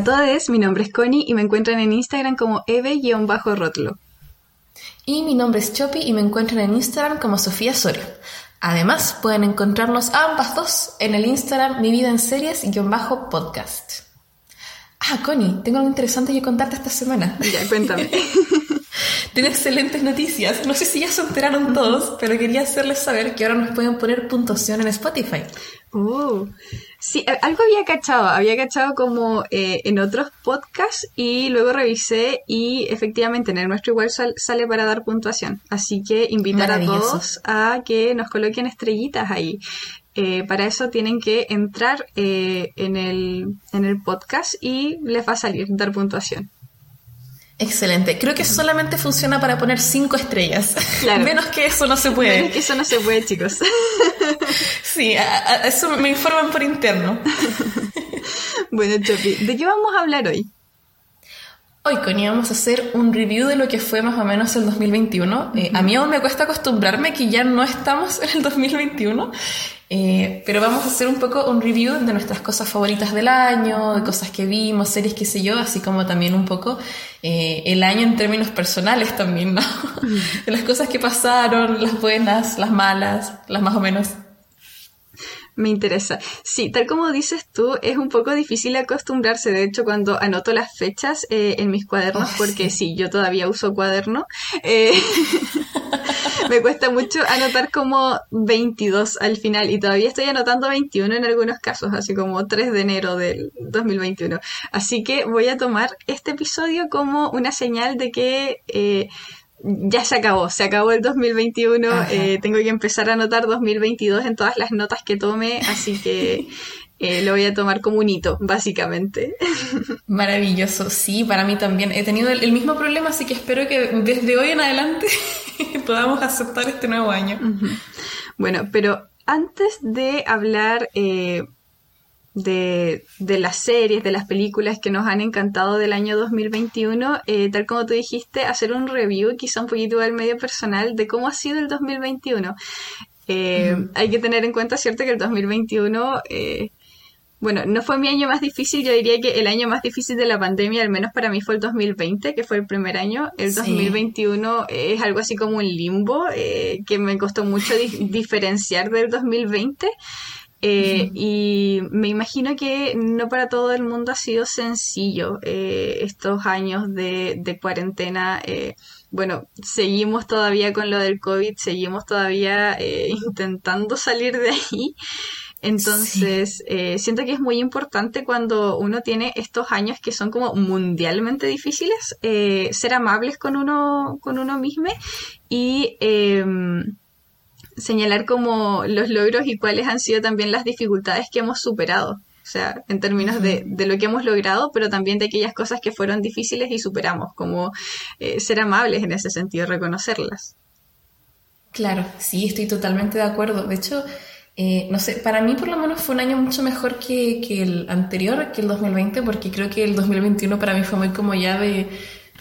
A todos, mi nombre es Connie y me encuentran en Instagram como eve-rotlo. Y mi nombre es Chopi y me encuentran en Instagram como Sofía Soria. Además, pueden encontrarnos a ambas dos en el Instagram Mi Vida en Series-podcast. Ah, Connie, tengo algo interesante que contarte esta semana. Ya, cuéntame. Tengo excelentes noticias. No sé si ya se enteraron todos, pero quería hacerles saber que ahora nos pueden poner puntuación en Spotify. Oh, sí, algo había cachado, había cachado como eh, en otros podcasts y luego revisé y efectivamente en el nuestro igual sale para dar puntuación. Así que invitar a todos a que nos coloquen estrellitas ahí. Eh, para eso tienen que entrar eh, en, el, en el podcast y les va a salir dar puntuación. Excelente. Creo que solamente funciona para poner cinco estrellas. Menos que eso no se puede. Menos que eso no se puede, chicos. sí, eso me informan por interno. bueno, Chopi, ¿de qué vamos a hablar hoy? Hoy, Connie, vamos a hacer un review de lo que fue más o menos el 2021. Eh, a mí aún me cuesta acostumbrarme que ya no estamos en el 2021, eh, pero vamos a hacer un poco un review de nuestras cosas favoritas del año, de cosas que vimos, series, qué sé yo, así como también un poco eh, el año en términos personales también, ¿no? De las cosas que pasaron, las buenas, las malas, las más o menos. Me interesa. Sí, tal como dices tú, es un poco difícil acostumbrarse. De hecho, cuando anoto las fechas eh, en mis cuadernos, porque sí. yo todavía uso cuaderno, eh, me cuesta mucho anotar como 22 al final y todavía estoy anotando 21 en algunos casos, así como 3 de enero del 2021. Así que voy a tomar este episodio como una señal de que... Eh, ya se acabó, se acabó el 2021, eh, tengo que empezar a anotar 2022 en todas las notas que tome, así que eh, lo voy a tomar como un hito, básicamente. Maravilloso, sí, para mí también. He tenido el, mismo problema, así que espero que desde hoy en adelante podamos aceptar este nuevo año. Bueno, pero antes de hablar... Eh, de, las series, de las películas que nos han encantado del año 2021, eh, tal como tú dijiste, hacer un review, quizá un poquito del medio personal, de cómo ha sido el 2021. Eh, hay que tener en cuenta, ¿cierto?, que el 2021, eh, bueno, no fue mi año más difícil, yo diría que el año más difícil de la pandemia, al menos para mí, fue el 2020, que fue el primer año. El 2021 es algo así como un limbo, que me costó mucho diferenciar del 2020. Eh, y me imagino que no para todo el mundo ha sido sencillo eh, estos años de, cuarentena. Eh, bueno, seguimos todavía con lo del COVID, seguimos todavía intentando salir de ahí. Entonces, siento que es muy importante cuando uno tiene estos años que son como mundialmente difíciles, ser amables con uno, con uno mismo y em, señalar como los logros y cuáles han sido también las dificultades que hemos superado. O sea, en términos de, lo que hemos logrado, pero también de aquellas cosas que fueron difíciles y superamos, como eh, ser amables en ese sentido, reconocerlas. Claro, sí, estoy totalmente de acuerdo. De hecho, eh, no sé, para mí por lo menos fue un año mucho mejor que, que el anterior, que el 2020, porque creo que el 2021 para mí fue muy como ya de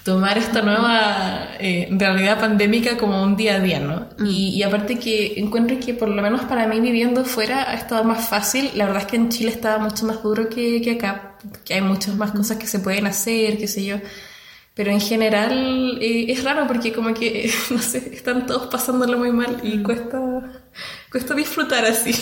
tomar esta nueva eh, realidad pandémica como un día a día, ¿no? Mm. Y, aparte que encuentro que por lo menos para mí viviendo fuera ha estado más fácil. La verdad es que en Chile estaba mucho más duro que, que acá, que hay muchas más cosas que se pueden hacer, qué sé yo. Pero en general eh, es raro porque como que, no sé, están todos pasándolo muy mal y mm. cuesta, cuesta disfrutar así.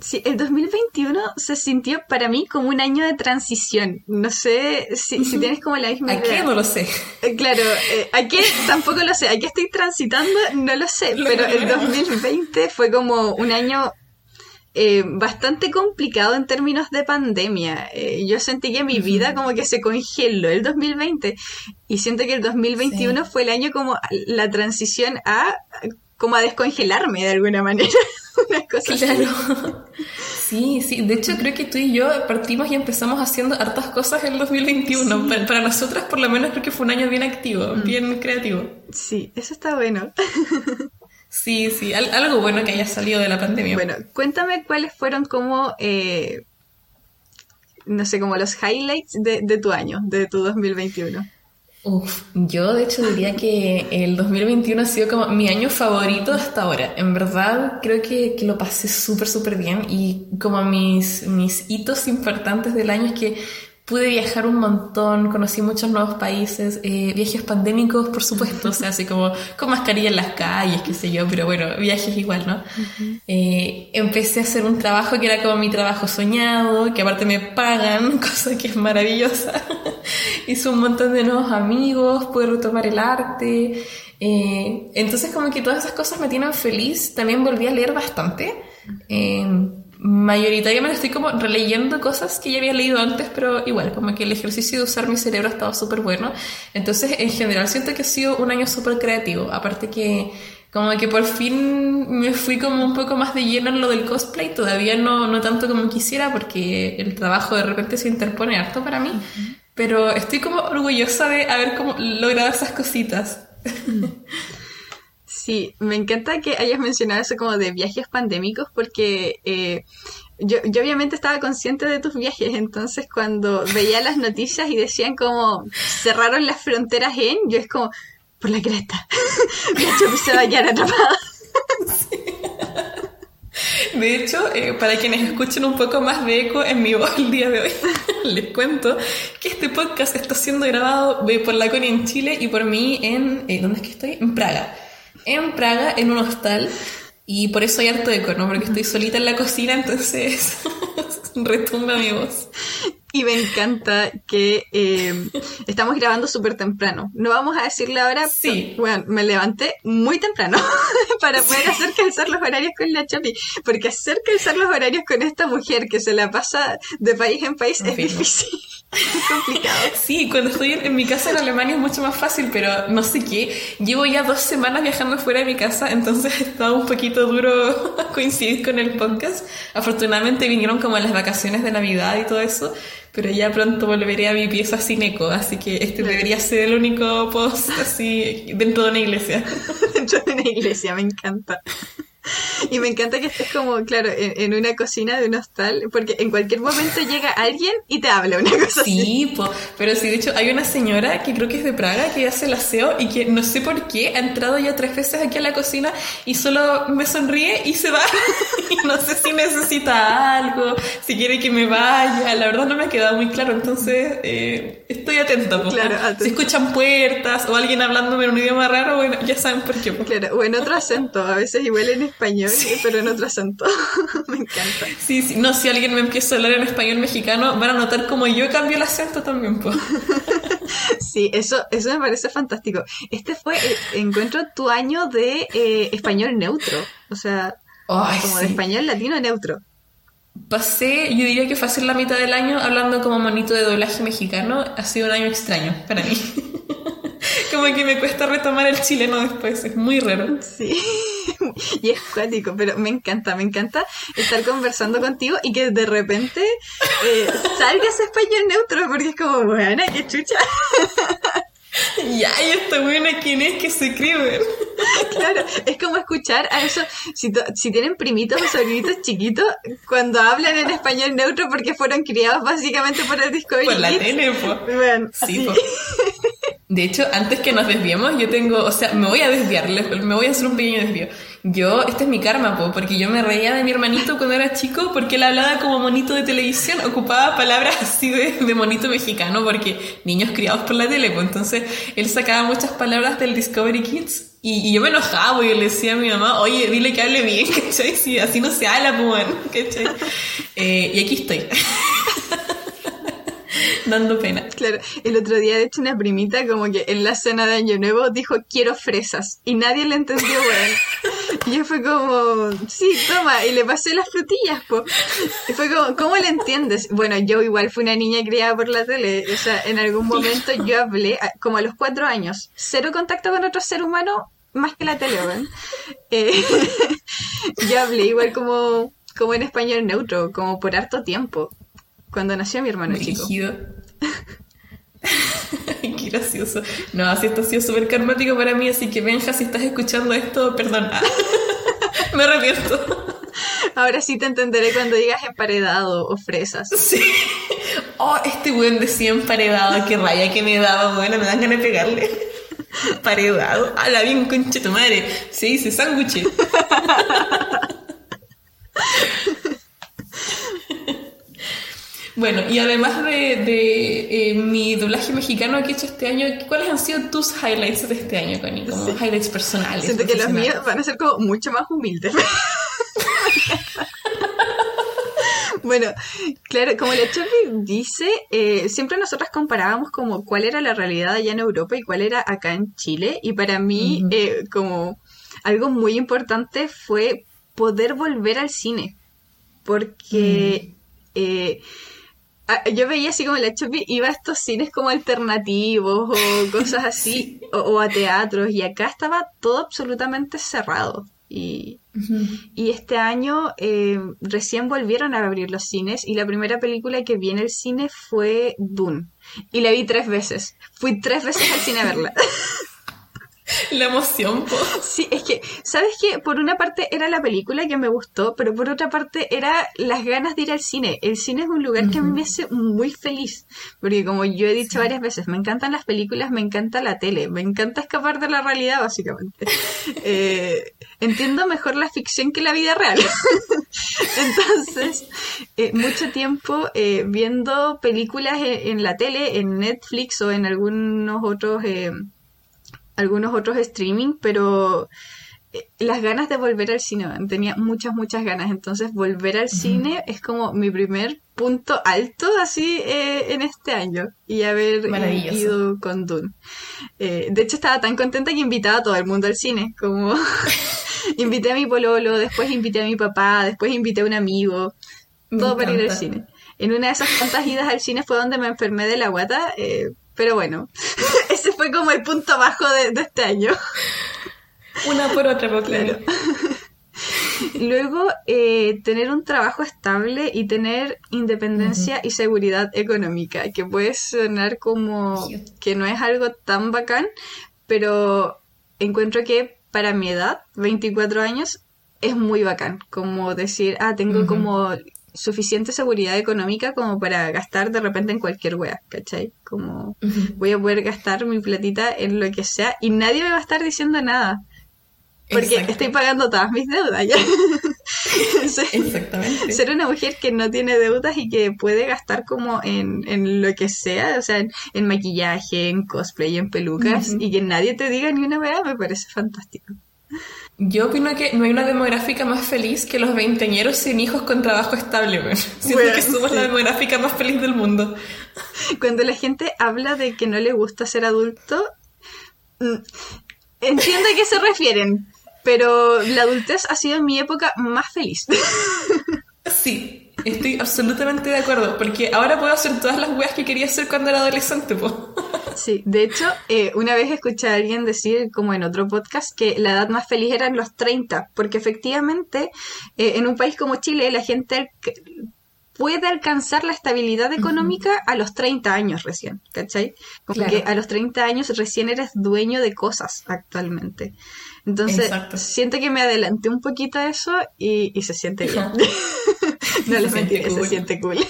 Sí, el 2021 se sintió para mí como un año de transición. No sé si, tienes como la misma ¿A qué? No lo sé. Eh, claro, eh, ¿a qué? Tampoco lo sé. ¿A qué estoy transitando? No lo sé. pero el 2020 fue como un año eh, bastante complicado en términos de pandemia. yo sentí que mi vida como que se congeló el 2020 y siento que el 2021 fue el año como la transición a como a descongelarme de alguna manera. Una cosa claro. Sí, sí. De hecho, creo que tú y yo partimos y empezamos haciendo hartas cosas en el 2021. Para, nosotras, por lo menos, creo que fue un año bien activo, mm. bien creativo. Sí, eso está bueno. sí, sí. algo bueno que haya salido de la pandemia. Bueno, cuéntame cuáles fueron como... Eh, no sé, como los highlights de, de tu año, de tu 2021. Uf, yo de hecho diría que el 2021 ha sido como mi año favorito hasta ahora. En verdad creo que, que lo pasé súper, súper bien y como mis, mis hitos importantes del año es que pude viajar un montón, conocí muchos nuevos países, eh, viajes pandémicos, por supuesto, o sea, así como con mascarilla en las calles, qué sé yo, pero bueno, viajes igual, ¿no? eh, empecé a hacer un trabajo que era como mi trabajo soñado, que aparte me pagan, cosa que es maravillosa. Hice un montón de nuevos amigos, pude retomar el arte. Eh, entonces como que todas esas cosas me tienen feliz. También volví a leer bastante. Mayoritariamente estoy como releyendo cosas que ya había leído antes, pero igual, como que el ejercicio de usar mi cerebro ha estado súper bueno. Entonces, en general, siento que ha sido un año súper creativo. Aparte que, como que por fin me fui como un poco más de lleno en lo del cosplay. Todavía no, no tanto como quisiera, porque el trabajo de repente se interpone harto para mí. Pero estoy como orgullosa de haber como logrado esas cositas. Sí, me encanta que hayas mencionado eso como de viajes pandémicos porque eh, yo, yo, obviamente estaba consciente de tus viajes, entonces cuando veía las noticias y decían como cerraron las fronteras en, yo es como, por la cresta, la se va a atrapada. De hecho, eh, para quienes escuchen un poco más de eco en mi voz el día de hoy, les cuento que este podcast está siendo grabado por la Connie en Chile y por mí en... Eh, ¿Dónde es que estoy? En Praga en Praga, en un hostal, y por eso hay harto eco, ¿no? Porque estoy solita en la cocina, entonces retumba mi voz. Y me encanta que eh, estamos grabando súper temprano. No vamos a decirle ahora. Sí. Bueno, me levanté muy temprano para poder hacer calzar los horarios con la Chapi. Porque hacer calzar los horarios con esta mujer que se la pasa de país en país es difícil. Es complicado. Sí, cuando estoy en mi casa en Alemania es mucho más fácil, pero no sé qué. Llevo ya dos semanas viajando fuera de mi casa, entonces está un poquito duro coincidir con el podcast. Afortunadamente vinieron como las vacaciones de Navidad y todo eso, pero ya pronto volveré a mi pieza sin eco, así que este debería ser el único post así dentro de una iglesia. dentro de una iglesia, me encanta. Y me encanta que estés como, claro, en, una cocina de un hostal, porque en cualquier momento llega alguien y te habla una cosa sí, así. pero sí, de hecho, hay una señora que creo que es de Praga, que hace el aseo y que no sé por qué ha entrado ya tres veces aquí a la cocina y solo me sonríe y se va. y no sé si necesita algo, si quiere que me vaya, la verdad no me ha quedado muy claro, entonces eh, estoy atenta. Claro, Si escuchan puertas o alguien hablándome en un idioma raro, bueno, ya saben por qué. Claro, o en otro acento, a veces igual en español, pero en otro acento. me encanta. Sí, sí, no, si alguien me empieza a hablar en español mexicano, van a notar como yo cambio el acento también, sí, eso, eso me parece fantástico. Este fue, eh, encuentro tu año de eh, español neutro, o sea, como de español latino neutro. Pasé, yo diría que hace la mitad del año hablando como monito de doblaje mexicano. Ha sido un año extraño para mí. como que me cuesta retomar el chileno después, es muy raro. Sí, y es cuático, pero me encanta, me encanta estar conversando contigo y que de repente eh, salgas español neutro, porque es como, buena, qué chucha. Ya, y esta buena, ¿quién es que se escribe? Claro, es como escuchar a eso, si, si tienen primitos o sobrinitos chiquitos, cuando hablan en español neutro porque fueron criados básicamente por el Discovery Por la tele, Bueno, sí, po. De hecho, antes que nos desviemos, yo tengo, o sea, me voy a desviar, me voy a hacer un pequeño desvío. Yo, este es mi karma, po, porque yo me reía de mi hermanito cuando era chico porque él hablaba como monito de televisión, ocupaba palabras así de, de monito mexicano porque niños criados por la tele, pues entonces él sacaba muchas palabras del Discovery Kids y, yo me enojaba y le decía a mi mamá, oye, dile que hable bien, ¿cachai? Si así no se habla, pues, ¿cachai? Eh, y aquí estoy. dando pena. Claro, el otro día de hecho una primita como que en la cena de Año Nuevo dijo quiero fresas y nadie le entendió, weón. Y yo fue como, sí, toma, y le pasé las frutillas, po. Y fue como, ¿cómo le entiendes? Bueno, yo igual fui una niña criada por la tele, o sea, en algún momento yo hablé, como a los cuatro años, cero contacto con otro ser humano, más que la tele, weón. Eh, yo hablé igual como, como en español neutro, como por harto tiempo. Cuando nació mi hermano chico. Qué gracioso. No, así esto ha sido súper karmático para mí, así que Benja, si estás escuchando esto, perdón. Me arrepiento. Ahora sí te entenderé cuando digas emparedado o fresas. Sí. Oh, este weón decía emparedado, qué raya que me daba, bueno, me dan ganas de pegarle. Paredado, a la bien concha tu madre. Se dice sándwich. Bueno, y además de, eh, mi doblaje mexicano que he hecho este año, ¿cuáles han sido tus highlights de este año, Connie? Como highlights personales. Siento que los míos van a ser como mucho más humildes. bueno, claro, como la Chofi dice, eh, siempre nosotras comparábamos como cuál era la realidad allá en Europa y cuál era acá en Chile. Y para mí, eh, como algo muy importante fue poder volver al cine. Porque mm. Ah, yo veía así como la Chopi iba a estos cines como alternativos o cosas así, o, a teatros, y acá estaba todo absolutamente cerrado. Y, y este año eh, recién volvieron a abrir los cines y la primera película que vi en el cine fue Dune. Y la vi tres veces. Fui tres veces al cine a verla. La emoción, po. Sí, es que, ¿sabes qué? Por una parte era la película que me gustó, pero por otra parte era las ganas de ir al cine. El cine es un lugar que a mí me hace muy feliz, porque como yo he dicho varias veces, me encantan las películas, me encanta la tele, me encanta escapar de la realidad, básicamente. Eh, entiendo mejor la ficción que la vida real. Entonces, eh, mucho tiempo eh, viendo películas en, la tele, en Netflix o en algunos otros algunos otros streaming, pero eh, las ganas de volver al cine, tenía muchas, muchas ganas. Entonces, volver al cine es como mi primer punto alto así eh, en este año y haber ido con Dune. Eh, de hecho, estaba tan contenta que invitaba a todo el mundo al cine, como invité a mi pololo, después invité a mi papá, después invité a un amigo, todo para ir al cine. En una de esas cuantas idas al cine fue donde me enfermé de la guata, pero bueno, ese fue como el punto bajo de, este año. Una por otra, por claro. Luego, eh, tener un trabajo estable y tener independencia y seguridad económica, que puede sonar como que no es algo tan bacán, pero encuentro que para mi edad, 24 años, es muy bacán. Como decir, ah, tengo como suficiente seguridad económica como para gastar de repente en cualquier wea, ¿cachai? Como voy a poder gastar mi platita en lo que sea y nadie me va a estar diciendo nada. Porque estoy pagando todas mis deudas ya. Exactamente. Ser una mujer que no tiene deudas y que puede gastar como en, en lo que sea, o sea, en, maquillaje, en cosplay, en pelucas, y que nadie te diga ni una wea, me parece fantástico. Yo opino que no hay una demográfica más feliz que los veinteñeros sin hijos con trabajo estable, Siento que somos la demográfica más feliz del mundo. Cuando la gente habla de que no le gusta ser adulto, mm, entiendo a qué se refieren, pero la adultez ha sido mi época más feliz. Sí, estoy absolutamente de acuerdo, porque ahora puedo hacer todas las weas que quería hacer cuando era adolescente, po. Sí, de hecho, eh, una vez escuché a alguien decir, como en otro podcast, que la edad más feliz era en los 30, porque efectivamente eh, en un país como Chile la gente puede alcanzar la estabilidad económica a los 30 años recién, ¿cachai? Como que a los 30 años recién eres dueño de cosas actualmente. Entonces, siento que me adelanté un poquito a eso y, se siente bien. no les mentiré, se siente cool.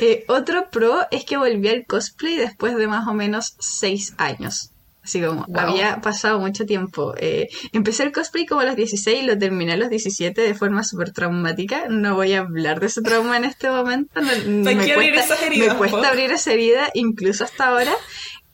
Eh, otro pro es que volví al cosplay después de más o menos seis años. Así como había pasado mucho tiempo. Eh, empecé el cosplay como a los 16 y lo terminé a los 17 de forma súper traumática. No voy a hablar de ese trauma en este momento. me, cuesta, me cuesta abrir esa herida, incluso hasta ahora.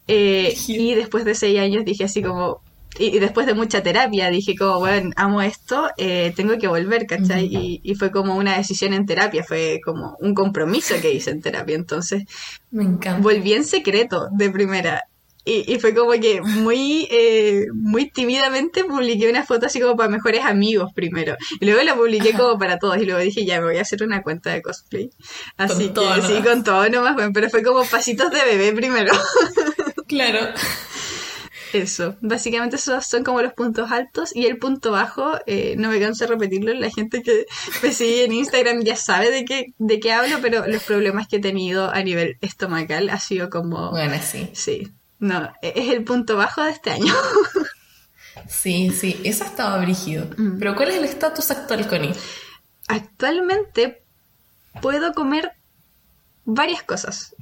Eh, y después de seis años dije así como, y, después de mucha terapia dije como, bueno, amo esto, eh, tengo que volver, ¿cachai? Y, y, fue como una decisión en terapia, fue como un compromiso que hice en terapia. Entonces, me encanta. Volví en secreto de primera. Y, y fue como que muy, eh, muy tímidamente publiqué una foto así como para mejores amigos primero. Y luego la publiqué como para todos. Y luego dije, ya me voy a hacer una cuenta de cosplay. Así que sí, con todo nomás, bueno, pero fue como pasitos de bebé primero. Claro. Eso, básicamente esos son como los puntos altos y el punto bajo, eh, no me canso de repetirlo, la gente que me sigue en Instagram ya sabe de qué, de qué hablo, pero los problemas que he tenido a nivel estomacal ha sido como... Bueno, sí. Sí, no, e-, es el punto bajo de este año. sí, sí, eso estaba brígido. Pero ¿cuál es el estatus actual, Connie? Actualmente puedo comer varias cosas.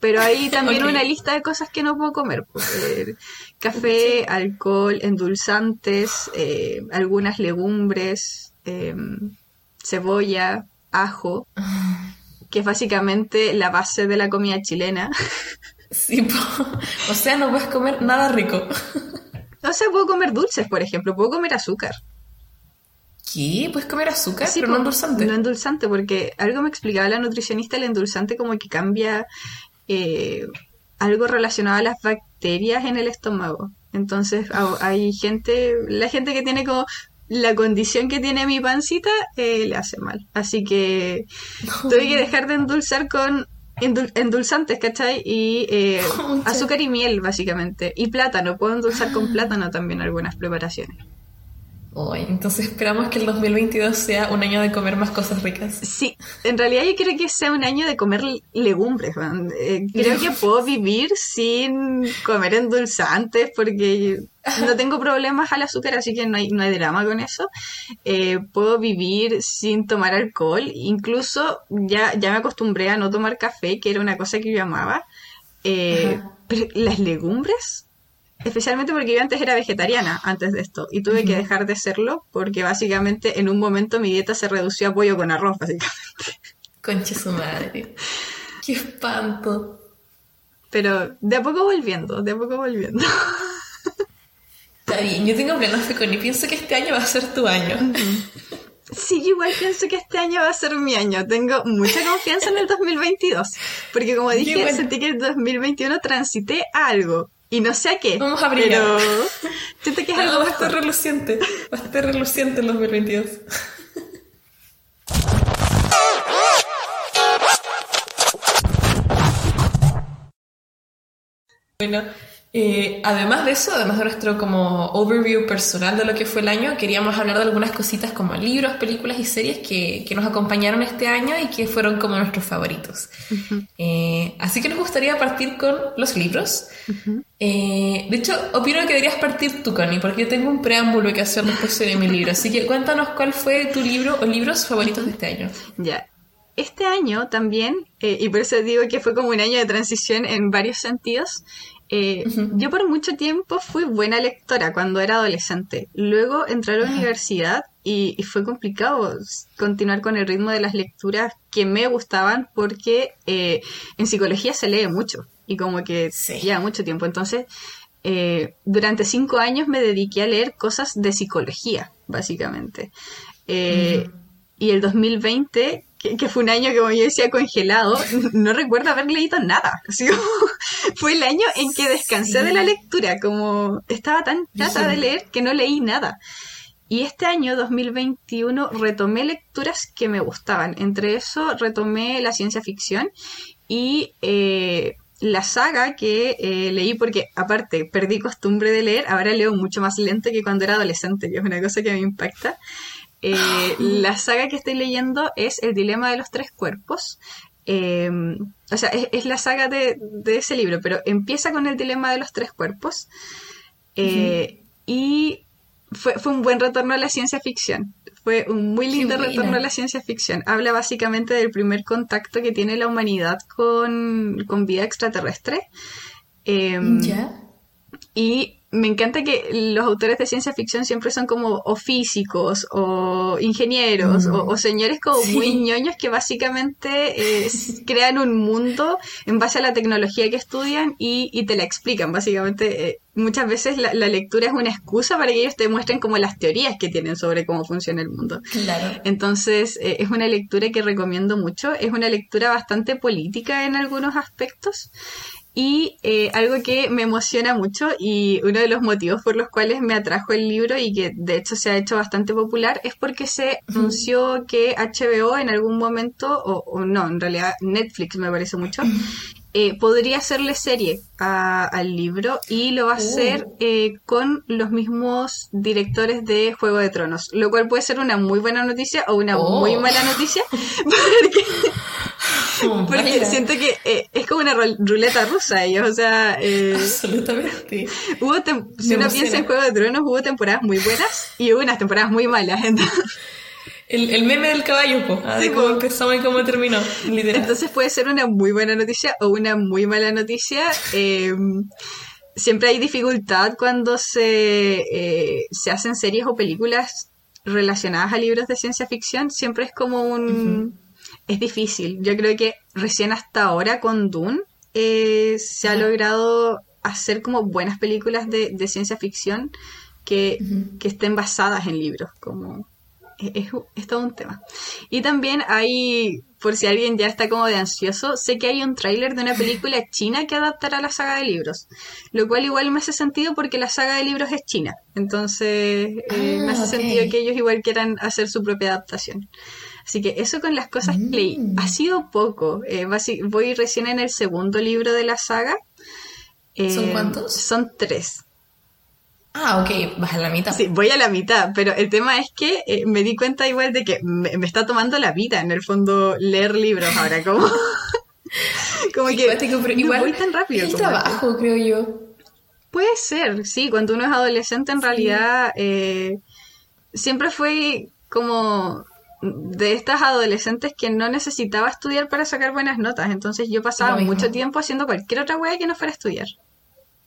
Pero hay también una lista de cosas que no puedo comer. Pues, café, alcohol, endulzantes, eh, algunas legumbres, em, cebolla, ajo, que es básicamente la base de la comida chilena. Sí, o sea, no puedes comer nada rico. O sea, puedo comer dulces, por ejemplo, puedo comer azúcar. ¿Qué? ¿Puedes comer azúcar? pero no endulzante. No endulzante, porque algo me explicaba la nutricionista, el endulzante como que cambia eh, algo relacionado a las bacterias en el estómago. Entonces hay gente, la gente que tiene como la condición que tiene mi pancita eh, le hace mal. Así que tuve que dejar de endulzar con endulzantes, ¿cachai? Y eh, azúcar y miel, básicamente. Y plátano, puedo endulzar con plátano también algunas preparaciones entonces esperamos que el 2022 sea un año de comer más cosas ricas. Sí, en realidad yo quiero que sea un año de comer legumbres. Eh, creo que puedo vivir sin comer endulzantes porque no tengo problemas al azúcar, así que no hay, no hay drama con eso. Eh, puedo vivir sin tomar alcohol. Incluso ya, ya me acostumbré a no tomar café, que era una cosa que yo amaba. Eh, pero las legumbres Especialmente porque yo antes era vegetariana, antes de esto, y tuve que dejar de serlo porque básicamente en un momento mi dieta se redució a pollo con arroz, básicamente. Concha su madre. Qué espanto. Pero de a poco volviendo, de a poco volviendo. Está bien, yo tengo fe con y pienso que este año va a ser tu año. Sí, igual pienso que este año va a ser mi año. Tengo mucha confianza en el 2022. Porque como dije, sentí que el 2021 transité algo. Y no sé a qué. Vamos a brillar. Pero siento que es algo Va a estar reluciente. Va a estar reluciente en 2022. bueno, eh, además de eso, además de nuestro como overview personal de lo que fue el año, queríamos hablar de algunas cositas como libros, películas y series que, que nos acompañaron este año y que fueron como nuestros favoritos. Eh, así que nos gustaría partir con los libros. Eh, de hecho, opino que deberías partir tú, Connie, porque yo tengo un preámbulo que hacer después de mi libro. Así que cuéntanos cuál fue tu libro o libros favoritos de este año. Ya. Este año también, y por eso digo que fue como un año de transición en varios sentidos, eh, yo por mucho tiempo fui buena lectora cuando era adolescente. Luego entré a la universidad y, fue complicado continuar con el ritmo de las lecturas que me gustaban porque eh, en psicología se lee mucho y como que lleva mucho tiempo. Entonces, eh, durante cinco años me dediqué a leer cosas de psicología, básicamente. Y el 2020 que, fue un año que, como yo decía, congelado, no recuerdo haber leído nada. fue el año en que descansé de la lectura, como estaba tan chata de leer que no leí nada. Y este año, 2021, retomé lecturas que me gustaban. Entre eso, retomé la ciencia ficción y eh, la saga que eh, leí, porque aparte perdí costumbre de leer, ahora leo mucho más lento que cuando era adolescente, que es una cosa que me impacta. Eh, la saga que estoy leyendo es El Dilema de los Tres Cuerpos. Em, o sea, es, la saga de, ese libro, pero empieza con El Dilema de los Tres Cuerpos. Eh, y fue, un buen retorno a la ciencia ficción. Fue un muy lindo retorno a la ciencia ficción. Habla básicamente del primer contacto que tiene la humanidad con, vida extraterrestre. Em, ¿Ya? Y me encanta que los autores de ciencia ficción siempre son como o físicos o ingenieros o, señores como muy ñoños que básicamente eh, crean un mundo en base a la tecnología que estudian y, te la explican. Básicamente, eh, muchas veces la, lectura es una excusa para que ellos te muestren como las teorías que tienen sobre cómo funciona el mundo. Claro. Entonces, eh, es una lectura que recomiendo mucho. Es una lectura bastante política en algunos aspectos. Y eh, algo que me emociona mucho y uno de los motivos por los cuales me atrajo el libro y que de hecho se ha hecho bastante popular es porque se anunció que HBO en algún momento, o, no, en realidad Netflix me parece mucho, eh, podría hacerle serie al libro y lo va a hacer oh. eh, con los mismos directores de Juego de Tronos, lo cual puede ser una muy buena noticia o una muy oh. mala noticia porque porque siento que eh, es como una ruleta rusa ellos, o sea... Eh, Absolutamente. Hubo si uno piensa en Juego de Tronos, hubo temporadas muy buenas y hubo unas temporadas muy malas. El, meme del caballo, po. Ah, de cómo empezó y cómo terminó, literal. Entonces puede ser una muy buena noticia o una muy mala noticia. Eh, siempre hay dificultad cuando se, eh, se hacen series o películas relacionadas a libros de ciencia ficción. Siempre es como un... Es difícil. Yo creo que recién hasta ahora con Dune eh, se ha logrado hacer como buenas películas de, de ciencia ficción que, que, estén basadas en libros, como es, todo un tema. Y también hay, por si alguien ya está como de ansioso, sé que hay un tráiler de una película china que adaptará la saga de libros, lo cual igual me hace sentido porque la saga de libros es china, entonces eh, me hace ah, sentido que ellos igual quieran hacer su propia adaptación. Así que eso con las cosas que leí mm. ha sido poco. Eh, voy recién en el segundo libro de la saga. ¿Son eh, cuántos? Son tres. Ah, ok, vas a la mitad. Sí, voy a la mitad, pero el tema es que eh, me di cuenta igual de que me, está tomando la vida, en el fondo, leer libros ahora, como... como que pero igual voy tan rápido. El trabajo, creo yo. Puede ser, sí, cuando uno es adolescente en realidad eh, siempre fue como de estas adolescentes que no necesitaba estudiar para sacar buenas notas, entonces yo pasaba mucho tiempo haciendo cualquier otra wea que no fuera a estudiar.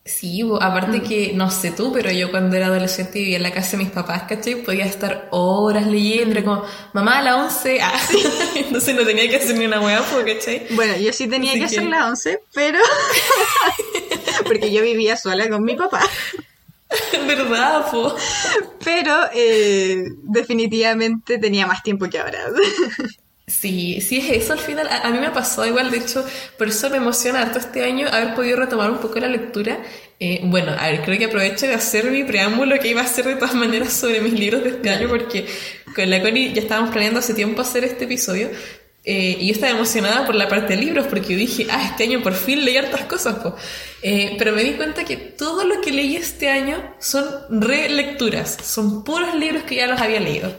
Sí, aparte que, no sé tú, pero yo cuando era adolescente vivía en la casa de mis papás, ¿cachai? Podía estar horas leyendo, mm. como, mamá, a la 11, ah, entonces no tenía que hacer ni una hueá, ¿cachai? Bueno, yo sí tenía que, hacer la 11, pero... porque yo vivía sola con mi papá. ¿Verdad, po? Pero eh, definitivamente tenía más tiempo que ahora. Sí, sí es eso al final. A, mí me ha pasado igual, de hecho, por eso me emociona harto este año haber podido retomar un poco la lectura. Eh, bueno, a ver, creo que aprovecho de hacer mi preámbulo que iba a hacer de todas maneras sobre mis libros de este año porque con la Connie ya estábamos planeando hace tiempo hacer este episodio eh, y yo estaba emocionada por la parte de libros porque dije, ah, este año por fin leí hartas cosas, eh, pero me di cuenta que todo lo que leí este año son relecturas, son puros libros que ya los había leído.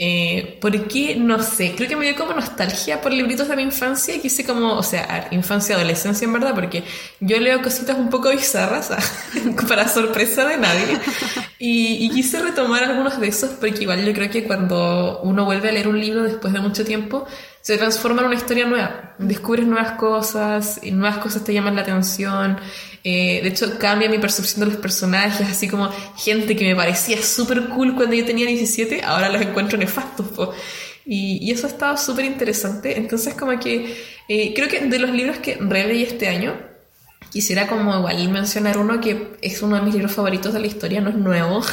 Eh, porque, no sé, creo que me dio como nostalgia por libritos de mi infancia y quise como, o sea, infancia, adolescencia en verdad, porque yo leo cositas un poco bizarras, para sorpresa de nadie, y, quise retomar algunos de esos, porque igual yo creo que cuando uno vuelve a leer un libro después de mucho tiempo, se transforma en una historia nueva, descubres nuevas cosas, y nuevas cosas te llaman la atención, eh, de hecho, cambia mi percepción de los personajes, así como gente que me parecía súper cool cuando yo tenía 17, ahora los encuentro nefastos. Y, eso ha estado súper interesante. Entonces, como que eh, creo que de los libros que releí este año, quisiera como igual mencionar uno que es uno de mis libros favoritos de la historia, no es nuevo.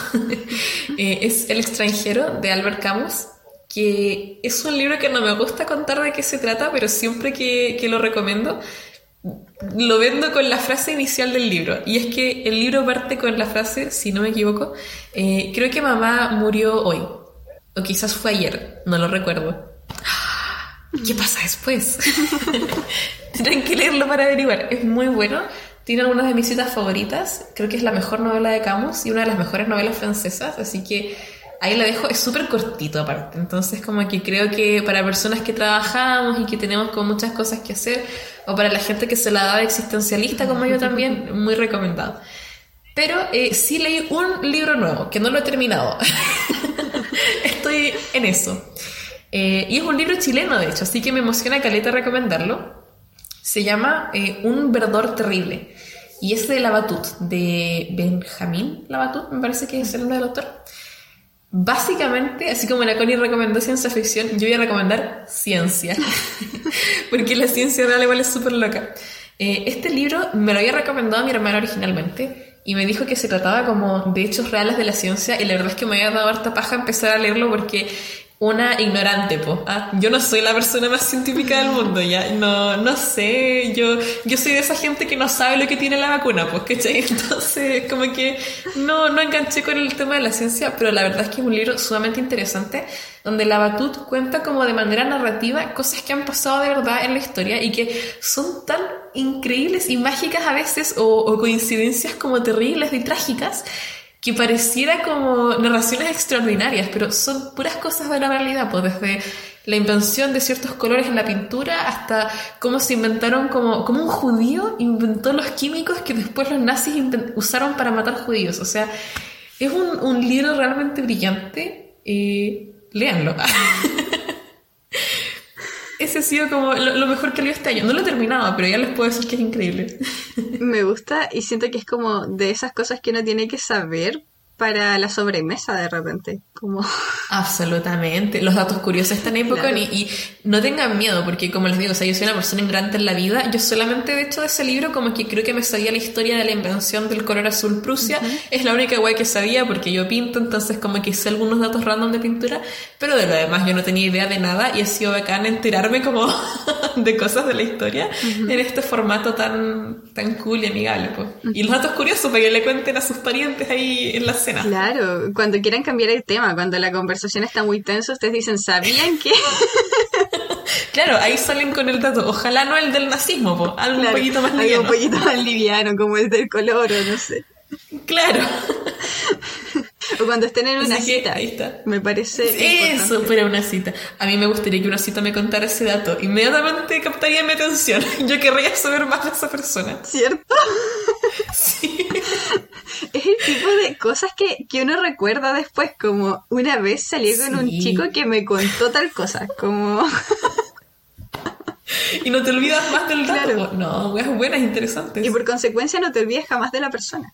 Eh, es El extranjero de Albert Camus que es un libro que no me gusta contar de qué se trata, pero siempre que, que lo recomiendo lo vendo con la frase inicial del libro. Y es que el libro parte con la frase, si no me equivoco, eh, creo que mamá murió hoy. O quizás fue ayer, no lo recuerdo. ¿Qué pasa después? Tienen que leerlo para averiguar. Es muy bueno. Tiene algunas de mis citas favoritas. Creo que es la mejor novela de Camus y una de las mejores novelas francesas. Así que ahí la dejo. Es súper cortito aparte. Entonces como que creo que para personas que trabajamos y que tenemos con muchas cosas que hacer o para la gente que se la da existencialista como yo también, muy recomendado. Pero eh, sí leí un libro nuevo, que no lo he terminado. Estoy en eso. Eh, y es un libro chileno, de hecho, así que me emociona caleta recomendarlo. Se llama eh, Un verdor terrible. Y es de Labatut, de Benjamín Labatut, me parece que es el nombre del autor. Básicamente, así como la Connie recomendó ciencia ficción, yo voy a recomendar ciencia, porque la ciencia real igual es súper loca. Eh, este libro me lo había recomendado mi hermana originalmente y me dijo que se trataba como de hechos reales de la ciencia y la verdad es que me había dado harta paja empezar a leerlo porque una ignorante, po. Ah, yo no soy la persona más científica del mundo, ya. No, no sé, yo, yo soy de esa gente que no sabe lo que tiene la vacuna, pues, ¿cachai? Entonces, como que no, no enganché con el tema de la ciencia, pero la verdad es que es un libro sumamente interesante, donde la Batut cuenta como de manera narrativa cosas que han pasado de verdad en la historia y que son tan increíbles y mágicas a veces, o, o coincidencias como terribles y trágicas, que pareciera como narraciones extraordinarias, pero son puras cosas de la realidad, pues desde la invención de ciertos colores en la pintura hasta cómo se inventaron como, como un judío inventó los químicos que después los nazis usaron para matar judíos. O sea, es un, libro realmente brillante. Eh, léanlo. Ese ha sido como lo, mejor que leí este año. No lo he terminado, pero ya les puedo decir que es increíble. Me gusta y siento que es como de esas cosas que uno tiene que saber para la sobremesa de repente. Como... Absolutamente. Los datos curiosos están ahí poco y, no tengan miedo, porque como les digo, o sea, yo soy una persona ignorante en la vida. Yo solamente, de hecho, de ese libro, como que creo que me sabía la historia de la invención del color azul Prusia. Es la única guay que sabía, porque yo pinto, entonces como que hice algunos datos random de pintura, pero de lo demás yo no tenía idea de nada y ha sido bacán enterarme como de cosas de la historia en este formato tan, tan cool y amigable. Pues. Y los datos curiosos para que le cuenten a sus parientes ahí en las Claro, cuando quieran cambiar el tema, cuando la conversación está muy tensa, ustedes dicen, ¿sabían que? claro, ahí salen con el dato. Ojalá no el del nazismo, algo un poquito más liviano. Un poquito más liviano, como el del color o no sé. Claro. O cuando estén en una cita. ahí está. Me parece. Eso, pero una cita. A mí me gustaría que una cita me contara ese dato. Inmediatamente captaría mi atención. Yo querría saber más de esa persona. ¿Cierto? Sí. Es el tipo de cosas que, que uno recuerda después. Como una vez salí con un chico que me contó tal cosa. Como. y no te olvidas más del dato. No, es buena, es interesante. Y por consecuencia no te olvides jamás de la persona.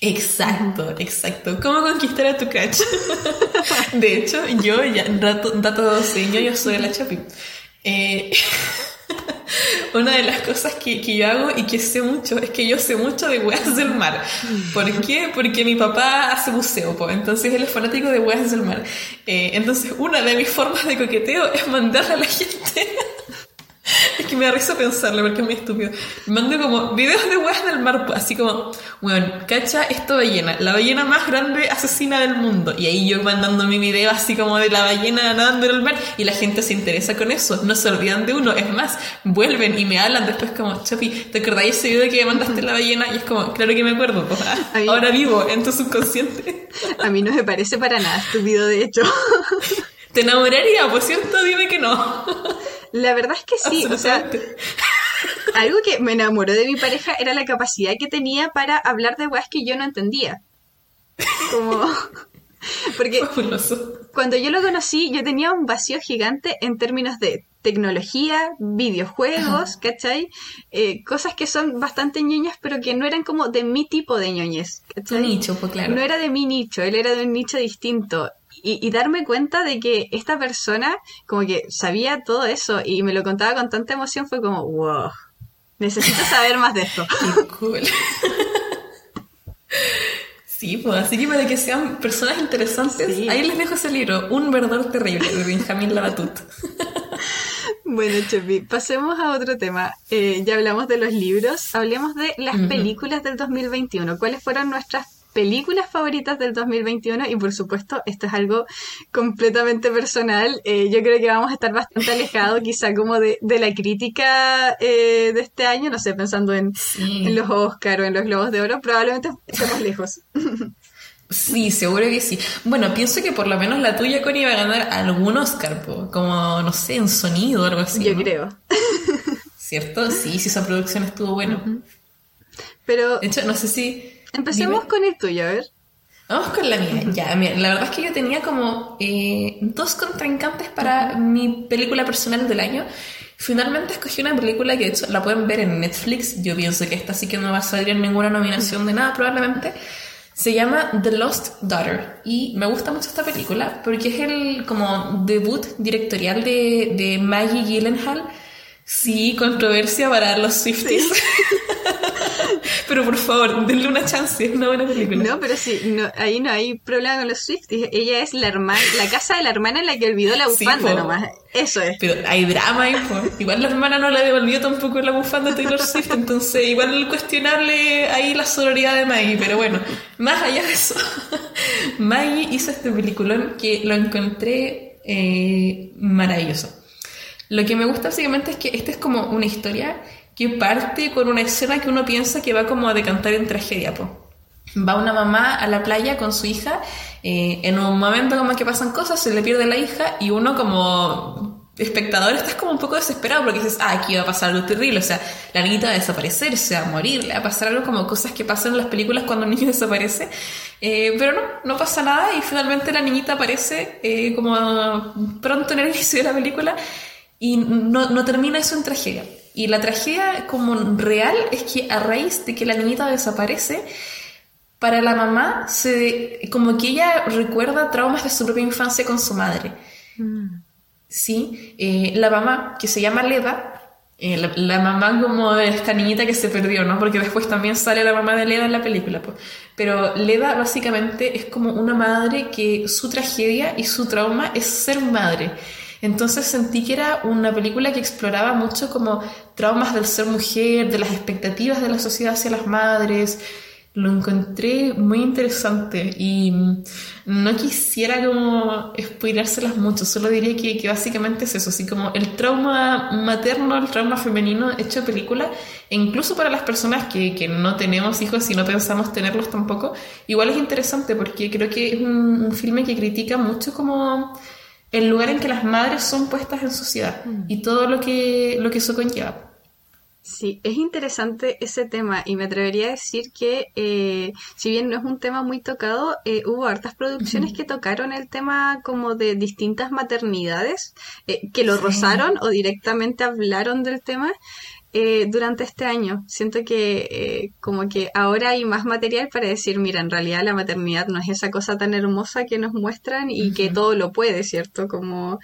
Exacto, exacto. ¿Cómo conquistar a tu crush? de hecho, yo, ya, dato, dato señor, yo soy la Chapi. Eh, una de las cosas que, que, yo hago y que sé mucho es que yo sé mucho de weas del mar. ¿Por qué? Porque mi papá hace buceo, pues, entonces él es fanático de weas del mar. Eh, entonces, una de mis formas de coqueteo es mandarle a la gente es que me da risa pensarlo porque es muy estúpido. Mando como videos de weas del mar, así como, bueno, cacha esta ballena, la ballena más grande asesina del mundo. Y ahí yo mandando mi video así como de la ballena nadando en el mar y la gente se interesa con eso, no se olvidan de uno. Es más, vuelven y me hablan después como, Chapi, ¿te acordáis ese video que mandaste la ballena? Y es como, claro que me acuerdo, ahora vivo en tu subconsciente. A mí no me parece para nada estúpido, de hecho. ¿Te enamoraría? Por cierto, dime que no. La verdad es que sí, o sea, algo que me enamoró de mi pareja era la capacidad que tenía para hablar de weas que yo no entendía. Como... Porque cuando yo lo conocí, yo tenía un vacío gigante en términos de tecnología, videojuegos, ¿cachai? Eh, cosas que son bastante ñoñas, pero que no eran como de mi tipo de ñoñez, ¿cachai? nicho, pues claro. No era de mi nicho, él era de un nicho distinto y, darme cuenta de que esta persona como que sabía todo eso y me lo contaba con tanta emoción fue como, wow, necesito saber más de esto. cool. Sí, pues así que para que sean personas interesantes, ahí les dejo ese libro, Un verdor terrible, de Benjamín Labatut. Bueno, Chepi, pasemos a otro tema. Eh, ya hablamos de los libros, hablemos de las películas del 2021. ¿Cuáles fueron nuestras películas favoritas del 2021 y por supuesto esto es algo completamente personal. Eh, yo creo que vamos a estar bastante alejados quizá como de, la crítica eh, de este año, no sé, pensando en, los Oscar o en los Globos de Oro, probablemente estemos lejos. Sí, seguro que sí. Bueno, pienso que por lo menos la tuya, Connie, va a ganar algún Oscar, como, no sé, en sonido o algo así. Yo creo. ¿Cierto? Sí, sí, esa producción estuvo buena. Pero... De hecho, no sé si Empecemos con el tuyo, a ver. Vamos con la mía. Ya, la verdad es que yo tenía como eh, dos contrincantes para mi película personal del año. Finalmente escogí una película que de hecho la pueden ver en Netflix. Yo pienso que esta sí que no va a salir en ninguna nominación de nada probablemente. Se llama The Lost Daughter y me gusta mucho esta película porque es el como debut directorial de, de Maggie Gyllenhaal. Sí, controversia para los Swifties. pero por favor, denle una chance, es una buena película. No, pero sí, no, ahí no hay problema con los Swifties. Ella es la hermana, la casa de la hermana en la que olvidó la bufanda nomás. Eso es. Pero hay drama ahí, Igual la hermana no la devolvió tampoco la bufanda de Taylor Swift, entonces igual cuestionarle ahí la sororidad de Maggie, pero bueno, más allá de eso, Maggie hizo este peliculón que lo encontré eh, maravilloso. Lo que me gusta básicamente es que esta es como una historia que parte con una escena que uno piensa que va como a decantar en tragedia. Va una mamá a la playa con su hija, eh, en un momento como que pasan cosas, se le pierde la hija y uno como espectador estás como un poco desesperado porque dices, ah, aquí va a pasar algo terrible, o sea, la niñita va a desaparecer, se va a morir, le va a pasar algo como cosas que pasan en las películas cuando un niño desaparece. Eh, pero no, no pasa nada y finalmente la niñita aparece eh, como pronto en el inicio de la película y no, no termina eso en tragedia. Y la tragedia como real es que a raíz de que la niñita desaparece, para la mamá, se, como que ella recuerda traumas de su propia infancia con su madre. Mm. Sí, eh, la mamá, que se llama Leda, eh, la, mamá como de esta niñita que se perdió, ¿no? Porque después también sale la mamá de Leda en la película. Pues. Pero Leda básicamente es como una madre que su tragedia y su trauma es ser madre. Entonces sentí que era una película que exploraba mucho como traumas del ser mujer, de las expectativas de la sociedad hacia las madres, lo encontré muy interesante y no quisiera como mucho, solo diría que, que, básicamente es eso, así como el trauma materno, el trauma femenino hecho película, e incluso para las personas que, que, no tenemos hijos y no pensamos tenerlos tampoco, igual es interesante porque creo que es un filme que critica mucho como el lugar en que las madres son puestas en sociedad mm. y todo lo que, lo que eso conlleva. Sí, es interesante ese tema y me atrevería a decir que eh, si bien no es un tema muy tocado, eh, hubo hartas producciones que tocaron el tema como de distintas maternidades, eh, que lo rozaron o directamente hablaron del tema. Eh, durante este año. Siento que eh, como que ahora hay más material para decir, mira, en realidad la maternidad no es esa cosa tan hermosa que nos muestran y que todo lo puede, ¿cierto? Como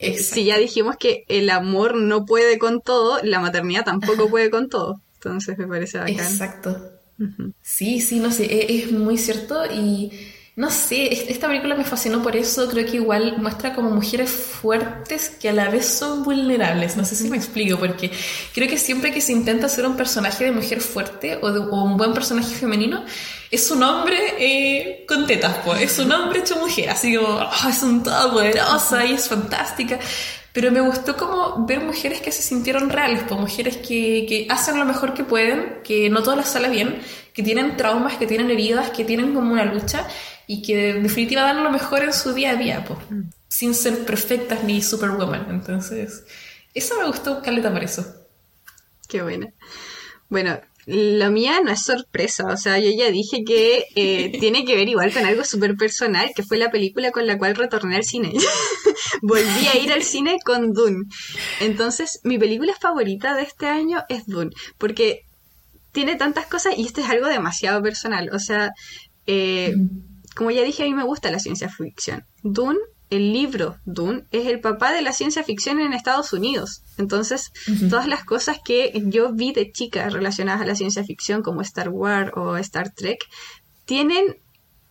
eh, si ya dijimos que el amor no puede con todo, la maternidad tampoco puede con todo. Entonces me parece bacán. Exacto. Sí, sí, no sé, e, es muy cierto y no sé, esta película me fascinó por eso, creo que igual muestra como mujeres fuertes que a la vez son vulnerables, no sé si me explico, porque creo que siempre que se intenta hacer un personaje de mujer fuerte o, un buen personaje femenino, es un hombre eh, con tetas, pues, es un hombre hecho mujer, así como, oh, es un poderosa y es fantástica, pero me gustó como ver mujeres que se sintieron reales, pues mujeres que, que, hacen lo mejor que pueden, que no todo les sale bien, que tienen traumas, que tienen heridas, que tienen como una lucha y que en definitiva dan lo mejor en su día a día, pues, sin ser perfectas ni superwoman. Entonces, eso me gustó, Caleta, por eso. Qué buena. Bueno, la mía no es sorpresa, o sea, yo ya dije que eh, tiene que ver igual con algo súper personal, que fue la película con la cual retorné al cine. Volví a ir al cine con Dune. Entonces, mi película favorita de este año es Dune, porque tiene tantas cosas y esto es algo demasiado personal, o sea, eh, como ya dije, a mí me gusta la ciencia ficción. Dune, el libro Dune, es el papá de la ciencia ficción en Estados Unidos. Entonces, todas las cosas que yo vi de chica relacionadas a la ciencia ficción, como Star Wars o Star Trek, tienen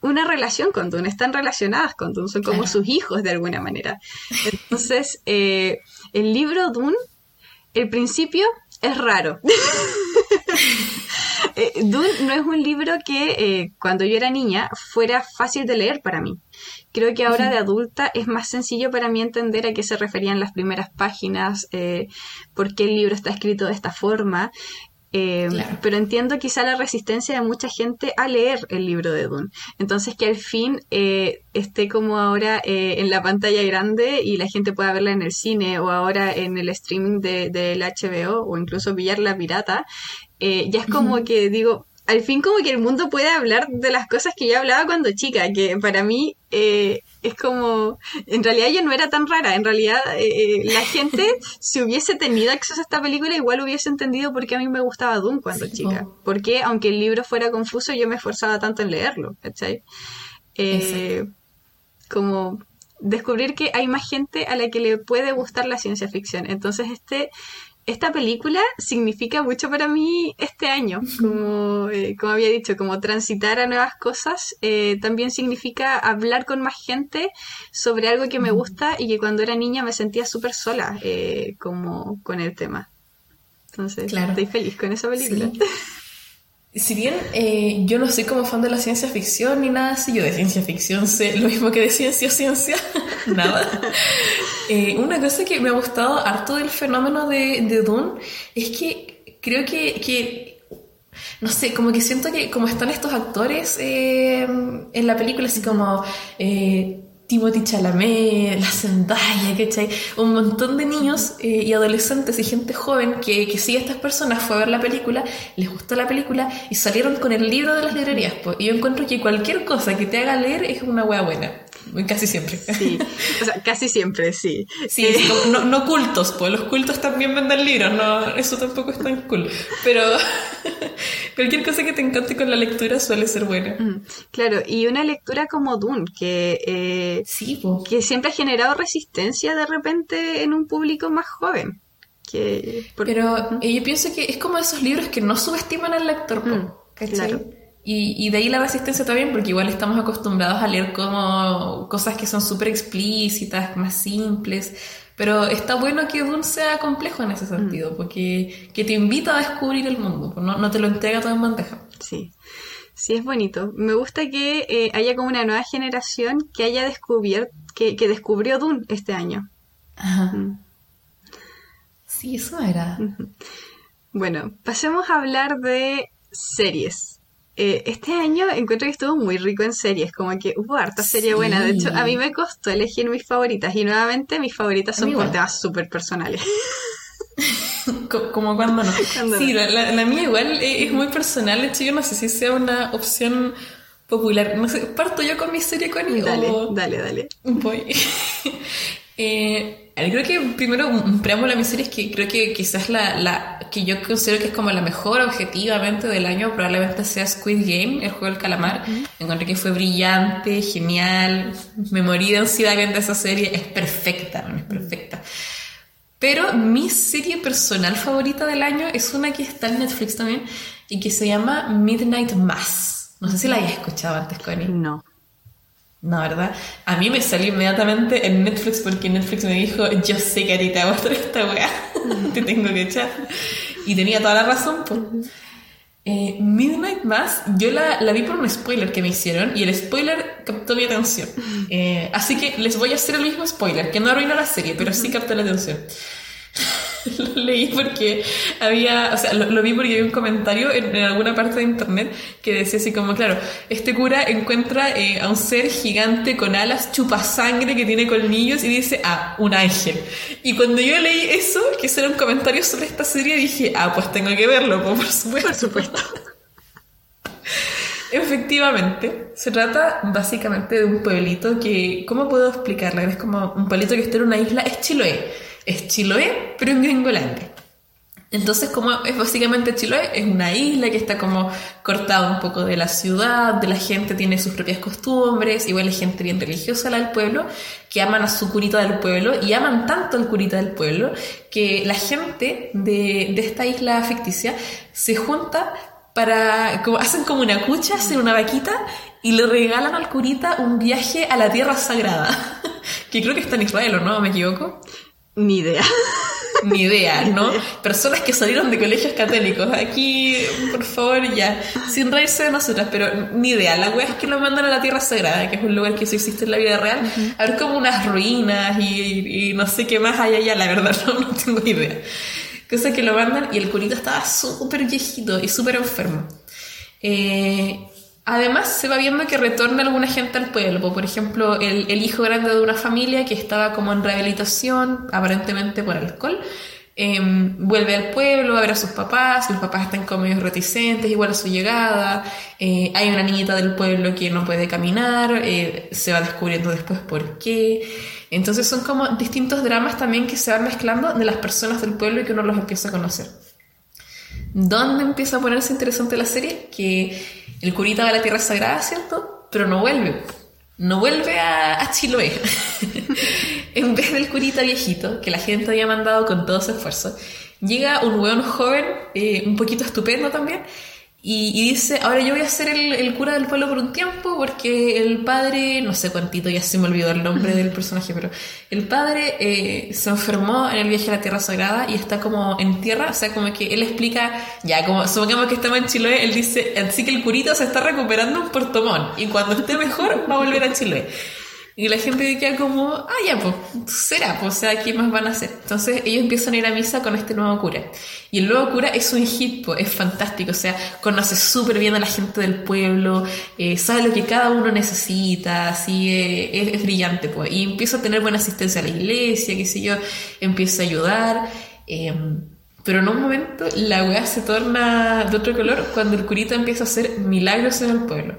una relación con Dune, están relacionadas con Dune, son como sus hijos de alguna manera. Entonces, eh, el libro Dune, el principio es raro. Eh, Dune no es un libro que eh, cuando yo era niña fuera fácil de leer para mí. Creo que ahora de adulta es más sencillo para mí entender a qué se referían las primeras páginas, eh, por qué el libro está escrito de esta forma. Pero entiendo quizá la resistencia de mucha gente a leer el libro de Dune. Entonces que al fin esté como ahora en la pantalla grande y la gente pueda verla en el cine o ahora en el streaming del de, HBO o incluso pillarla pirata, eh, ya es como que digo, al fin como que el mundo puede hablar de las cosas que yo hablaba cuando chica, que para mí eh, es como, en realidad yo no era tan rara, en realidad eh, la gente si hubiese tenido acceso a esta película igual hubiese entendido por qué a mí me gustaba Doom cuando chica, porque aunque el libro fuera confuso yo me esforzaba tanto en leerlo, ¿cachai? como descubrir que hay más gente a la que le puede gustar la ciencia ficción, entonces este esta película significa mucho para mí este año, como, eh, como había dicho, como transitar a nuevas cosas, eh, también significa hablar con más gente sobre algo que me gusta y que cuando era niña me sentía súper sola eh, como con el tema. Entonces, estoy feliz con esa película. Si bien eh, yo no soy como fan de la ciencia ficción ni nada así, yo de ciencia ficción sé lo mismo que de ciencia ciencia, nada. Eh, una cosa que me ha gustado harto del fenómeno de, de Dune es que creo que, no sé, como que siento que como están estos actores eh, en la película, así como Timothy Chalamet, la Zendaya, ¿cachai? Un montón de niños eh, y adolescentes y gente joven que, que sigue a estas personas fue a ver la película, les gustó la película y salieron con el libro de las librerías. Pues. Y yo encuentro que cualquier cosa que te haga leer es una wea buena. Casi siempre. Sí, o sea, casi siempre, sí. Sí, eh, no, no, cultos, pues los cultos también venden libros, no, eso tampoco es tan cool. Pero cualquier cosa que te encante con la lectura suele ser buena. Claro, y una lectura como Dune, que, eh, sí, que siempre ha generado resistencia de repente en un público más joven. Que, Pero eh, yo pienso que es como esos libros que no subestiman al lector, Claro. Y, de ahí la resistencia también, porque igual estamos acostumbrados a leer como cosas que son súper explícitas, más simples, pero está bueno que Dune sea complejo en ese mm. sentido, porque que te invita a descubrir el mundo, pues no, no te lo entrega todo en bandeja. Sí. Sí, es bonito. Me gusta que eh, haya como una nueva generación que haya descubierto, que, que descubrió Dune este año. Ajá. Mm. Sí, eso era. Bueno, pasemos a hablar de series. Eh, este año encuentro que estuvo muy rico en series, como que hubo harta serie buena. De hecho, a mí me costó elegir mis favoritas y nuevamente mis favoritas son por temas súper personales. como cuando no. sí, la, mía igual es muy personal. De hecho, yo no sé si sea una opción popular. No sé, parto yo con mi serie con Dale, dale, dale. Voy. eh, creo que primero un preámbulo a mi serie es que creo que quizás la, la, que yo considero que es como la mejor objetivamente del año probablemente sea Squid Game, el juego del calamar. Encontré que fue brillante, genial, me morí de ansiedad viendo esa serie, es perfecta, es perfecta. Pero mi serie personal favorita del año es una que está en Netflix también y que se llama Midnight Mass. No sé si la hayas escuchado antes, Connie. No. No, ¿verdad? A mí me salió inmediatamente en Netflix porque Netflix me dijo, yo sé que a ti te va a esta weá, te tengo que echar. Y tenía toda la razón, pues. Eh, Midnight Mass, yo la, la, vi por un spoiler que me hicieron y el spoiler captó mi atención. Eh, así que les voy a hacer el mismo spoiler, que no arruinó la serie, pero sí captó la atención. lo leí porque había, o sea, lo, vi porque había un comentario en, alguna parte de internet que decía así como, claro, este cura encuentra eh, a un ser gigante con alas, chupa sangre, que tiene colmillos y dice, ah, un ángel. Y cuando yo leí eso, que ese era un comentario sobre esta serie, dije, ah, pues tengo que verlo, por supuesto. Por supuesto. Efectivamente, se trata básicamente de un pueblito que, ¿cómo puedo explicarla? Es como un pueblito que está en una isla, es Chiloé es Chiloé, pero en Gringolandia. Entonces, como es básicamente Chiloé, es una isla que está como cortada un poco de la ciudad, de la gente tiene sus propias costumbres, igual hay gente bien religiosa la del pueblo, que aman a su curita del pueblo y aman tanto al curita del pueblo que la gente de, de esta isla ficticia se junta para, como, hacen como una cucha, hacen una vaquita y le regalan al curita un viaje a la tierra sagrada, que creo que está en Israel, ¿o no? ¿Me equivoco? Ni idea. Ni idea, ¿no? Personas que salieron de colegios católicos. Aquí, por favor, ya. Sin reírse de nosotras, pero ni idea. La wea es que lo mandan a la Tierra Sagrada, que es un lugar que sí existe en la vida real. A ver como unas ruinas y, no sé qué más hay allá, la verdad, no, no tengo idea. Cosa que lo mandan y el curito estaba súper viejito y súper enfermo. Eh, Además, se va viendo que retorna alguna gente al pueblo. Por ejemplo, el, hijo grande de una familia que estaba como en rehabilitación, aparentemente por alcohol, em, vuelve al pueblo a ver a sus papás. Los papás están como medio reticentes, igual a su llegada. Eh, hay una niñita del pueblo que no puede caminar. Eh, se va descubriendo después por qué. Entonces, son como distintos dramas también que se van mezclando de las personas del pueblo y que uno los empieza a conocer. ¿Dónde empieza a ponerse interesante la serie? Que el curita va a la tierra sagrada, ¿cierto? Pero no vuelve. No vuelve a, Chiloé. en vez del curita viejito, que la gente había mandado con todo su esfuerzo, llega un hueón joven, eh, un poquito estupendo también, y, dice, ahora yo voy a ser el, cura del pueblo por un tiempo porque el padre, no sé cuántito, ya se me olvidó el nombre del personaje, pero el padre eh, se enfermó en el viaje a la Tierra Sagrada y está como en tierra, o sea, como que él explica, ya, como supongamos que estamos en Chiloé, él dice, así que el curito se está recuperando en Puerto Montt y cuando esté mejor va a volver a Chiloé. Y la gente queda como, ah, ya, pues, será, pues, o sea, ¿qué más van a hacer? Entonces ellos empiezan a ir a misa con este nuevo cura. Y el nuevo cura es un hit, pues, es fantástico, o sea, conoce súper bien a la gente del pueblo, eh, sabe lo que cada uno necesita, así, eh, es, brillante, pues. Y empieza a tener buena asistencia a la iglesia, qué sé yo, empieza a ayudar. Em, pero en un momento la weá se torna de otro color cuando el curita empieza a hacer milagros en el pueblo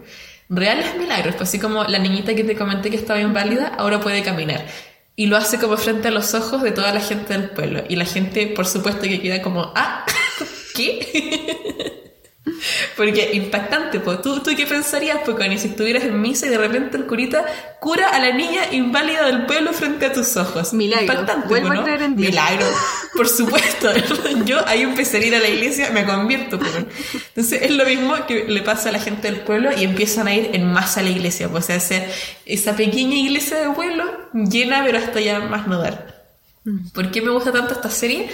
reales milagros, pues así como la niñita que te comenté que estaba inválida, ahora puede caminar. Y lo hace como frente a los ojos de toda la gente del pueblo. Y la gente, por supuesto, que queda como, ah, ¿qué? Porque impactante, pues ¿Tú, ¿tú qué pensarías, pues, cuando si estuvieras en misa y de repente el curita cura a la niña inválida del pueblo frente a tus ojos? Milagro. Impactante, Vuelvo a creer en Dios. Milagro, por supuesto. Yo ahí empecé a ir a la iglesia, me convierto, pues. Entonces es lo mismo que le pasa a la gente del pueblo y empiezan a ir en masa a la iglesia, pues, o sea, esa pequeña iglesia de pueblo llena, pero hasta ya más no dar. Mm. ¿Por qué me gusta tanto esta serie?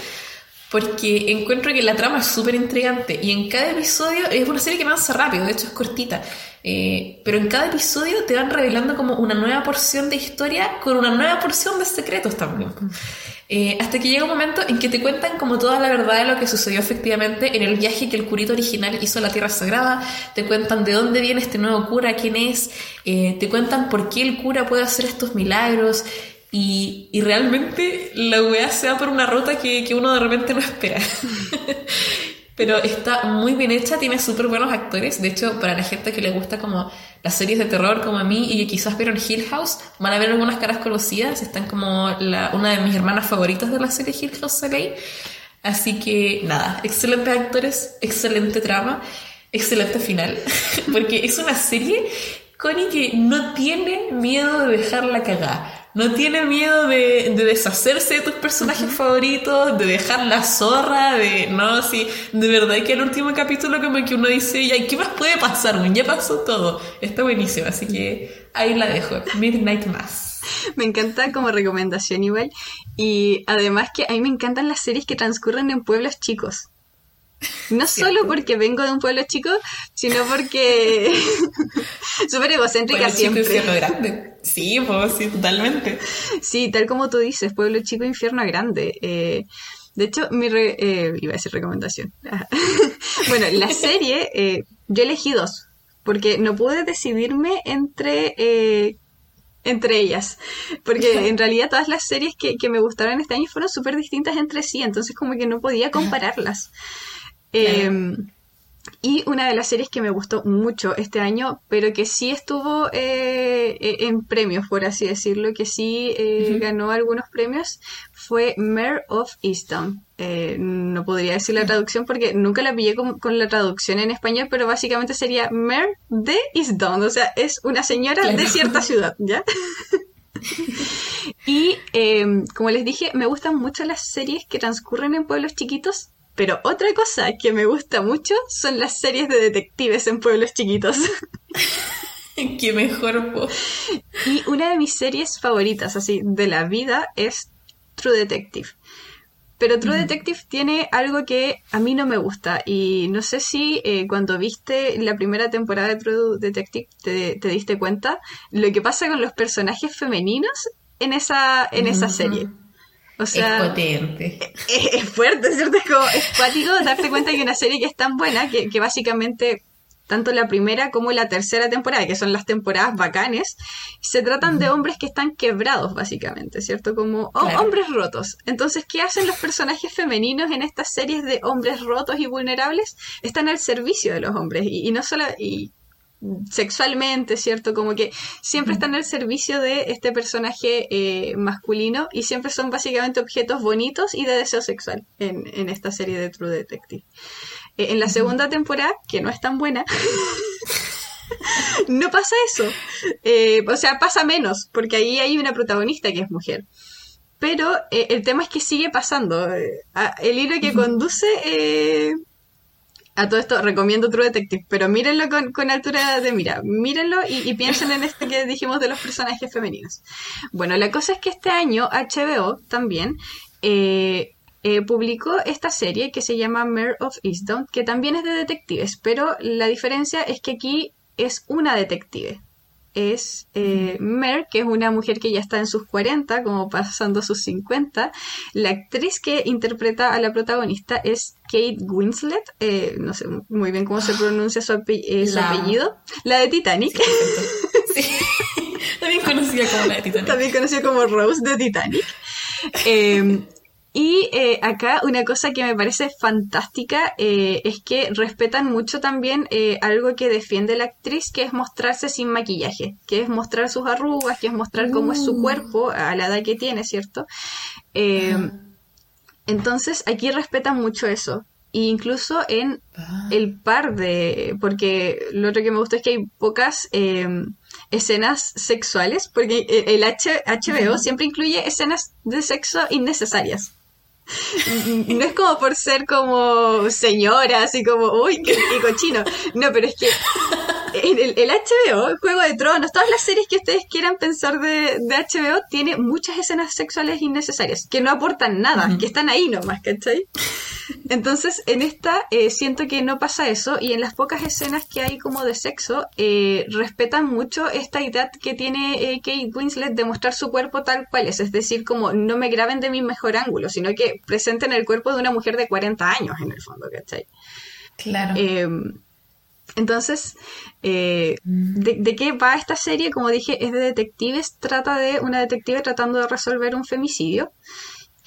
Porque encuentro que la trama es súper intrigante y en cada episodio es una serie que avanza rápido, de hecho es cortita, eh, pero en cada episodio te van revelando como una nueva porción de historia con una nueva porción de secretos también. Eh, hasta que llega un momento en que te cuentan como toda la verdad de lo que sucedió efectivamente en el viaje que el curito original hizo a la Tierra Sagrada, te cuentan de dónde viene este nuevo cura, quién es, eh, te cuentan por qué el cura puede hacer estos milagros, y, y, realmente la weá se va por una ruta que, que uno de repente no espera. Pero está muy bien hecha, tiene súper buenos actores. De hecho, para la gente que le gusta como las series de terror como a mí y que quizás vieron Hill House, van a ver algunas caras conocidas. Están como la, una de mis hermanas favoritas de la serie Hill House Saley. Así que nada, excelentes actores, excelente trama, excelente final. Porque es una serie, Connie, que no tiene miedo de dejarla cagar no tiene miedo de, deshacerse de tus personajes favoritos, de dejar la zorra, de no, sí, de verdad que el último capítulo como que uno dice, ya, ¿qué más puede pasar? Ya pasó todo. Está buenísimo, así que ahí la dejo. Midnight Mass. Me encanta como recomendación igual. Y además que a mí me encantan las series que transcurren en pueblos chicos. No solo porque vengo de un pueblo chico, sino porque súper egocéntrica siempre. grande. Sí, pues sí, totalmente. Sí, tal como tú dices, pueblo chico, infierno grande. Eh, de hecho, mi eh, iba a decir recomendación. bueno, la serie, eh, yo elegí dos, porque no pude decidirme entre entre ellas. Porque en realidad todas las series que, que me gustaron este año fueron súper distintas entre sí, entonces como que no podía compararlas. Em, y una de las series que me gustó mucho este año, pero que sí estuvo eh, e, en premios, por así decirlo, que sí eh, ganó algunos premios, fue Mare of Easttown. Eh, no podría decir la traducción porque nunca la pillé con, la traducción en español, pero básicamente sería Mare de Easttown, o sea, es una señora de cierta ciudad, ¿ya? y em, como les dije, me gustan mucho las series que transcurren en pueblos chiquitos pero otra cosa que me gusta mucho son las series de detectives en pueblos chiquitos. Qué mejor. Y una de mis series favoritas, así, de la vida es True Detective. Pero True Detective tiene algo que a mí no me gusta y no sé si eh, cuando viste la primera temporada de True Detective te, diste cuenta lo que pasa con los personajes femeninos en esa, en esa serie. O sea, es potente. Es, fuerte, ¿cierto? Es como es cuático darte cuenta que una serie que es tan buena que, que, básicamente tanto la primera como la tercera temporada, que son las temporadas bacanes, se tratan de hombres que están quebrados, básicamente, ¿cierto? Como hombres rotos. Entonces, ¿qué hacen los personajes femeninos en estas series de hombres rotos y vulnerables? Están al servicio de los hombres. Y, y no solo, y sexualmente, ¿cierto? Como que siempre están al servicio de este personaje eh, masculino y siempre son básicamente objetos bonitos y de deseo sexual en, esta serie de True Detective. Eh, en la segunda temporada, que no es tan buena, no pasa eso. Eh, o sea, pasa menos, porque ahí hay una protagonista que es mujer. Pero el tema es que sigue pasando. el hilo que conduce a todo esto recomiendo True Detective, pero mírenlo con, altura de mira, mírenlo y, piensen en este que dijimos de los personajes femeninos. Bueno, la cosa es que este año HBO también eh, eh, publicó esta serie que se llama Mare of Easttown, que también es de detectives, pero la diferencia es que aquí es una detective. Es eh, Mer, que es una mujer que ya está en sus 40, como pasando sus 50. La actriz que interpreta a la protagonista es Kate Winslet, eh, no sé muy bien cómo se pronuncia su, eh, apellido, la de Titanic. También conocida como la de Titanic. También conocida como Rose de Titanic. Y eh, acá una cosa que me parece fantástica eh, es que respetan mucho también eh, algo que defiende la actriz, que es mostrarse sin maquillaje, que es mostrar sus arrugas, que es mostrar cómo es su uh. cuerpo a la edad que tiene, ¿cierto? Entonces aquí respetan mucho eso. E incluso en ah. el par de... Porque lo otro que me gusta es que hay pocas escenas sexuales, porque el HBO siempre incluye escenas de sexo innecesarias no es como por ser como señora, así como, uy, qué, cochino. No, pero es que en el, el, HBO, Juego de Tronos, todas las series que ustedes quieran pensar de, de HBO, tiene muchas escenas sexuales innecesarias, que no aportan nada, que están ahí nomás, ¿cachai? Entonces, en esta eh, siento que no pasa eso y en las pocas escenas que hay como de sexo, eh, respetan mucho esta idea que tiene eh, Kate Winslet de mostrar su cuerpo tal cual es, es decir, como no me graben de mi mejor ángulo, sino que presenten el cuerpo de una mujer de 40 años en el fondo, ¿cachai? Claro. Em, entonces, de, de, qué va esta serie? Como dije, es de detectives, trata de una detective tratando de resolver un femicidio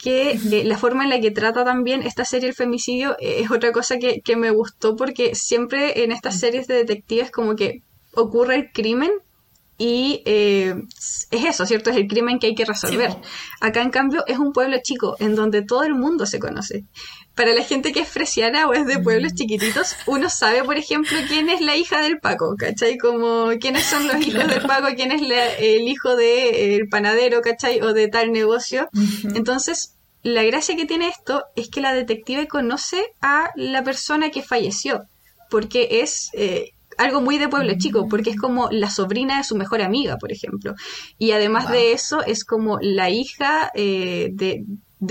que eh, la forma en la que trata también esta serie el femicidio eh, es otra cosa que, me gustó porque siempre en estas series de detectives como que ocurre el crimen y eh, es eso, ¿cierto? Es el crimen que hay que resolver. Acá, en cambio, es un pueblo chico en donde todo el mundo se conoce. Para la gente que es fresiana o es de pueblos mm. chiquititos, uno sabe, por ejemplo, quién es la hija del Paco, ¿cachai? Como quiénes son los hijos del Paco, quién es el hijo del panadero, ¿cachai? O de tal negocio. Entonces, la gracia que tiene esto es que la detective conoce a la persona que falleció, porque es... Eh, algo muy de pueblo chico, porque es como la sobrina de su mejor amiga, por ejemplo. Y además de eso, es como la hija eh, de,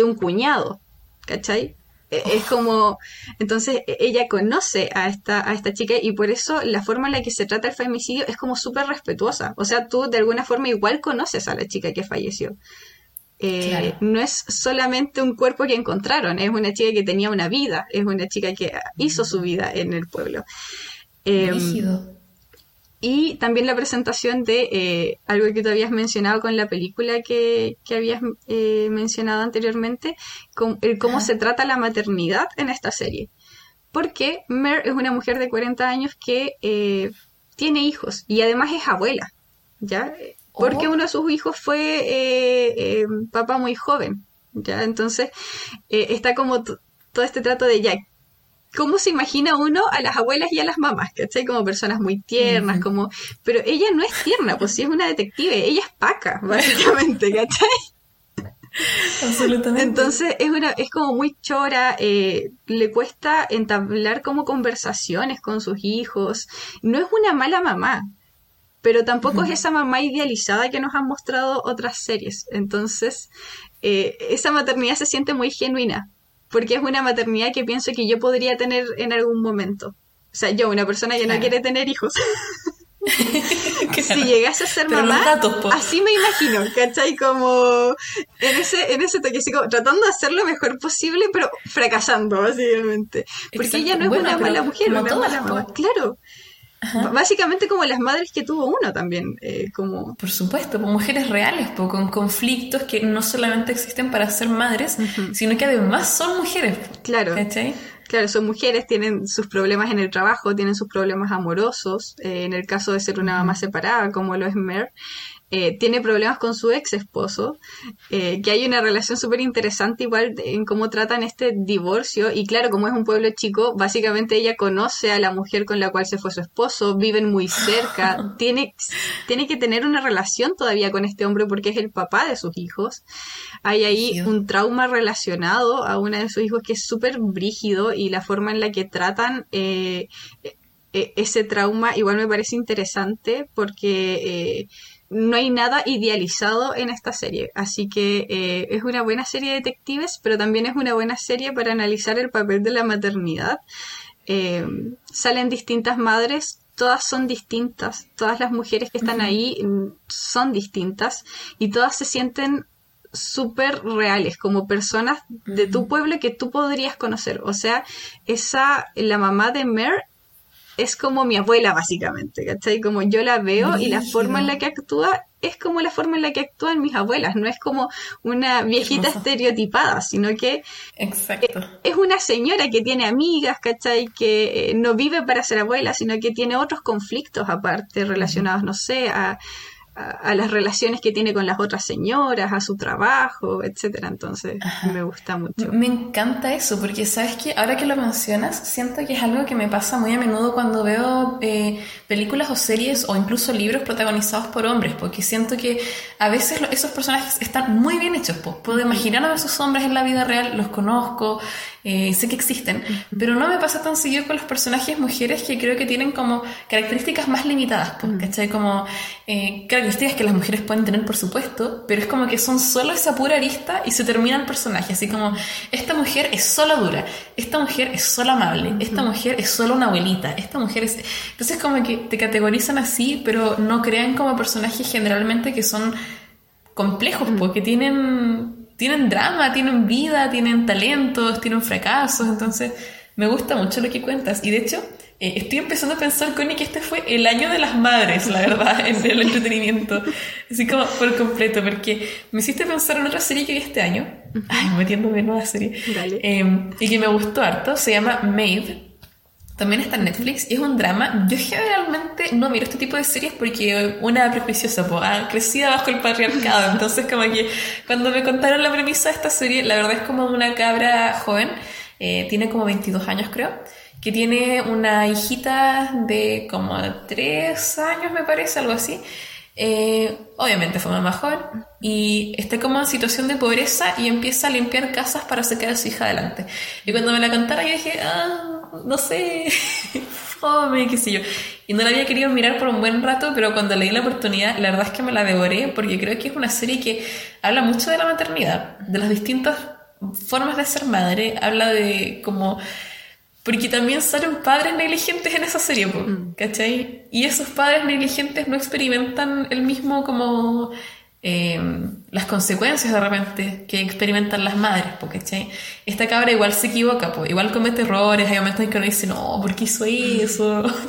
un cuñado, ¿cachai? E, es como, entonces e, ella conoce a esta, a esta chica y por eso la forma en la que se trata el femicidio es como súper respetuosa. O sea, tú de alguna forma igual conoces a la chica que falleció. Eh, no es solamente un cuerpo que encontraron, es una chica que tenía una vida, es una chica que hizo su vida en el pueblo. Em, y también la presentación de eh, algo que tú habías mencionado con la película que, habías eh, mencionado anteriormente, el cómo se trata la maternidad en esta serie. Porque Mer es una mujer de 40 años que eh, tiene hijos y además es abuela, ¿ya? Porque oh. uno de sus hijos fue papá muy joven, ¿ya? Entonces está como todo este trato de ya, cómo se imagina uno a las abuelas y a las mamás, ¿cachai? Como personas muy tiernas, como... Pero ella no es tierna, pues sí es una detective, ella es paca, básicamente, ¿cachai? Absolutamente. Entonces es una, es como muy chora, eh, le cuesta entablar como conversaciones con sus hijos. No es una mala mamá, pero tampoco es esa mamá idealizada que nos han mostrado otras series. Entonces, eh, esa maternidad se siente muy genuina porque es una maternidad que pienso que yo podría tener en algún momento. O sea, yo, una persona que no quiere tener hijos. Si llegase a ser mamá, así me imagino, ¿cachai? Como en ese, en ese toque, así como tratando de hacer lo mejor posible, pero fracasando, básicamente. Porque ella no es una mala mujer, una mala mamá. Claro. Básicamente como las madres que tuvo uno también, eh, como... Por supuesto, como mujeres reales, con conflictos que no solamente existen para ser madres, sino que además son mujeres. Claro. Claro, son mujeres, tienen sus problemas en el trabajo, tienen sus problemas amorosos, eh, en el caso de ser una mamá separada, como lo es Mer. Eh, tiene problemas con su ex esposo, eh, que hay una relación súper interesante igual en cómo tratan este divorcio. Y claro, como es un pueblo chico, básicamente ella conoce a la mujer con la cual se fue su esposo, viven muy cerca, tiene, tiene que tener una relación todavía con este hombre porque es el papá de sus hijos. Hay ahí un trauma relacionado a uno de sus hijos que es súper brígido y la forma en la que tratan... Eh, ese trauma igual me parece interesante porque no hay nada idealizado en esta serie. Así que eh, es una buena serie de detectives, pero también es una buena serie para analizar el papel de la maternidad. Eh, salen distintas madres, todas son distintas, todas las mujeres que están ahí mm, son distintas y todas se sienten súper reales, como personas de tu pueblo que tú podrías conocer. O sea, esa, la mamá de Mer es como mi abuela, básicamente, ¿cachai? Como yo la veo y la forma en la que actúa es como la forma en la que actúan mis abuelas, no es como una viejita estereotipada, sino que Exacto. es una señora que tiene amigas, ¿cachai? Que eh, no vive para ser abuela, sino que tiene otros conflictos aparte relacionados, no sé, a a, las relaciones que tiene con las otras señoras, a su trabajo, etcétera. Entonces, me gusta mucho. Me encanta eso, porque sabes que ahora que lo mencionas, siento que es algo que me pasa muy a menudo cuando veo eh, películas o series o incluso libros protagonizados por hombres, porque siento que a veces esos personajes están muy bien hechos. Puedo imaginar a esos hombres en la vida real, los conozco, eh, sé que existen, pero no me pasa tan seguido con los personajes mujeres que creo que tienen como características más limitadas, pues, ¿cachai? Como eh, características que las mujeres pueden tener, por supuesto, pero es como que son solo esa pura arista y se termina el personaje, así como esta mujer es solo dura, esta mujer es solo amable, esta mujer es solo una abuelita, esta mujer es... Entonces como que te categorizan así, pero no crean como personajes generalmente que son complejos, porque tienen tienen drama, tienen vida, tienen talentos, tienen fracasos, entonces me gusta mucho lo que cuentas. Y de hecho, eh, estoy empezando a pensar, Connie, que este fue el año de las madres, la verdad, en el entretenimiento. Así como por completo, porque me hiciste pensar en otra serie que vi este año. Ay, metiéndome en nueva serie. Eh, y que me gustó harto, se llama Maid también está en Netflix y es un drama. Yo generalmente no miro este tipo de series porque una prejuiciosa, pues, crecida bajo el patriarcado. Entonces, como que cuando me contaron la premisa de esta serie, la verdad es como una cabra joven, eh, tiene como 22 años creo, que tiene una hijita de como 3 años, me parece, algo así. Eh, obviamente fue mamá joven y está como en situación de pobreza y empieza a limpiar casas para sacar a su hija adelante. Y cuando me la contara yo dije, ah, no sé, fome, qué sé yo. Y no la había querido mirar por un buen rato, pero cuando leí la oportunidad, la verdad es que me la devoré porque creo que es una serie que habla mucho de la maternidad, de las distintas formas de ser madre, habla de como... Porque también salen padres negligentes en esa serie, mm. ¿cachai? Y esos padres negligentes no experimentan el mismo como Em, las consecuencias de repente que experimentan las madres, porque esta cabra igual se equivoca, pues, igual comete errores, hay momentos en que uno dice, no, ¿por qué hizo eso?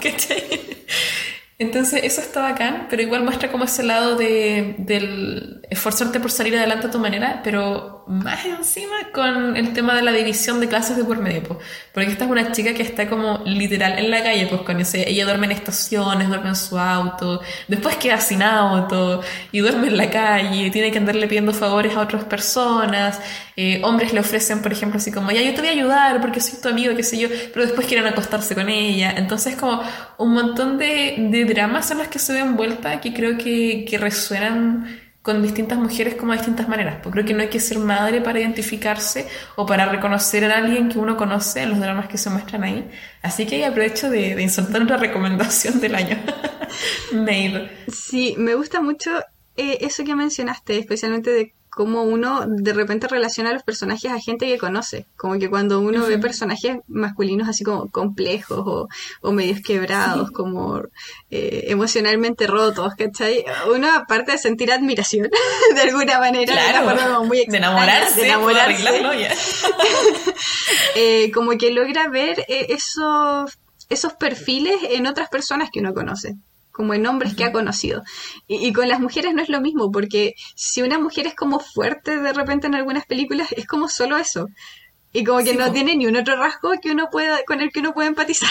Entonces eso está bacán, pero igual muestra como ese lado de, del esforzarte por salir adelante a tu manera, pero más encima con el tema de la división de clases de por medio, pues. porque esta es una chica que está como literal en la calle, pues con ese, ella duerme en estaciones, duerme en su auto, después queda sin auto y duerme en la calle, tiene que andarle pidiendo favores a otras personas, eh, hombres le ofrecen, por ejemplo, así como, ya yo te voy a ayudar porque soy tu amigo, qué sé yo, pero después quieren acostarse con ella, entonces como un montón de, de dramas son los que se ven vuelta que creo que, que resuenan con distintas mujeres como de distintas maneras. Porque creo que no hay que ser madre para identificarse o para reconocer a alguien que uno conoce en los dramas que se muestran ahí. Así que aprovecho de, de insertar una recomendación del año. Maid. Sí, me gusta mucho eh, eso que mencionaste, especialmente de cómo uno de repente relaciona a los personajes a gente que conoce. Como que cuando uno ve personajes masculinos así como complejos o, o medios quebrados, como eh, emocionalmente rotos, ¿cachai? Uno aparte de sentir admiración de alguna manera, de, muy de enamorarse, de enamorarse eh, como que logra ver eh, esos, esos perfiles en otras personas que uno conoce como en hombres que ha conocido. Y, con las mujeres no es lo mismo, porque si una mujer es como fuerte de repente en algunas películas, es como solo eso. Y como que no tiene ni un otro rasgo que uno pueda, con el que uno pueda empatizar.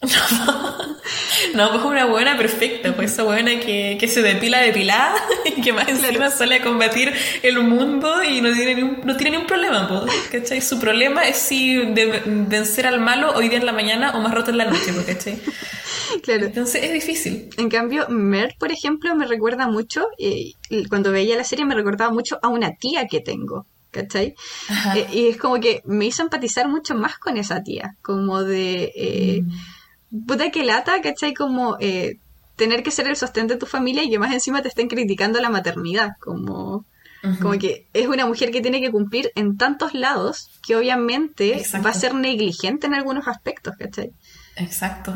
No, pues una buena perfecta, pues esa buena que, que se depila depilada y que más encima sale a combatir el mundo y no tiene ni un, no tiene ni un problema, pues, ¿cachai? Su problema es si de, vencer al malo hoy día en la mañana o más roto en la noche, pues, ¿cachai? Claro. Entonces es difícil. En cambio, Mert, por ejemplo, me recuerda mucho, y cuando veía la serie me recordaba mucho a una tía que tengo. ¿Cachai? Eh, y es como que me hizo empatizar mucho más con esa tía, como de... Eh, mm puta que lata, ¿cachai? Como eh, tener que ser el sostén de tu familia y que más encima te estén criticando la maternidad, como... Como que es una mujer que tiene que cumplir en tantos lados que obviamente va a ser negligente en algunos aspectos, ¿cachai? Exacto.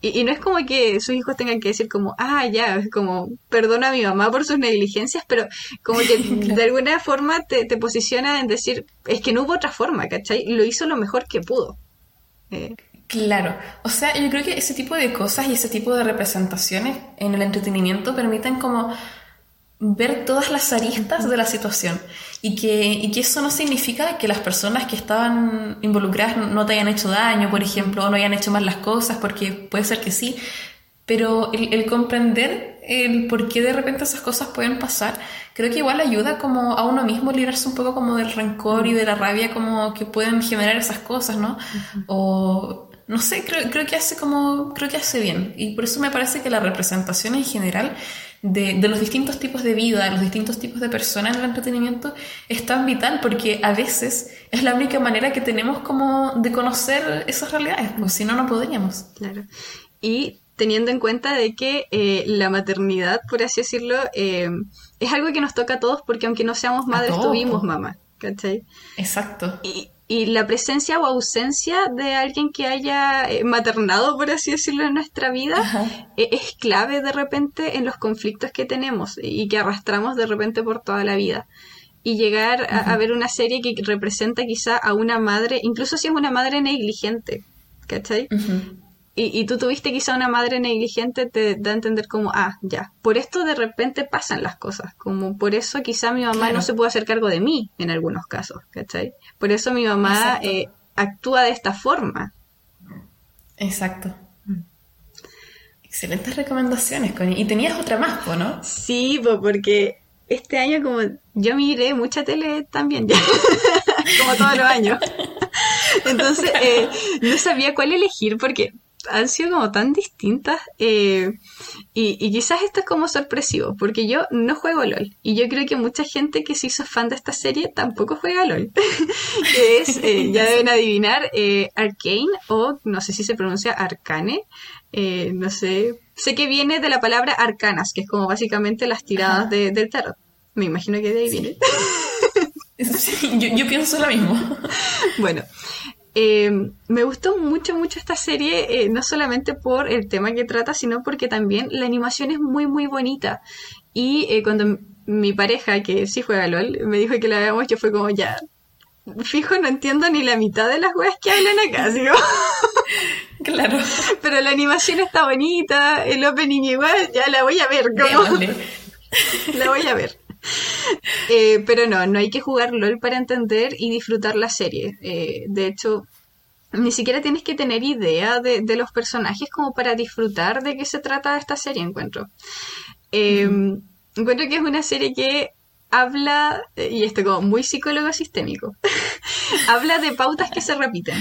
Y, no es como que sus hijos tengan que decir como, ah, ya, es como, perdona a mi mamá por sus negligencias, pero como que de alguna forma te, te, posiciona en decir, es que no hubo otra forma, ¿cachai? Lo hizo lo mejor que pudo. Eh. Claro, o sea, yo creo que ese tipo de cosas y ese tipo de representaciones en el entretenimiento permiten como ver todas las aristas de la situación y que, y que eso no significa que las personas que estaban involucradas no te hayan hecho daño, por ejemplo, o no hayan hecho mal las cosas, porque puede ser que sí, pero el, comprender el por qué de repente esas cosas pueden pasar, creo que igual ayuda como a uno mismo librarse un poco como del rencor y de la rabia como que pueden generar esas cosas, ¿no? O no sé, creo, creo que hace como, creo que hace bien. Y por eso me parece que la representación en general de, de, los distintos tipos de vida, de los distintos tipos de personas en el entretenimiento es tan vital porque a veces es la única manera que tenemos como de conocer esas realidades, pues si no, no podríamos. Claro. Y teniendo en cuenta de que eh, la maternidad, por así decirlo, eh, es algo que nos toca a todos porque aunque no seamos madres, tuvimos mamá. ¿Cachai? Exacto. Y, y la presencia o ausencia de alguien que haya eh, maternado, por así decirlo, en nuestra vida, eh, es clave de repente en los conflictos que tenemos y que arrastramos de repente por toda la vida. Y llegar a, ver una serie que representa quizá a una madre, incluso si es una madre negligente, ¿cachai? Y, tú tuviste quizá una madre negligente, te da a entender como, ah, ya, por esto de repente pasan las cosas, como por eso quizá mi mamá no se puede hacer cargo de mí en algunos casos, ¿cachai? Por eso mi mamá eh, actúa de esta forma. Exacto. Excelentes recomendaciones, Connie. Y tenías otra más, ¿no? Sí, porque este año como yo miré mucha tele también, ya, como todos los años. Entonces, eh, no sabía cuál elegir porque han sido como tan distintas eh, y, quizás esto es como sorpresivo porque yo no juego LOL y yo creo que mucha gente que se hizo fan de esta serie tampoco juega LOL que es, eh, ya deben adivinar, eh, Arcane o no sé si se pronuncia Arcane no sé, sé que viene de la palabra arcanas que es como básicamente las tiradas de, del tarot me imagino que de ahí viene. Yo, yo pienso lo mismo. Bueno eh, me gustó mucho, mucho esta serie, eh, no solamente por el tema que trata, sino porque también la animación es muy, muy bonita. Y eh, cuando mi pareja, que sí juega LOL, me dijo que la veamos, yo fue como, ya, fijo, no entiendo ni la mitad de las weas que hablan acá, digo. Claro. Pero la animación está bonita, el opening igual, ya la voy a ver. como la voy a ver. Eh, pero no, no hay que jugar LOL para entender y disfrutar la serie. Eh, de hecho, ni siquiera tienes que tener idea de, los personajes como para disfrutar de qué se trata esta serie, encuentro. Eh, encuentro que es una serie que habla, y esto como muy psicólogo sistémico, habla de pautas que se repiten.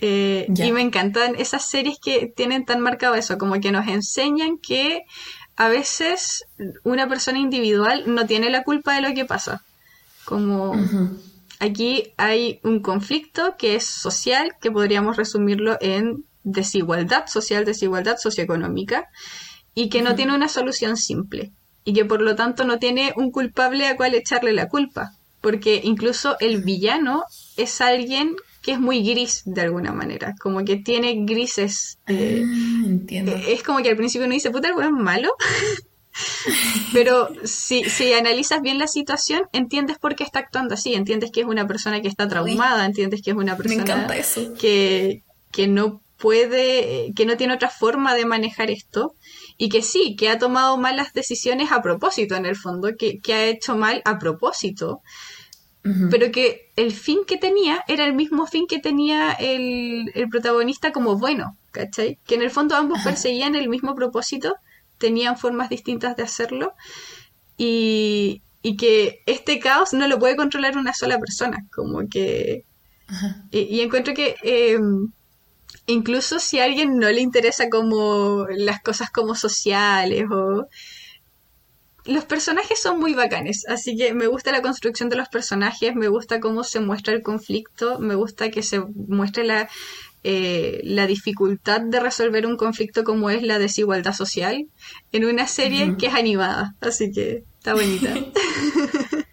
y me encantan esas series que tienen tan marcado eso, como que nos enseñan que a veces una persona individual no tiene la culpa de lo que pasa. Como aquí hay un conflicto que es social, que podríamos resumirlo en desigualdad social, desigualdad socioeconómica, y que no tiene una solución simple, y que por lo tanto no tiene un culpable a cual echarle la culpa, porque incluso el villano es alguien que es muy gris de alguna manera, como que tiene grises. Eh, ah, entiendo. Eh, es como que al principio uno dice, puta, el weón es malo. Pero si, si analizas bien la situación, entiendes por qué está actuando así, entiendes que es una persona que está traumada, entiendes que es una persona Que, que no puede, que no tiene otra forma de manejar esto y que sí, que ha tomado malas decisiones a propósito en el fondo, que, que ha hecho mal a propósito pero que el fin que tenía era el mismo fin que tenía el, protagonista como bueno, ¿cachai? Que en el fondo ambos perseguían el mismo propósito, tenían formas distintas de hacerlo y, que este caos no lo puede controlar una sola persona, como que... Y, encuentro que em, incluso si a alguien no le interesa como las cosas como sociales o los personajes son muy bacanes, así que me gusta la construcción de los personajes, me gusta cómo se muestra el conflicto, me gusta que se muestre la, eh, la dificultad de resolver un conflicto como es la desigualdad social en una serie que es animada, así que está bonita.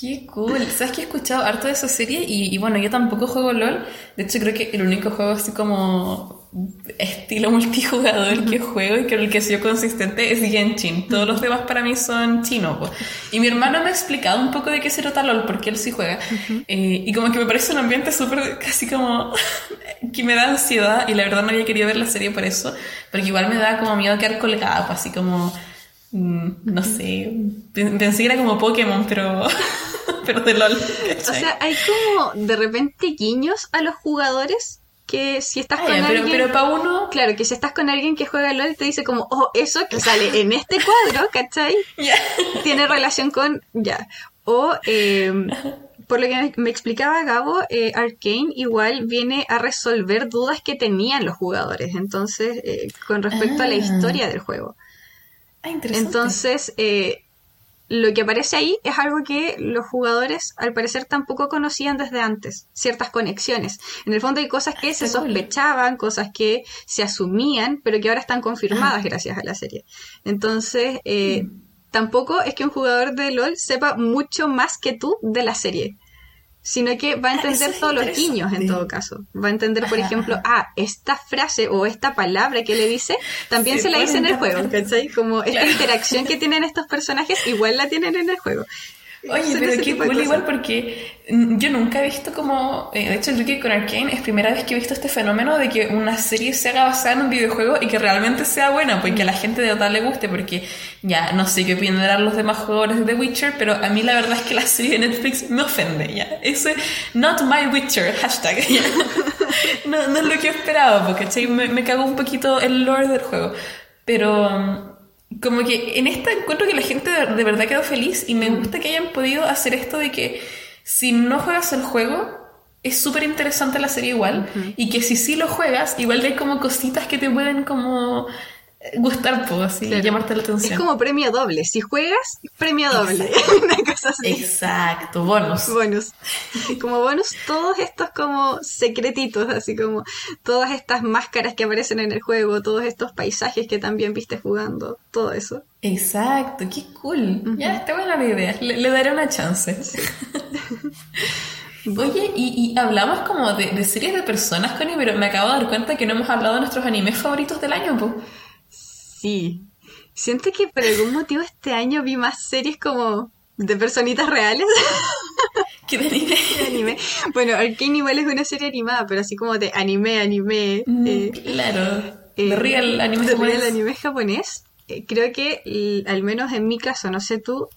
Qué cool. ¿Sabes que he escuchado harto de esa serie? Y, y, bueno, yo tampoco juego LOL. De hecho, creo que el único juego así como estilo multijugador que juego y que el que soy consistente es Genshin. Todos los demás para mí son chinos. Y mi hermano me ha explicado un poco de qué se trata LOL, porque él sí juega. Eh, y como que me parece un ambiente súper, casi como que me da ansiedad. Y la verdad no había querido ver la serie por eso, porque igual me da como miedo quedar colgado, así como mm, no sé, pensé que era como Pokémon, pero, pero de LOL. O sea, hay como de repente guiños a los jugadores que si estás con pero, alguien... Pero para uno... Claro, que si estás con alguien que juega LOL te dice como, oh, eso que sale en este cuadro, ¿cachai? Tiene relación con... Ya. O... Eh, por lo que me explicaba Gabo, eh, Arkane igual viene a resolver dudas que tenían los jugadores, entonces, eh, con respecto a la ah. historia del juego. Ah, interesante. Entonces, eh, lo que aparece ahí es algo que los jugadores al parecer tampoco conocían desde antes, ciertas conexiones. En el fondo hay cosas que se sospechaban, cosas que se asumían, pero que ahora están confirmadas gracias a la serie. Entonces, eh, mm. tampoco es que un jugador de LOL sepa mucho más que tú de la serie sino que va a entender todos los guiños en todo caso. Va a entender, por ejemplo, ah, esta frase o esta palabra que le dice, también se la dice en el juego, ¿cachai? Como esta interacción que tienen estos personajes, igual la tienen en el juego. Oye, pero qué cool igual porque mm, yo nunca he visto como, eh, de hecho creo que con Arkane es primera vez que he visto este fenómeno de que una serie se haga basada en un videojuego y que realmente sea buena, porque a la gente de verdad le guste, porque ya no sé qué opinarán los demás jugadores de The Witcher, pero a mí la verdad es que la serie de Netflix me ofende, ya. Ese not my Witcher, hashtag, No, no es lo que esperaba, porque me, me cagó un poquito el lore del juego. Pero mm, como que en esta encuentro que la gente de, verdad quedó feliz y me gusta que hayan podido hacer esto de que si no juegas el juego, es súper interesante la serie igual y que si sí lo juegas, igual hay como cositas que te pueden como gustar, pues, así, llamarte la atención. Es como premio doble. Si juegas, premio doble. Una cosa así. Exacto, bonus. Bonus. Y como bonus, todos estos como secretitos, así como todas estas máscaras que aparecen en el juego, todos estos paisajes que también viste jugando, todo eso. Exacto, qué cool. Ya, está buena la idea. Le, daré una chance. Oye, y, hablamos como de, series de personas, Connie, pero me acabo de dar cuenta que no hemos hablado de nuestros animes favoritos del año, pues. Sí. Siento que por algún motivo este año vi más series como de personitas reales. ¿Qué de anime? Bueno, Arkane igual es una serie animada, pero así como de anime, anime. Mm, eh, claro. de eh, real anime de japonés. Real anime japonés. Eh, creo que, al menos en mi caso, no sé tú,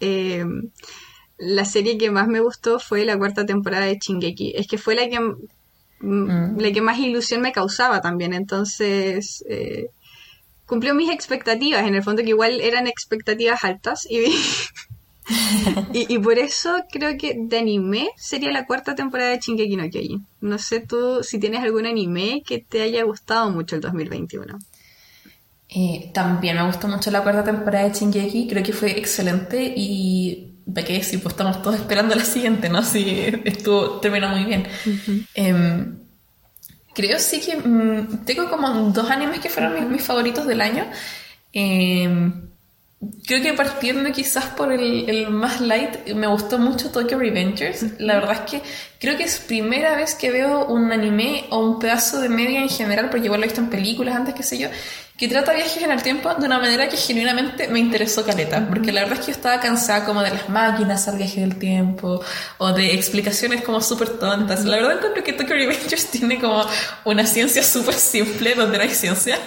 la serie que más me gustó fue la cuarta temporada de Shingeki. Es que fue la que, mm. la que más ilusión me causaba también. Entonces, cumplió mis expectativas, en el fondo que igual eran expectativas altas y, y, por eso creo que de anime sería la cuarta temporada de Shingeki no Kyojin. No sé tú si tienes algún anime que te haya gustado mucho el 2021. Eh, también me gustó mucho la cuarta temporada de Shingeki, creo que fue excelente y de que sí, pues estamos todos esperando la siguiente, ¿no? Sí, estuvo, terminó muy bien. Creo sí que mm, tengo como dos animes que fueron mis, favoritos del año. Em, creo que partiendo quizás por el, más light, me gustó mucho Tokyo Revengers. La verdad es que creo que es primera vez que veo un anime o un pedazo de media en general, porque igual lo he visto en películas antes, qué sé yo, que trata viajes en el tiempo de una manera que genuinamente me interesó caleta, porque la verdad es que yo estaba cansada como de las máquinas al viaje del tiempo o de explicaciones como súper tontas. La verdad encuentro que Tokyo Revengers tiene como una ciencia súper simple donde no hay ciencia.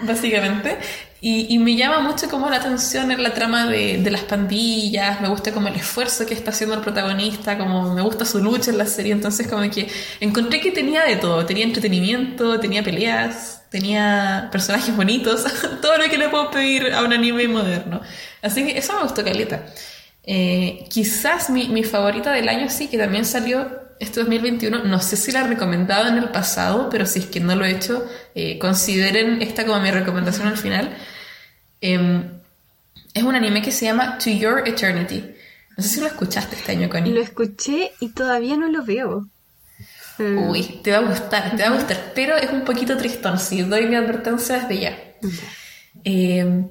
Básicamente. Básicamente. Y, me llama mucho como la atención en la trama de, de, las pandillas, me gusta como el esfuerzo que está haciendo el protagonista, como me gusta su lucha en la serie, entonces como que encontré que tenía de todo, tenía entretenimiento, tenía peleas, tenía personajes bonitos, todo lo que le puedo pedir a un anime moderno. Así que eso me gustó caleta. Eh, quizás mi, mi favorita del año sí, que también salió este 2021, no sé si la he recomendado en el pasado, pero si es que no lo he hecho, eh, consideren esta como mi recomendación al final. Em, es un anime que se llama To Your Eternity. No sé si lo escuchaste este año, Connie. Lo escuché y todavía no lo veo. Uy, te va a gustar, te va a gustar, pero es un poquito tristón, si doy mi advertencia desde ya. Em,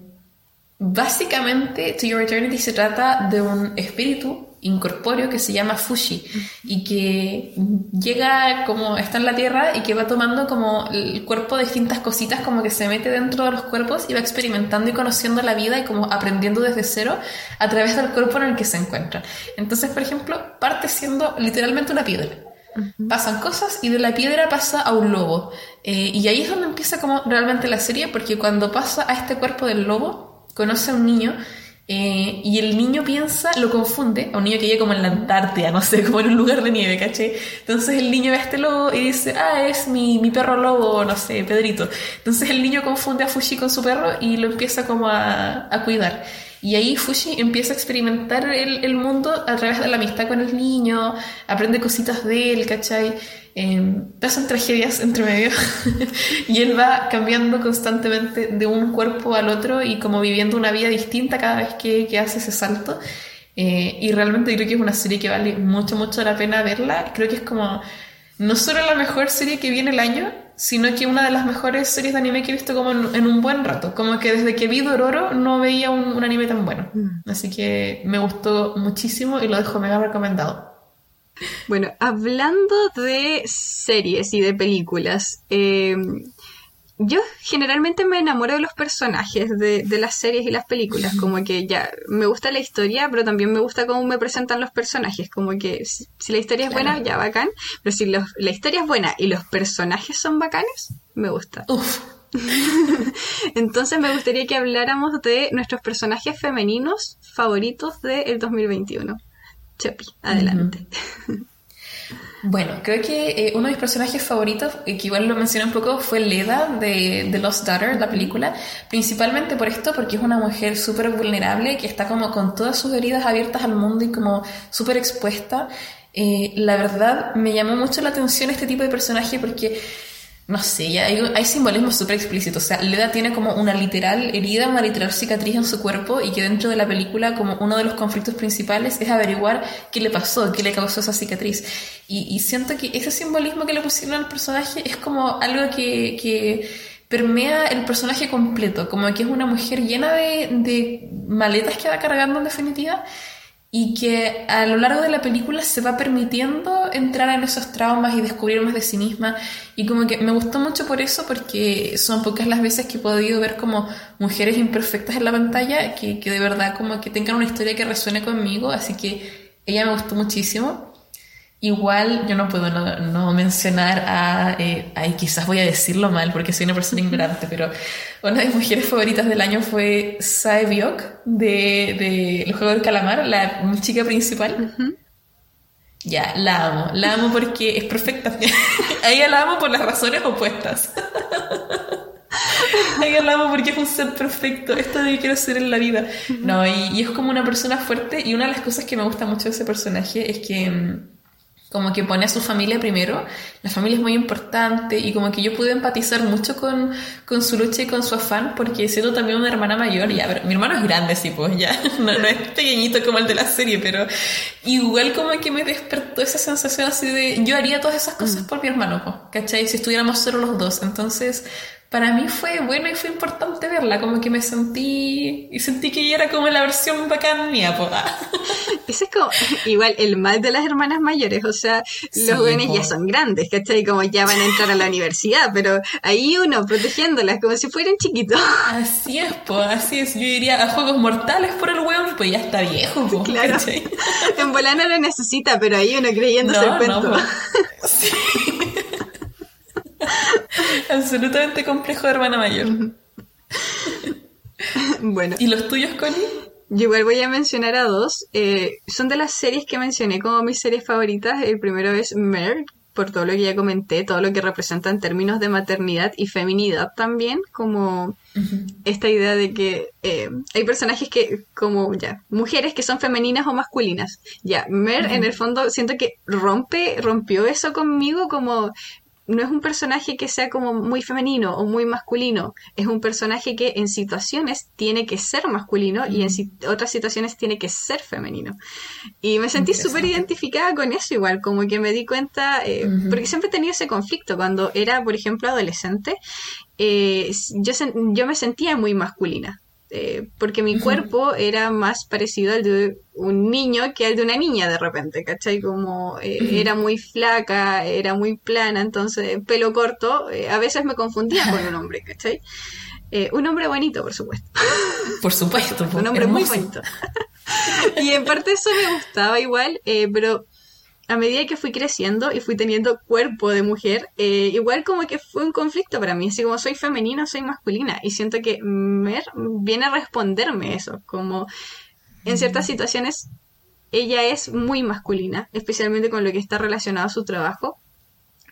básicamente To Your Eternity se trata de un espíritu incorpóreo que se llama Fushi y que llega como está en la tierra y que va tomando como el cuerpo de distintas cositas como que se mete dentro de los cuerpos y va experimentando y conociendo la vida y como aprendiendo desde cero a través del cuerpo en el que se encuentra. Entonces, por ejemplo, parte siendo literalmente una piedra. Pasan cosas y de la piedra pasa a un lobo. Eh, y ahí es donde empieza como realmente la serie porque cuando pasa a este cuerpo del lobo, conoce a un niño eh, y el niño piensa, lo confunde, a un niño que llega como en la Antártida, no sé, como en un lugar de nieve, ¿caché? Entonces el niño ve a este lobo y dice, ah, es mi, mi perro lobo, no sé, Pedrito. Entonces el niño confunde a Fushi con su perro y lo empieza como a, a cuidar. Y ahí Fushi empieza a experimentar el, el, mundo a través de la amistad con el niño, aprende cositas de él, ¿cachai? Eh, pasan tragedias entre medio y él va cambiando constantemente de un cuerpo al otro y como viviendo una vida distinta cada vez que, que hace ese salto. Eh, y realmente creo que es una serie que vale mucho, mucho la pena verla. Creo que es como no solo la mejor serie que viene el año, sino que una de las mejores series de anime que he visto como en, un buen rato. Como que desde que vi Dororo no veía un, un anime tan bueno. Mm. Así que me gustó muchísimo y lo dejo mega recomendado. Bueno, hablando de series y de películas, eh, yo generalmente me enamoro de los personajes de, las series y las películas, como que ya me gusta la historia, pero también me gusta cómo me presentan los personajes, como que si, la historia es buena, ya bacán, pero si la historia es buena y los personajes son bacanes, me gusta. Entonces me gustaría que habláramos de nuestros personajes femeninos favoritos del 2021. Chopi, adelante. Bueno, creo que eh, uno de mis personajes favoritos, que igual lo mencioné un poco, fue Leda de, The Lost Daughter, la película. Principalmente por esto, porque es una mujer súper vulnerable, que está como con todas sus heridas abiertas al mundo y como súper expuesta. Eh, la verdad, me llamó mucho la atención este tipo de personaje porque no sé, ya hay, simbolismo súper explícito. O sea, Leda tiene como una literal herida, una literal cicatriz en su cuerpo y que dentro de la película como uno de los conflictos principales es averiguar qué le pasó, qué le causó esa cicatriz. Y, y siento que ese simbolismo que le pusieron al personaje es como algo que, que permea el personaje completo, como que es una mujer llena de, de maletas que va cargando en definitiva y que a lo largo de la película se va permitiendo entrar en esos traumas y descubrir más de sí misma. Y como que me gustó mucho por eso porque son pocas las veces que he podido ver como mujeres imperfectas en la pantalla que, que de verdad como que tengan una historia que resuene conmigo así que ella me gustó muchísimo Igual yo no puedo no, mencionar a, eh, ay, quizás voy a decirlo mal porque soy una persona ignorante, pero una de mis mujeres favoritas del año fue Sae Biok de, de El Juego del Calamar, la chica principal. Ya, la amo, la amo porque es perfecta. a ella la amo por las razones opuestas. a ella la amo porque es un ser perfecto, esto de que quiero ser en la vida. No, y, y es como una persona fuerte y una de las cosas que me gusta mucho de ese personaje es que mm, como que pone a su familia primero, la familia es muy importante y como que yo pude empatizar mucho con, con su lucha y con su afán, porque siendo también una hermana mayor, ya, pero mi hermano es grande, sí, pues ya, no, no, es pequeñito como el de la serie, pero igual como que me despertó esa sensación así de, yo haría todas esas cosas mm. por mi hermano, pues, ¿cachai? Si estuviéramos solo los dos, entonces para mí fue bueno y fue importante verla, como que me sentí y sentí que ella era como la versión bacán mía, po. Ese es como igual el mal de las hermanas mayores, o sea, los jóvenes ya son grandes, ¿cachai? Como ya van a entrar a la universidad, pero ahí uno protegiéndolas como si fueran chiquitos. Así es, po, así es. Yo iría a juegos mortales por el hueón, pues ya está viejo, po, claro. En volana lo necesita, pero ahí uno creyéndose el cuento. sí. Absolutamente complejo de hermana mayor. bueno. ¿Y los tuyos, Connie? Yo igual voy a mencionar a dos. Eh, son de las series que mencioné como mis series favoritas. El primero es Mer, por todo lo que ya comenté, todo lo que representa en términos de maternidad y feminidad también, como esta idea de que eh, hay personajes que, como ya, mujeres que son femeninas o masculinas. Ya, Mer en el fondo siento que rompe, rompió eso conmigo como no es un personaje que sea como muy femenino o muy masculino, es un personaje que en situaciones tiene que ser masculino y en otras situaciones tiene que ser femenino. Y me sentí súper identificada con eso igual, como que me di cuenta, eh, porque siempre he tenido ese conflicto, cuando era, por ejemplo, adolescente, eh, yo, yo me sentía muy masculina eh, porque mi cuerpo era más parecido al de un niño que al de una niña de repente, ¿cachai? Como eh, era muy flaca, era muy plana, entonces pelo corto, eh, a veces me confundía con un hombre, ¿cachai? un hombre bonito, por supuesto. Por supuesto. un hombre muy bonito. y en parte eso me gustaba igual, pero a medida que fui creciendo y fui teniendo cuerpo de mujer, eh, igual como que fue un conflicto para mí. Así como soy femenina, soy masculina. Y siento que Mer viene a responderme eso. Como en ciertas situaciones ella es muy masculina, especialmente con lo que está relacionado a su trabajo.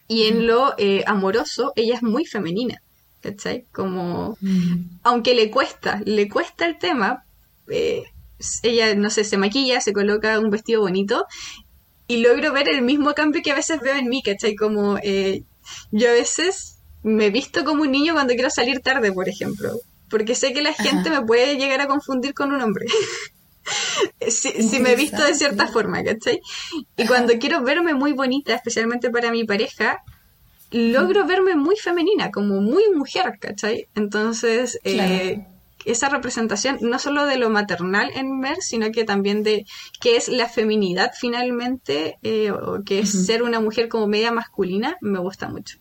Y en lo eh, amoroso, ella es muy femenina. ¿Cachai? Como, aunque le cuesta, le cuesta el tema, eh, ella, no sé, se maquilla, se coloca un vestido bonito y logro ver el mismo cambio que a veces veo en mí, ¿cachai? Como eh, yo a veces me visto como un niño cuando quiero salir tarde, por ejemplo, porque sé que la gente me puede llegar a confundir con un hombre. si, si, me visto de cierta forma, ¿cachai? Y cuando quiero verme muy bonita, especialmente para mi pareja, logro verme muy femenina, como muy mujer, ¿cachai? Entonces, eh, esa representación no solo de lo maternal en Mer, sino que también de qué es la feminidad finalmente, eh, o que es ser una mujer como media masculina, me gusta mucho.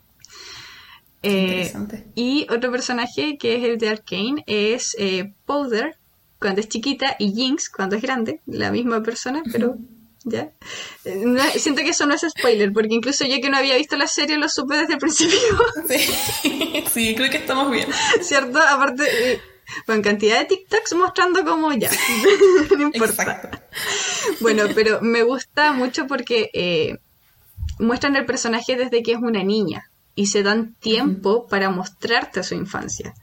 Eh, y otro personaje que es el de Arkane es eh, Powder cuando es chiquita y Jinx cuando es grande, la misma persona, pero ya. siento que eso no es spoiler, porque incluso yo que no había visto la serie lo supe desde el principio. Sí, sí creo que estamos bien. ¿Cierto? Aparte, con cantidad de TikToks mostrando como ya. no importa. Bueno, pero me gusta mucho porque eh, muestran el personaje desde que es una niña y se dan tiempo para mostrarte su infancia.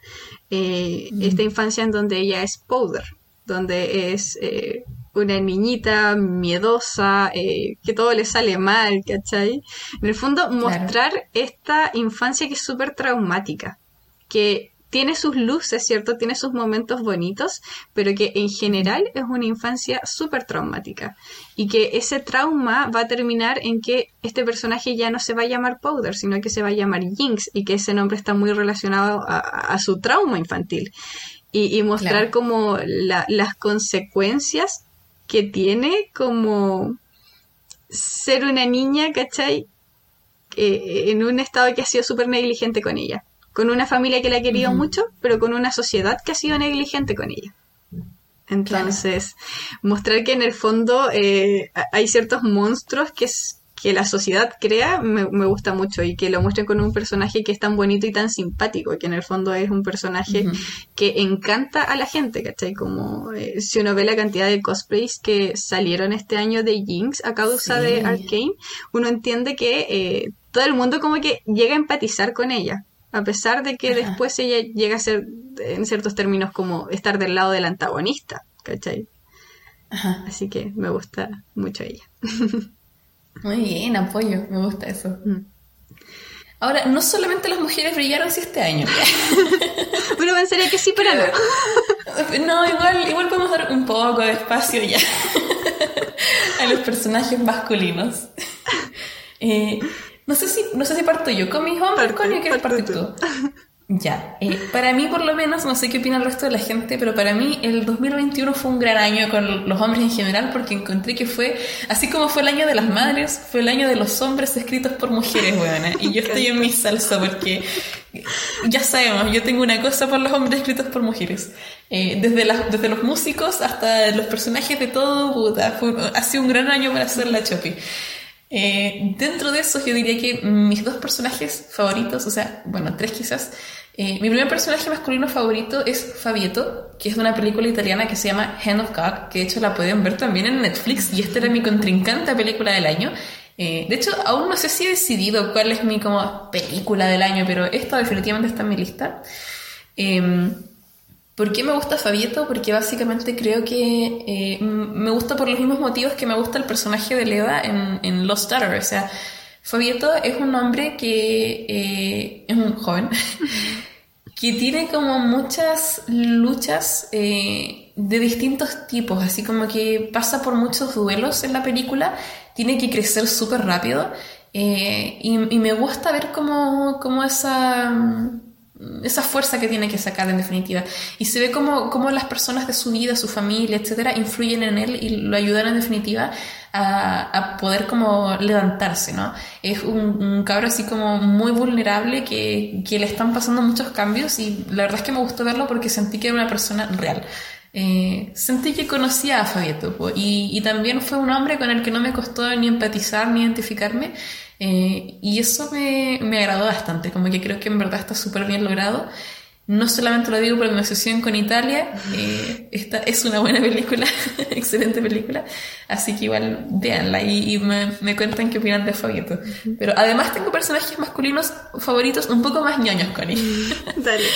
Eh, esta infancia en donde ella es powder, donde es eh, una niñita miedosa, que todo le sale mal, ¿cachai? En el fondo, mostrar esta infancia que es súper traumática, que tiene sus luces, ¿cierto? Tiene sus momentos bonitos, pero que en general es una infancia súper traumática. Y que ese trauma va a terminar en que este personaje ya no se va a llamar Powder, sino que se va a llamar Jinx, y que ese nombre está muy relacionado a, su trauma infantil. Y, mostrar como las consecuencias que tiene como ser una niña, ¿cachai? en un estado que ha sido súper negligente con ella con una familia que la ha querido mucho, pero con una sociedad que ha sido negligente con ella. Entonces, mostrar que en el fondo eh, hay ciertos monstruos que, que la sociedad crea me, gusta mucho y que lo muestren con un personaje que es tan bonito y tan simpático, que en el fondo es un personaje que encanta a la gente, ¿cachai? Como eh, si uno ve la cantidad de cosplays que salieron este año de Jinx a causa de Arkane, uno entiende que eh, todo el mundo como que llega a empatizar con ella a pesar de que después ella llega a ser, en ciertos términos, como estar del lado del antagonista, ¿cachai? Así que me gusta mucho ella. Muy bien, apoyo, me gusta eso. Mm. Ahora, no solamente las mujeres brillaron este año. Uno pensaría que sí, pero no. no, igual, igual podemos dar un poco de espacio ya a los personajes masculinos. Eh, no sé si, no sé si parto yo con mis hombres, coño, ¿quieres partir tú? Ya, eh, para mí por lo menos, no sé qué opina el resto de la gente, pero para mí el 2021 fue un gran año con los hombres en general porque encontré que fue, así como fue el año de las madres, fue el año de los hombres escritos por mujeres, weona. Y yo estoy en mi salsa porque ya sabemos, yo tengo una cosa por los hombres escritos por mujeres. Eh, desde, las, desde los músicos hasta los personajes de todo, puta, fue, ha sido un gran año para hacer la chopi. Eh, dentro de eso yo diría que mis dos personajes favoritos, o sea, bueno, tres quizás. Eh, mi primer personaje masculino favorito es Fabieto, que es de una película italiana que se llama Hand of God, que de hecho la pueden ver también en Netflix y esta era mi contrincante película del año. Eh, de hecho, aún no sé si he decidido cuál es mi como película del año, pero esta definitivamente está en mi lista. Em, ¿Por qué me gusta Fabieto? Porque básicamente creo que eh, me gusta por los mismos motivos que me gusta el personaje de Leda en, Lost Daughter. O sea, Fabieto es un hombre que eh, es un joven que tiene como muchas luchas eh, de distintos tipos, así como que pasa por muchos duelos en la película, tiene que crecer súper rápido y, me gusta ver cómo, cómo esa esa fuerza que tiene que sacar en definitiva. Y se ve como, como las personas de su vida, su familia, etcétera, influyen en él y lo ayudan en definitiva a, poder como levantarse, ¿no? Es un, un, cabro así como muy vulnerable que, que le están pasando muchos cambios y la verdad es que me gustó verlo porque sentí que era una persona real. Eh, sentí que conocía a Fabieto y, y, también fue un hombre con el que no me costó ni empatizar ni identificarme eh, y eso me, me, agradó bastante, como que creo que en verdad está súper bien logrado. No solamente lo digo por mi asociación con Italia, eh, esta es una buena película, excelente película, así que igual véanla y, y me, me, cuentan qué opinan de Fabieto. Pero además tengo personajes masculinos favoritos un poco más ñoños, Connie. Dale.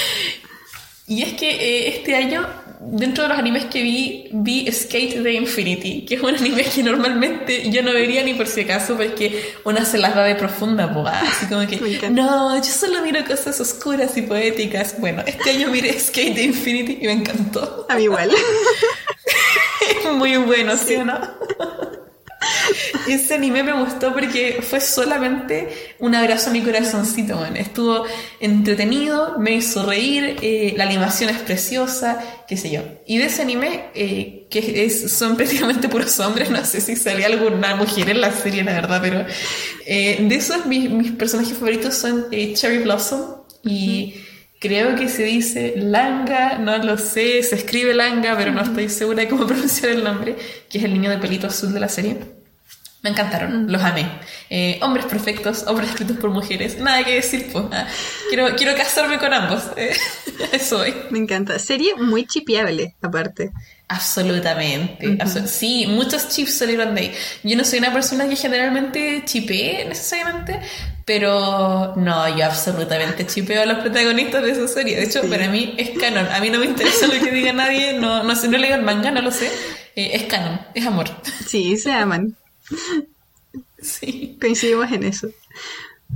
Y es que eh, este año dentro de los animes que vi, vi Skate the Infinity, que es un anime que normalmente yo no vería ni por si acaso, porque una se las da de profunda, boba. Así como que, no, yo solo miro cosas oscuras y poéticas. Bueno, este año miré Skate the Infinity y me encantó. A mí igual. muy bueno, ¿sí, o no? Ese anime me gustó porque fue solamente un abrazo a mi corazoncito, man. Estuvo entretenido, me hizo reír, eh, la animación es preciosa, qué sé yo. Y de ese anime, eh, que es, son prácticamente puros hombres, no sé si salía alguna mujer en la serie, la verdad, pero eh, de esos mis, mis, personajes favoritos son Cherry Blossom y... Creo que se dice Langa, no lo sé, se escribe Langa, pero no estoy segura de cómo pronunciar el nombre, que es el niño de pelito azul de la serie. Me encantaron, los amé. Eh, hombres perfectos, hombres escritos por mujeres, nada que decir, pues. quiero, quiero casarme con ambos, eh, eso hoy. Me encanta. Serie muy chipeable, aparte. Absolutamente. sí, muchos chips salieron de ahí. Yo no soy una persona que generalmente chipee necesariamente, pero no, yo absolutamente chipeo a los protagonistas de esa serie. De hecho, para mí es canon. A mí no me interesa lo que diga nadie, no, no sé, no leo el manga, no lo sé. Eh, es canon, es amor. Sí, se aman. Sí. Coincidimos en eso.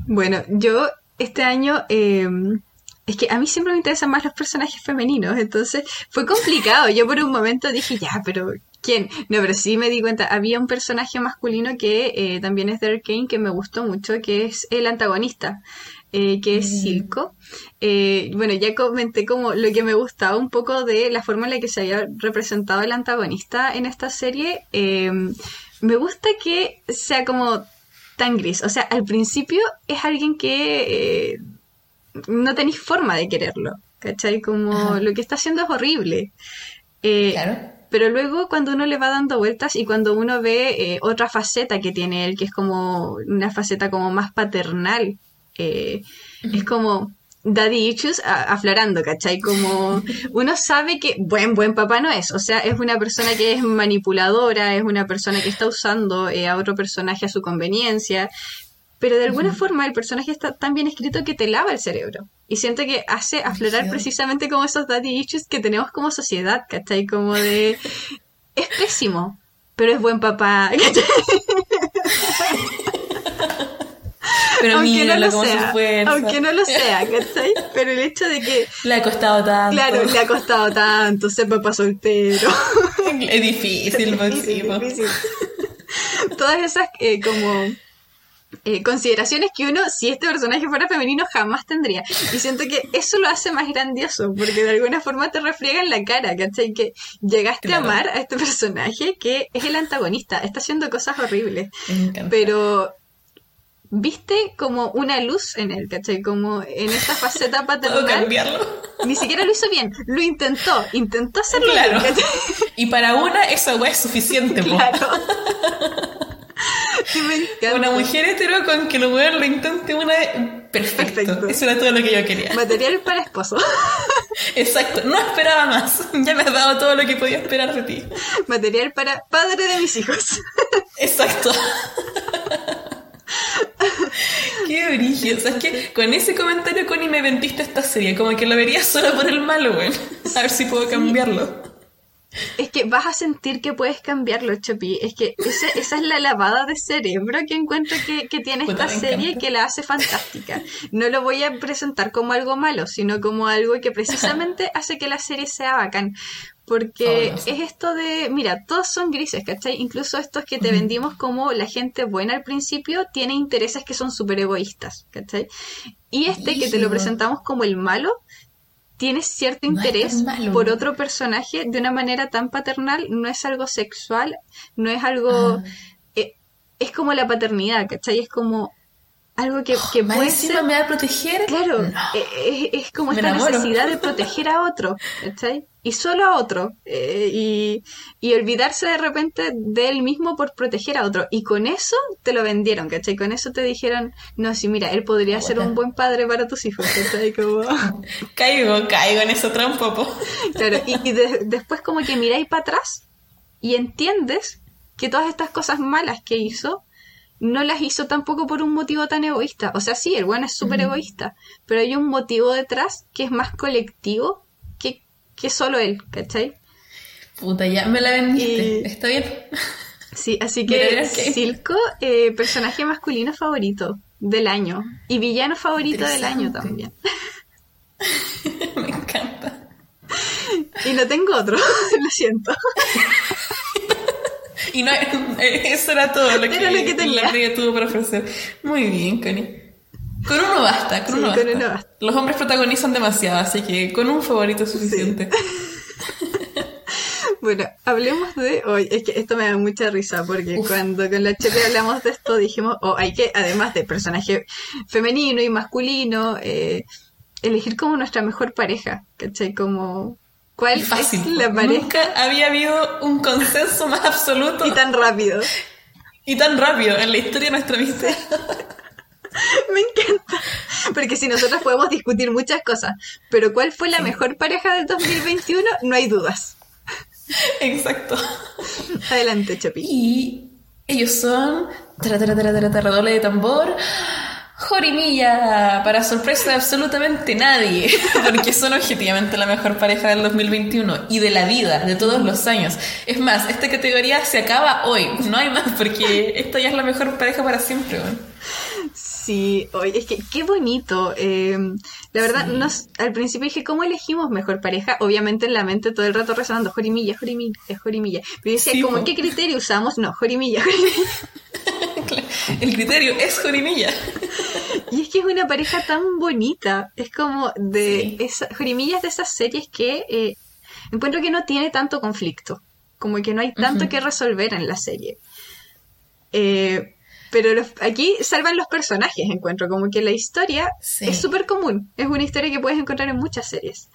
Bueno, yo este año... Em, es que a mí siempre me interesan más los personajes femeninos, entonces fue complicado. Yo por un momento dije, ya, pero ¿quién? No, pero sí me di cuenta, había un personaje masculino que eh, también es de Arkane que me gustó mucho, que es el antagonista. Eh, que es mm. Silco. Eh, bueno, ya comenté como lo que me gustaba un poco de la forma en la que se había representado el antagonista en esta serie. Em, me gusta que sea como tan gris. O sea, al principio es alguien que eh, no tenéis forma de quererlo. ¿Cachai? Como lo que está haciendo es horrible. Eh, claro. Pero luego cuando uno le va dando vueltas y cuando uno ve eh, otra faceta que tiene él, que es como una faceta como más paternal, es como, daddy issues aflorando, ¿cachai? Como uno sabe que buen, buen papá no es, o sea, es una persona que es manipuladora, es una persona que está usando eh, a otro personaje a su conveniencia, pero de alguna forma el personaje está tan bien escrito que te lava el cerebro. Y siento que hace aflorar precisamente como esos daddy issues que tenemos como sociedad, ¿cachai? Como de... Es pésimo, pero es buen papá, ¿cachai? Pero aunque no lo sea, Aunque no lo sea, ¿cachai? Pero el hecho de que... Le ha costado tanto. Claro, le ha costado tanto ser papá soltero. es difícil, difícil, difícil. Todas esas eh, como... Eh, consideraciones que uno, si este personaje fuera femenino, jamás tendría. Y siento que eso lo hace más grandioso, porque de alguna forma te refriega en la cara, ¿cachai? Que llegaste a amar a este personaje que es el antagonista, está haciendo cosas horribles. Pero viste como una luz en él, ¿cachai? Como en esta faceta paternal. cambiarlo? Ni siquiera lo hizo bien, lo intentó, intentó hacerlo claro. y para una eso es suficiente, claro. Una mujer hetero con que lo lo intente una perfecto. Eso era todo lo que yo quería. Material para esposo. Exacto, no esperaba más. Ya me has dado todo lo que podía esperar de ti. Material para padre de mis hijos. Exacto. Qué origen. O sea, es que con ese comentario, Connie, me vendiste esta serie. Como que lo vería solo por el malo, güey. A ver si puedo cambiarlo. Es que vas a sentir que puedes cambiarlo, Chopi. Es que esa, esa es la lavada de cerebro que encuentro que, que tiene esta serie que la hace fantástica. No lo voy a presentar como algo malo, sino como algo que precisamente hace que la serie sea bacán porque es esto de, mira, todos son grises, ¿cachai? Incluso estos que te vendimos como la gente buena al principio, tiene intereses que son súper egoístas, ¿cachai? Y este que te lo presentamos como el malo, tiene cierto interés por otro personaje de una manera tan paternal, no es algo sexual, no es algo... Eh, es como la paternidad, ¿cachai? Es como algo que, que puede ser... me va a proteger? Claro, eh, es, como esta necesidad de proteger a otro, ¿cachai? Y solo a otro. Eh, y, y, olvidarse de repente de él mismo por proteger a otro. Y con eso te lo vendieron, ¿cachai? Con eso te dijeron, no, sí, mira, él podría ser un buen padre para tus hijos, ¿cachai? Como... caigo, caigo en eso trampa, po. Claro, y, después como que miráis para atrás y entiendes que todas estas cosas malas que hizo no las hizo tampoco por un motivo tan egoísta. O sea, sí, el bueno es súper egoísta, pero hay un motivo detrás que es más colectivo que, que solo él, ¿cachai? Puta, ya me la vendiste. Está bien. Sí, así que Silco, eh, personaje masculino favorito del año. Y villano favorito del año también. me encanta. Y no tengo otro, lo siento. Y no, eso era todo lo que, lo que tenía. tuvo para ofrecer. Muy bien, Connie. Con uno basta, con, uno, basta. Los hombres protagonizan demasiado, así que con un favorito es suficiente. bueno, hablemos de hoy. Es que esto me da mucha risa porque cuando con la Chepe hablamos de esto dijimos, oh, hay que, además de personaje femenino y masculino, eh, elegir como nuestra mejor pareja, ¿cachai? Como ¿Cuál Fácil. es la pareja? Nunca había habido un consenso más absoluto. Y tan rápido. Y tan rápido en la historia de nuestra amistad. Me encanta. Porque si nosotros podemos discutir muchas cosas, pero ¿cuál fue la mejor pareja del 2021? No hay dudas. Exacto. Adelante, Chapi. Y ellos son. Redoble de tambor. Jorimilla, para sorpresa de absolutamente nadie, porque son objetivamente la mejor pareja del 2021 y de la vida, de todos los años. Es más, esta categoría se acaba hoy, no hay más, porque esta ya es la mejor pareja para siempre. Sí, hoy es que qué bonito. Eh, la verdad, nos, al principio dije, ¿cómo elegimos mejor pareja? Obviamente en la mente todo el rato resonando, Jorimilla, Jorimilla, Jorimilla. Pero decía, ¿cómo, ¿qué criterio usamos? No, Jorimilla, Jorimilla. el criterio es Jorimilla. Y es que es una pareja tan bonita. Es como de esa, Jorimilla es de esas series que eh, encuentro que no tiene tanto conflicto. Como que no hay tanto que resolver en la serie. Eh, pero aquí salvan los personajes, encuentro. Como que la historia es súper común. Es una historia que puedes encontrar en muchas series.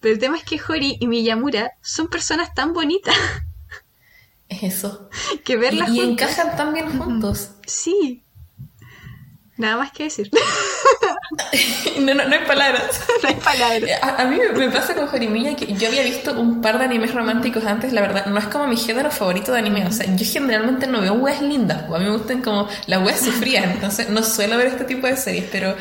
Pero el tema es que Hori y Miyamura son personas tan bonitas. Es eso. Que verlas y, y encajan tan bien juntos. Sí. Nada más que decir. no, no, hay palabras. no hay palabras. A, mí me, pasa con Jorimilla que yo había visto un par de animes románticos antes, la verdad, no es como mi género favorito de anime. O sea, yo generalmente no veo weas lindas. A mí me gustan como las weas sufrían, entonces no suelo ver este tipo de series, pero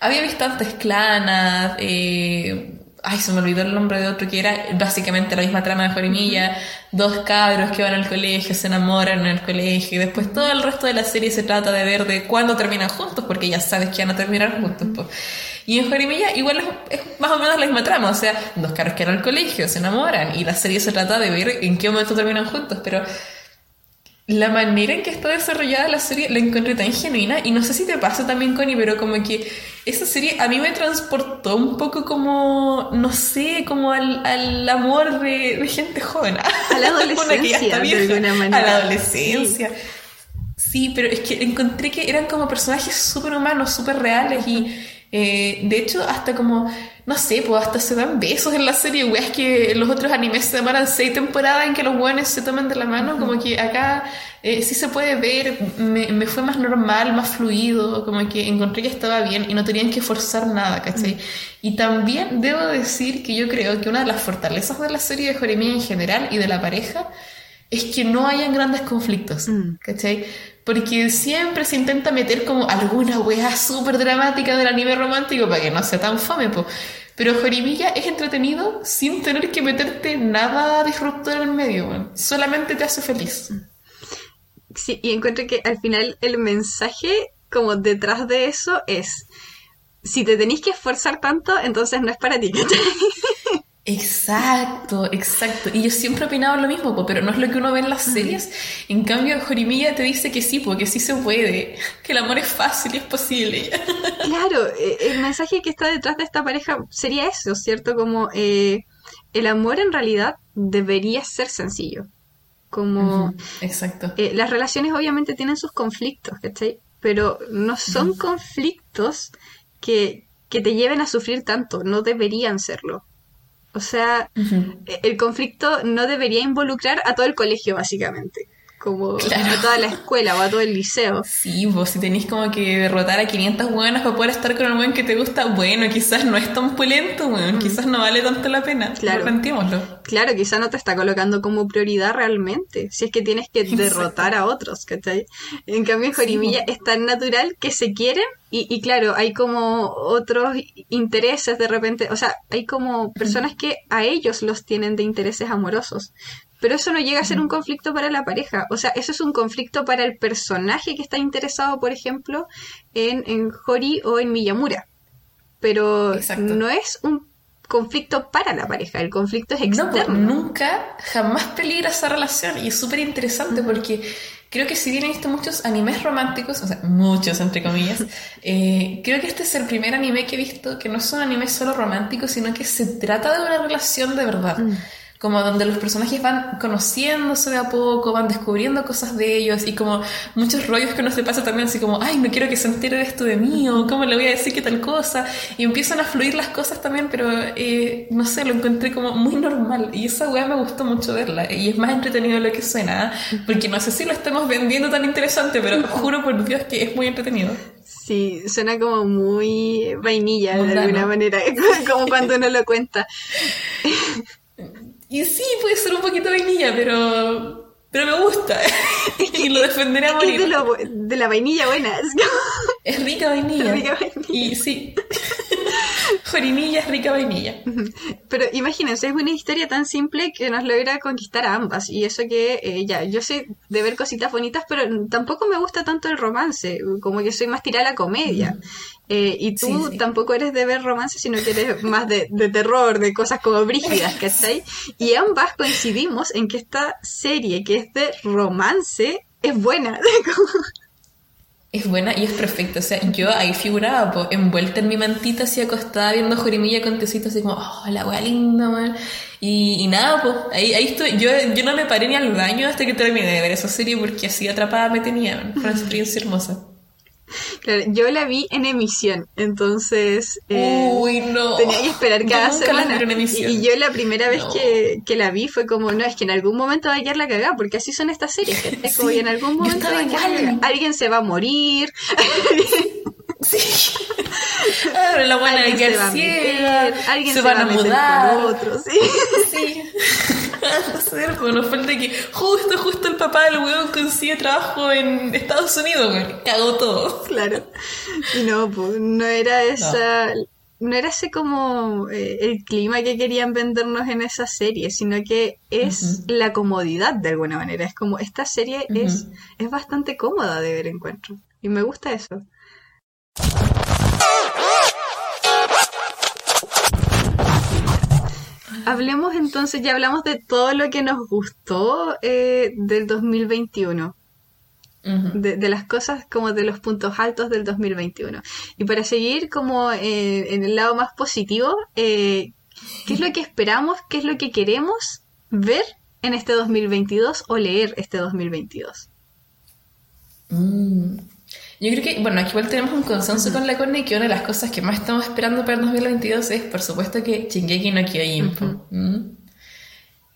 había visto antes Clanas, eh, Ay, se me olvidó el nombre de otro que era básicamente la misma trama de Jorimilla. Dos cabros que van al colegio, se enamoran en el colegio y después todo el resto de la serie se trata de ver de cuándo terminan juntos porque ya sabes que van a terminar juntos. Pues. Y en Jorimilla igual es, más o menos la misma trama, o sea, dos cabros que van al colegio, se enamoran y la serie se trata de ver en qué momento terminan juntos, pero la manera en que está desarrollada la serie la encontré tan genuina y no sé si te pasa también, Connie, pero como que esa serie a mí me transportó un poco como, no sé, como al, al amor de, gente joven. A la adolescencia, de alguna manera. A la adolescencia. Sí. pero es que encontré que eran como personajes súper humanos, súper reales y eh, de hecho hasta como no sé, pues hasta se dan besos en la serie, es que los otros animes se demoran seis temporadas en que los buenos se toman de la mano, como que acá eh, sí se puede ver, me, me, fue más normal, más fluido, como que encontré que estaba bien y no tenían que forzar nada, ¿cachai? Y también debo decir que yo creo que una de las fortalezas de la serie de Jeremia en general y de la pareja es que no hayan grandes conflictos, mm. ¿cachai? Porque siempre se intenta meter como alguna wea súper dramática del anime romántico para que no sea tan fome, po. Pero Jorimilla es entretenido sin tener que meterte nada disruptor en el medio, solamente te hace feliz. Sí, y encuentro que al final el mensaje como detrás de eso es, si te tenéis que esforzar tanto, entonces no es para ti. Exacto, exacto. Y yo siempre he opinado lo mismo, pero no es lo que uno ve en las series. En cambio, Jorimilla te dice que sí, porque sí se puede, que el amor es fácil y es posible. Claro, eh, el mensaje que está detrás de esta pareja sería eso, ¿cierto? Como eh, el amor en realidad debería ser sencillo. Como... exacto. Eh, las relaciones obviamente tienen sus conflictos, ¿cachai? Pero no son conflictos que, que te lleven a sufrir tanto, no deberían serlo. O sea, e-, el conflicto no debería involucrar a todo el colegio, básicamente como a toda la escuela o a todo el liceo. Sí, vos si tenéis como que derrotar a 500 buenas para poder estar con el buen que te gusta, bueno, quizás no es tan pulento, bueno, mm. quizás no vale tanto la pena. Claro. Claro, quizás no te está colocando como prioridad realmente, si es que tienes que derrotar a otros, ¿cachai? En cambio, en Jorimilla es tan natural que se quieren y, y, claro, hay como otros intereses de repente, o sea, hay como personas que a ellos los tienen de intereses amorosos, pero eso no llega a ser un conflicto para la pareja. O sea, eso es un conflicto para el personaje que está interesado, por ejemplo, en, en Hori o en Miyamura. Pero no es un conflicto para la pareja, el conflicto es pues, externo. No, nunca, jamás peligra esa relación. Y es súper interesante porque creo que si bien he visto muchos animes románticos, o sea, muchos entre comillas, eh, creo que este es el primer anime que he visto que no son animes solo románticos, sino que se trata de una relación de verdad. Mm como donde los personajes van conociéndose de a poco, van descubriendo cosas de ellos y como muchos rollos que uno se pasa también así como, ay, no quiero que se entere de esto de mí o cómo le voy a decir qué tal cosa y empiezan a fluir las cosas también, pero eh, no sé, lo encontré como muy normal y esa weá me gustó mucho verla y es más entretenido de lo que suena, ¿eh? porque no sé si lo estamos vendiendo tan interesante, pero juro por Dios que es muy entretenido. Sí, suena como muy vainilla de alguna manera, como cuando uno lo cuenta. Y sí, puede ser un poquito vainilla, pero, pero me gusta. y lo defenderé a morir. Es de, de la vainilla buena. Es rica vainilla. rica vainilla. Y sí. Jorimilla es rica vainilla. Pero imagínense, es una historia tan simple que nos logra conquistar a ambas. Y eso que, eh, ya, yo sé de ver cositas bonitas, pero tampoco me gusta tanto el romance. Como que soy más tirada a la comedia. Eh, y tú tampoco eres de ver romance, sino que eres más de, terror, de cosas como brígidas, ¿cachai? Y ambas coincidimos en que esta serie, que es de romance, es buena. es buena y es perfecta. O sea, yo ahí figuraba, envuelta en mi mantita, así acostada, viendo Jorimilla con tecito, así como, oh, la wea linda, man. Y, nada, pues, ahí, ahí estoy. Yo, yo no me paré ni al baño hasta que terminé de ver esa serie porque así atrapada me tenía, Fue una experiencia hermosa. Claro, yo la vi en emisión, entonces eh, Uy, no. tenía que esperar cada semana. Y, yo la primera vez que, que, la vi fue como, no, es que en algún momento va a quedar la cagada, porque así son estas series, que es como, y en algún momento alguien se va a morir. Sí. Ah, la buena alguien se va a meter, alguien se, van a, mudar. otro, sí. sí. no pues nos falta que justo, justo el papá del weón consigue trabajo en Estados Unidos, güey. Cagó todo. Claro. Y no, pues no era esa. No. era ese como eh, el clima que querían vendernos en esa serie, sino que es la comodidad de alguna manera. Es como esta serie es, es bastante cómoda de ver encuentro. Y me gusta eso. Hablemos entonces, ya hablamos de todo lo que nos gustó eh, del 2021. de, las cosas como de los puntos altos del 2021. Y para seguir como eh, en el lado más positivo, eh, ¿qué es lo que esperamos? ¿Qué es lo que queremos ver en este 2022 o leer este 2022? Yo creo que, bueno, aquí igual tenemos un consenso con la Corne que una de las cosas que más estamos esperando para el 2022 es, por supuesto, que Shingeki no Kyojin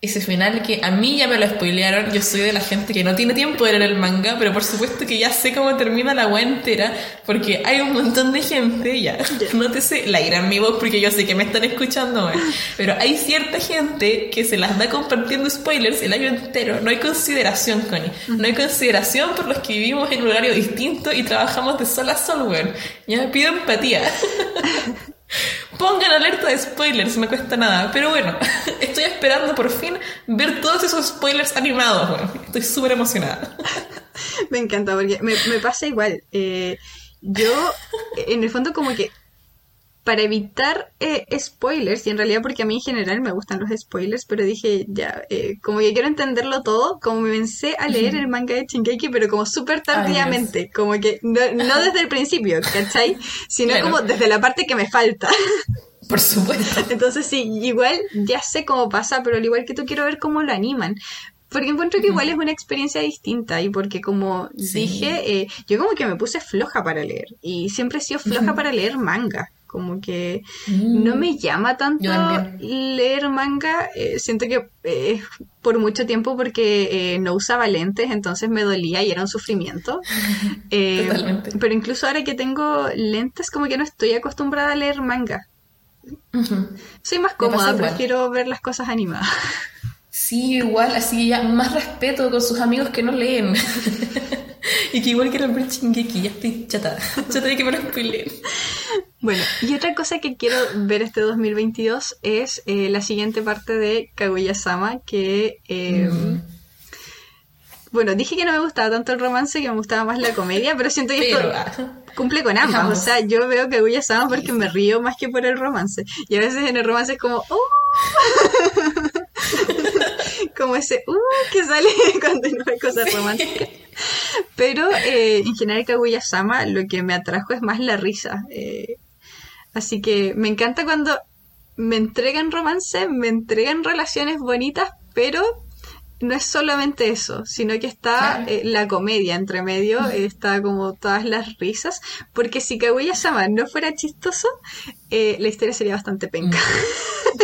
ese final que a mí ya me lo spoilearon. Yo soy de la gente que no tiene tiempo de leer el manga, pero por supuesto que ya sé cómo termina la web entera, porque hay un montón de gente, ya, no te sé, la irán mi voz porque yo sé que me están escuchando, pero hay cierta gente que se las da compartiendo spoilers el año entero. No hay consideración, Connie. No hay consideración por los que vivimos en un horario distinto y trabajamos de sol a sol, weón. Ya me pido empatía. Pongan alerta de spoilers, me cuesta nada. Pero bueno, estoy esperando por fin ver todos esos spoilers animados. estoy súper emocionada. me encanta porque me, pasa igual. Eh, yo, en el fondo, como que para evitar eh, spoilers, y en realidad porque a mí en general me gustan los spoilers, pero dije, ya, eh, como que quiero entenderlo todo, como me pensé a leer el manga de Shingeki, pero como súper tardíamente, como que no, desde el principio, ¿cachai? Sino como desde la parte que me falta. Por supuesto. Entonces sí, igual ya sé cómo pasa, pero al igual que tú quiero ver cómo lo animan. Porque encuentro que igual es una experiencia distinta y porque como dije, eh, yo como que me puse floja para leer y siempre he sido floja para leer manga. Como que no mm. me llama tanto leer manga. Eh, siento que eh, por mucho tiempo porque no usaba lentes, entonces me dolía y era un sufrimiento. Totalmente. Pero incluso ahora que tengo lentes, como que no estoy acostumbrada a leer manga. Soy más cómoda, prefiero ver las cosas animadas. Sí, igual, así ya más respeto con sus amigos que no leen. y que igual quieren ver Shingeki, ya estoy chata. Chata de que me lo spoileen. Bueno, y otra cosa que quiero ver este 2022 es eh, la siguiente parte de Kaguya-sama, que... Eh, mm. Bueno, dije que no me gustaba tanto el romance, que me gustaba más la comedia, pero siento que esto ah. cumple con ambas. O sea, yo veo Kaguya-sama porque me río más que por el romance. Y a veces en el romance es como... ¡Oh! como ese uh que sale cuando no hay cosas románticas. Pero eh, en general Kaguya-sama lo que me atrajo es más la risa. Eh, así que me encanta cuando me entregan romance, me entregan relaciones bonitas, pero no es solamente eso, sino que está eh, la comedia entre medio, está como todas las risas, porque si Kaguya-sama no fuera chistoso, eh, la historia sería bastante penca.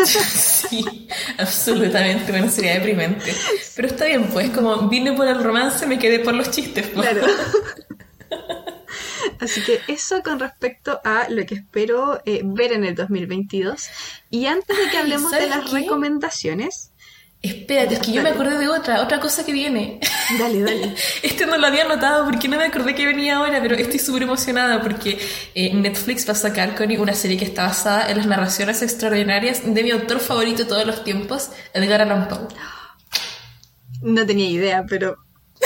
Sí, absolutamente, bueno, sería deprimente. Pero está bien, pues, como vine por el romance, me quedé por los chistes. Pues. Claro. Así que eso con respecto a lo que espero eh, ver en el 2022. Y antes de que hablemos de las recomendaciones, Espérate, es que yo me acordé de otra, otra cosa que viene. Dale, dale. este no lo había notado porque no me acordé que venía ahora, pero estoy súper emocionada porque eh, Netflix va a sacar, Connie, una serie que está basada en las narraciones extraordinarias de mi autor favorito de todos los tiempos, Edgar Allan Poe. No tenía idea, pero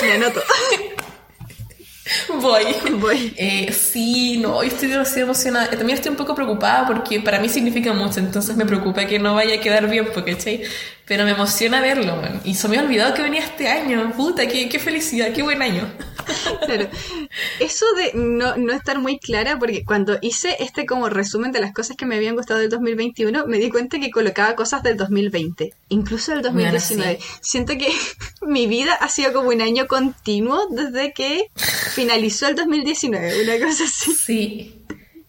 me anoto. Voy. Voy. Eh, sí, no, estoy demasiado emocionada. Eh, también estoy un poco preocupada porque para mí significa mucho, entonces me preocupa que no vaya a quedar bien, porque, ¿cachai? Pero me emociona verlo, man. Y se me ha olvidado que venía este año. Puta, qué, qué felicidad, qué buen año. Claro. Eso de no, no estar muy clara, porque cuando hice este como resumen de las cosas que me habían gustado del 2021, me di cuenta que colocaba cosas del 2020, incluso del 2019. Siento que mi vida ha sido como un año continuo desde que finalizó el 2019, una cosa así. Sí.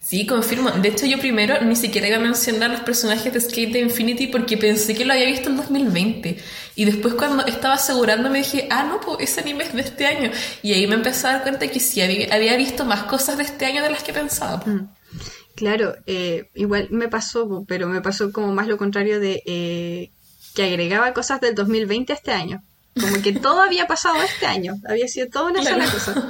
Sí, confirmo. De hecho, yo primero ni siquiera iba a mencionar los personajes de Skate de Infinity porque pensé que lo había visto en 2020. Y después cuando estaba asegurándome dije, ah, no, pues ese anime es de este año. Y ahí me empecé a dar cuenta que sí, había, visto más cosas de este año de las que pensaba. Mm. Claro, eh, igual me pasó, pero me pasó como más lo contrario de eh, que agregaba cosas del 2020 a este año. Como que todo había pasado este año, había sido toda una sola cosa.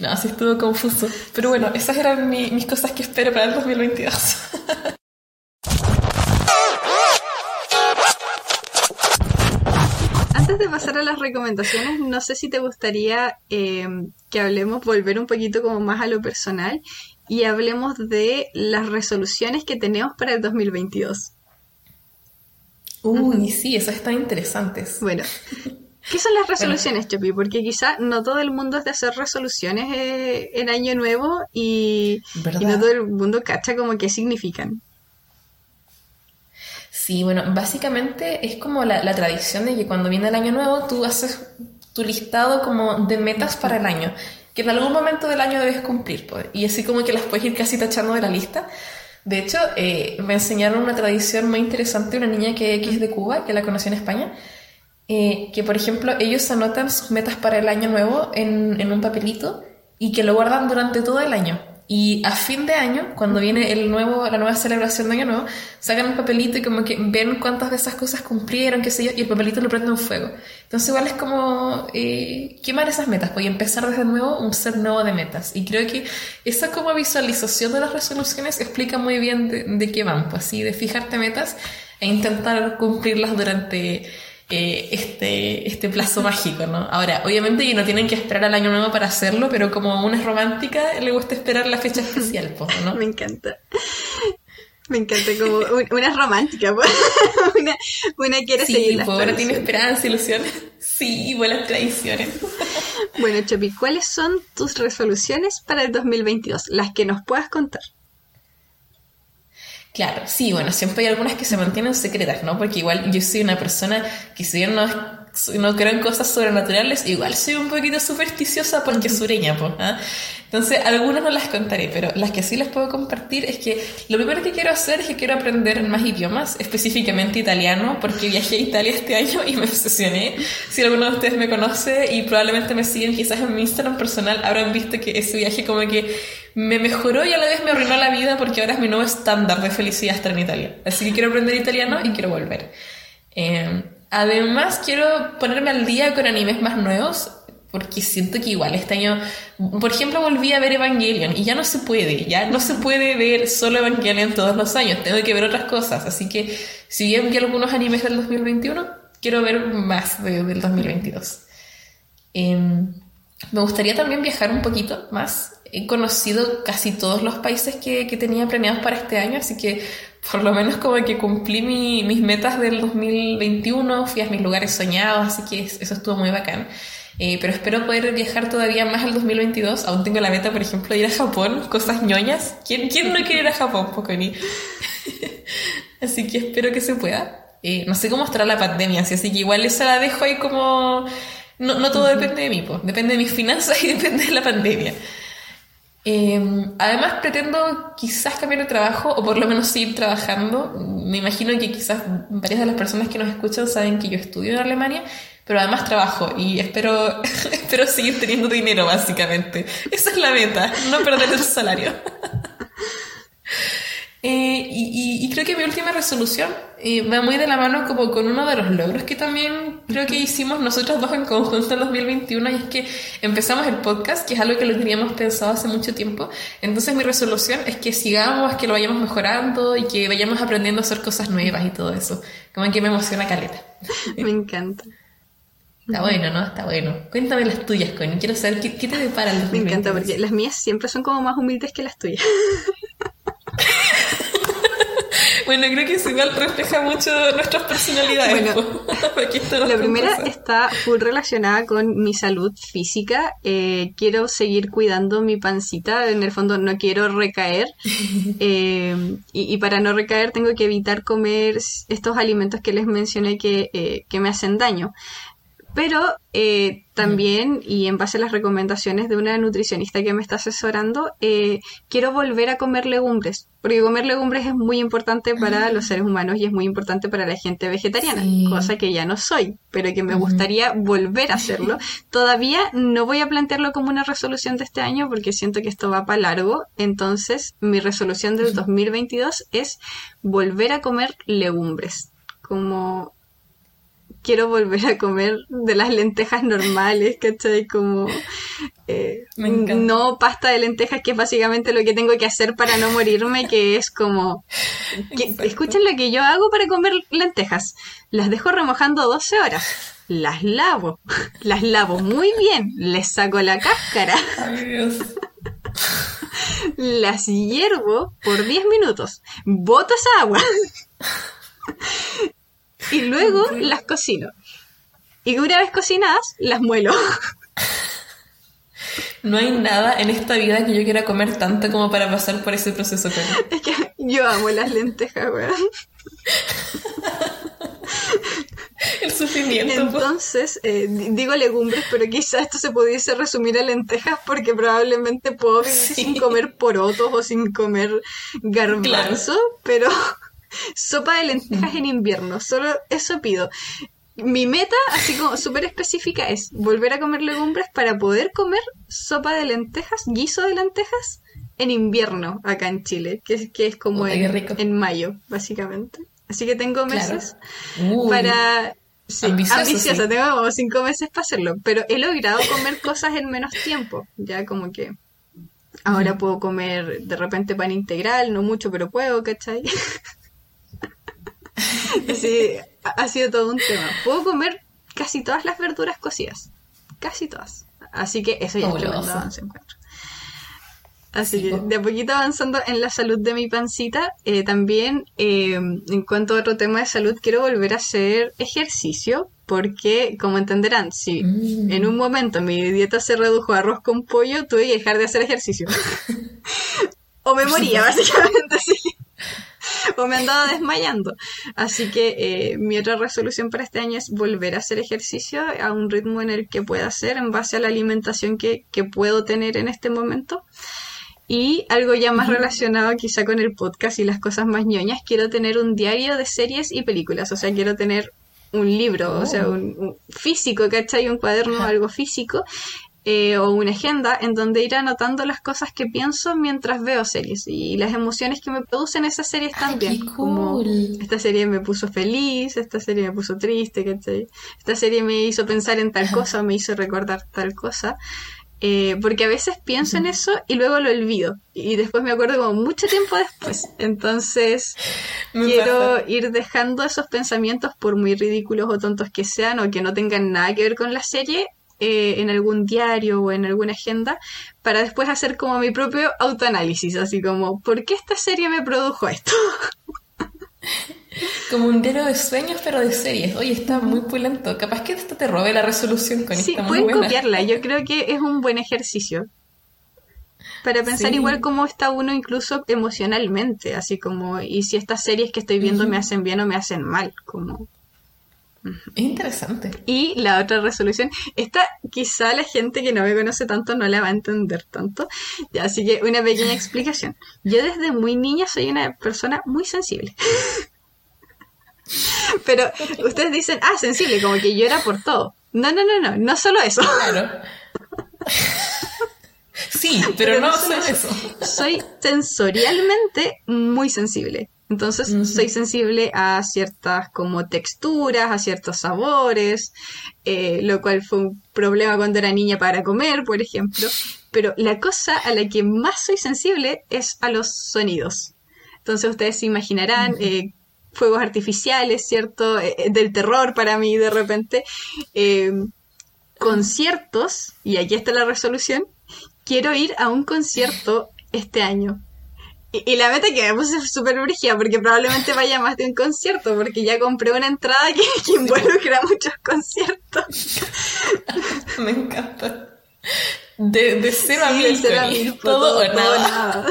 No, así estuvo confuso. Pero bueno, esas eran mis cosas que espero para el 2022. Antes de pasar a las recomendaciones, no sé si te gustaría eh, que hablemos, volver un poquito como más a lo personal y hablemos de las resoluciones que tenemos para el 2022. Uy, sí, esas están interesantes. Bueno, ¿Qué son las resoluciones, Chopi? Porque quizá no todo el mundo es de hacer resoluciones eh, en Año Nuevo y, no todo el mundo cacha como qué significan. Sí, bueno, básicamente es como la, tradición de que cuando viene el Año Nuevo tú haces tu listado como de metas para el año, que en algún momento del año debes cumplir, pues, y así como que las puedes ir casi tachando de la lista. De hecho, eh, me enseñaron una tradición muy interesante, una niña que, que es de Cuba, que la conocí en España, eh, que por ejemplo ellos anotan sus metas para el año nuevo en, en, un papelito y que lo guardan durante todo el año. Y a fin de año, cuando viene el nuevo, la nueva celebración de año nuevo, sacan un papelito y como que ven cuántas de esas cosas cumplieron, qué sé yo, y el papelito lo prenden en fuego. Entonces igual es como eh, quemar esas metas, pues, y empezar desde nuevo un set nuevo de metas. Y creo que esa como visualización de las resoluciones explica muy bien de, de qué van, pues, así, de fijarte metas e intentar cumplirlas durante eh, este, este plazo mágico, ¿no? Ahora, obviamente y no tienen que esperar al año nuevo para hacerlo, pero como una es romántica, le gusta esperar la fecha especial, ¿no? Me encanta. Me encanta como una es romántica, pues. una, una quiere seguir las ahora tiene esperanza, ilusión. Sí, buenas tradiciones. Bueno, Chopi, ¿cuáles son tus resoluciones para el 2022? Las que nos puedas contar. Claro, sí, bueno, siempre hay algunas que se mantienen secretas, ¿no? Porque igual yo soy una persona que si bien no no creo en cosas sobrenaturales, igual soy un poquito supersticiosa porque sureña, pues. Entonces, algunas no las contaré, pero las que sí les puedo compartir es que lo primero que quiero hacer es que quiero aprender más idiomas, específicamente italiano, porque viajé a Italia este año y me obsesioné. Si alguno de ustedes me conoce y probablemente me siguen quizás en mi Instagram personal, habrán visto que ese viaje como que me mejoró y a la vez me arruinó la vida porque ahora es mi nuevo estándar de felicidad estar en Italia. Así que quiero aprender italiano y quiero volver. Eh, Además, quiero ponerme al día con animes más nuevos, porque siento que igual este año, por ejemplo, volví a ver Evangelion y ya no se puede, ya no se puede ver solo Evangelion todos los años, tengo que ver otras cosas, así que si bien vi algunos animes del 2021, quiero ver más del 2022. Em, me gustaría también viajar un poquito más. He conocido casi todos los países que, que tenía planeados para este año, así que por lo menos como que cumplí mis metas del 2021, fui a mis lugares soñados, así que eso estuvo muy bacán. Eh, pero espero poder viajar todavía más al 2022. Aún tengo la meta, por ejemplo, de ir a Japón, cosas ñoñas. ¿Quién, quién no quiere ir a Japón, Poconi? así que espero que se pueda. Eh, no sé cómo estará la pandemia, así que igual esa la dejo ahí como... No, no todo depende de mí, pues. depende de mis finanzas y depende de la pandemia. Em, además pretendo quizás cambiar de trabajo o por lo menos seguir trabajando. Me imagino que quizás varias de las personas que nos escuchan saben que yo estudio en Alemania, pero además trabajo y espero, espero seguir teniendo dinero básicamente. Esa es la meta, no perder el salario. Eh, y, creo que mi última resolución eh, va muy de la mano como con uno de los logros que también creo que hicimos nosotros dos en conjunto en 2021 y es que empezamos el podcast, que es algo que lo teníamos pensado hace mucho tiempo. Entonces mi resolución es que sigamos, que lo vayamos mejorando y que vayamos aprendiendo a hacer cosas nuevas y todo eso. Como que me emociona caleta. Me encanta. Está bueno, ¿no? Está bueno. Cuéntame las tuyas, Connie. Quiero saber qué, qué te depara el 2022. Me encanta porque las mías siempre son como más humildes que las tuyas. bueno, creo que eso igual refleja mucho nuestras personalidades. la primera está full relacionada con mi salud física. Eh, quiero seguir cuidando mi pancita. En el fondo no quiero recaer. Eh, y, para no recaer tengo que evitar comer estos alimentos que les mencioné que, eh, que me hacen daño. Pero eh, también, y en base a las recomendaciones de una nutricionista que me está asesorando, eh, quiero volver a comer legumbres, porque comer legumbres es muy importante para los seres humanos y es muy importante para la gente vegetariana, cosa que ya no soy, pero que me gustaría volver a hacerlo. Todavía no voy a plantearlo como una resolución de este año porque siento que esto va para largo, entonces mi resolución del 2022 es volver a comer legumbres, como quiero volver a comer de las lentejas normales, ¿cachai? Como eh, no pasta de lentejas, que es básicamente lo que tengo que hacer para no morirme, que es como... escuchen lo que yo hago para comer lentejas. Las dejo remojando 12 horas. Las lavo. Las lavo muy bien. Les saco la cáscara. Las hiervo por 10 minutos. Boto esa agua y luego las cocino. Y una vez cocinadas, las muelo. No hay nada en esta vida que yo quiera comer tanto como para pasar por ese proceso. Es que yo amo las lentejas, weón. El sufrimiento. Entonces, eh, digo legumbres, pero quizás esto se pudiese resumir a lentejas porque probablemente puedo vivir sin comer porotos o sin comer garbanzo, pero sopa de lentejas en invierno. Solo eso pido. Mi meta, así como súper específica, es volver a comer legumbres para poder comer sopa de lentejas, guiso de lentejas, en invierno acá en Chile, que es, que es como en, mayo, básicamente. Así que tengo meses para... Sí, ambiciosa, tengo como cinco meses para hacerlo, pero he logrado comer cosas en menos tiempo, ya como que ahora puedo comer de repente pan integral, no mucho, pero puedo, ¿cachai? Sí, ha sido todo un tema. Puedo comer casi todas las verduras cocidas. Casi todas. Así que eso ya es tremendo avance encuentro. Así que de a poquito avanzando en la salud de mi pancita, eh, también eh, en cuanto a otro tema de salud, quiero volver a hacer ejercicio, porque como entenderán, si Mm. en un momento mi dieta se redujo a arroz con pollo, tuve que dejar de hacer ejercicio. o me moría, básicamente, sí. O me andaba desmayando. Así que eh, mi otra resolución para este año es volver a hacer ejercicio a un ritmo en el que pueda hacer en base a la alimentación que, que puedo tener en este momento. Y algo ya más relacionado quizá con el podcast y las cosas más ñoñas, quiero tener un diario de series y películas. O sea, quiero tener un libro, o sea, un, un físico, ¿cachai? Un cuaderno, algo físico, eh, o una agenda en donde ir anotando las cosas que pienso mientras veo series y las emociones que me producen esas series Ay, también. qué Como esta serie me puso feliz, esta serie me puso triste, ¿cachai? Esta serie me hizo pensar en tal cosa, me hizo recordar tal cosa. Eh, porque a veces pienso en eso y luego lo olvido. Y después me acuerdo como mucho tiempo después. Entonces, Me quiero pasa. ir dejando esos pensamientos, por muy ridículos o tontos que sean, o que no tengan nada que ver con la serie, eh, en algún diario o en alguna agenda, para después hacer como mi propio autoanálisis, así como, ¿por qué esta serie me produjo esto? Como un diario de sueños, pero de series. Oye, está muy pulento. Capaz que esto te robe la resolución con Sí, esta muy pueden buena. copiarla, yo creo que es un buen ejercicio. Para pensar Sí. igual cómo está uno incluso emocionalmente, así como, y si estas series que estoy viendo me hacen bien o me hacen mal, como... Es interesante. Y la otra resolución, esta quizá la gente que no me conoce tanto no la va a entender tanto, así que una pequeña explicación. Yo desde muy niña soy una persona muy sensible. Pero ustedes dicen, ah, sensible, como que llora por todo. No, no, no, no, no solo eso. Claro. Sí, pero, no solo eso. Soy sensorialmente muy sensible. Entonces soy sensible a ciertas como texturas, a ciertos sabores, eh, lo cual fue un problema cuando era niña para comer, por ejemplo. Pero la cosa a la que más soy sensible es a los sonidos. Entonces ustedes se imaginarán eh, fuegos artificiales, ¿cierto? Eh, eh, del terror para mí de repente. Conciertos, y aquí está la resolución, quiero ir a un concierto este año. Y, y la meta que me puse es súper brígida porque probablemente vaya a más de un concierto porque ya compré una entrada que, que involucra muchos conciertos. Me encanta. De, de cero a Sí, mil, cero a mil, todo, o nada.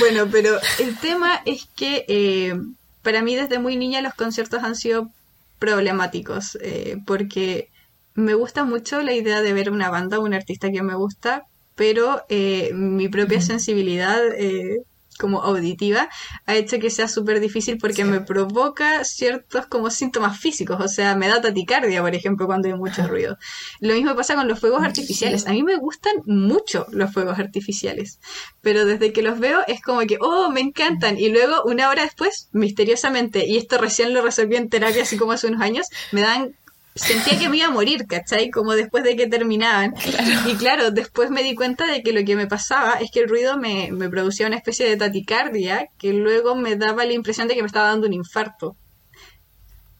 bueno, pero el tema es que eh, para mí desde muy niña los conciertos han sido problemáticos eh, porque me gusta mucho la idea de ver una banda o un artista que me gusta, pero eh, mi propia sensibilidad eh, como auditiva ha hecho que sea súper difícil porque Sí. me provoca ciertos como síntomas físicos, o sea, me da taticardia, por ejemplo, cuando hay mucho ruido. Lo mismo pasa con los fuegos artificiales. A mí me gustan mucho los fuegos artificiales, pero desde que los veo es como que, oh, me encantan. Y luego, una hora después, misteriosamente, y esto recién lo resolví en terapia, así como hace unos años, me dan sentía que me iba a morir, ¿cachai? Como después de que terminaban. Y claro, después me di cuenta de que lo que me pasaba es que el ruido me, me producía una especie de taticardia que luego me daba la impresión de que me estaba dando un infarto.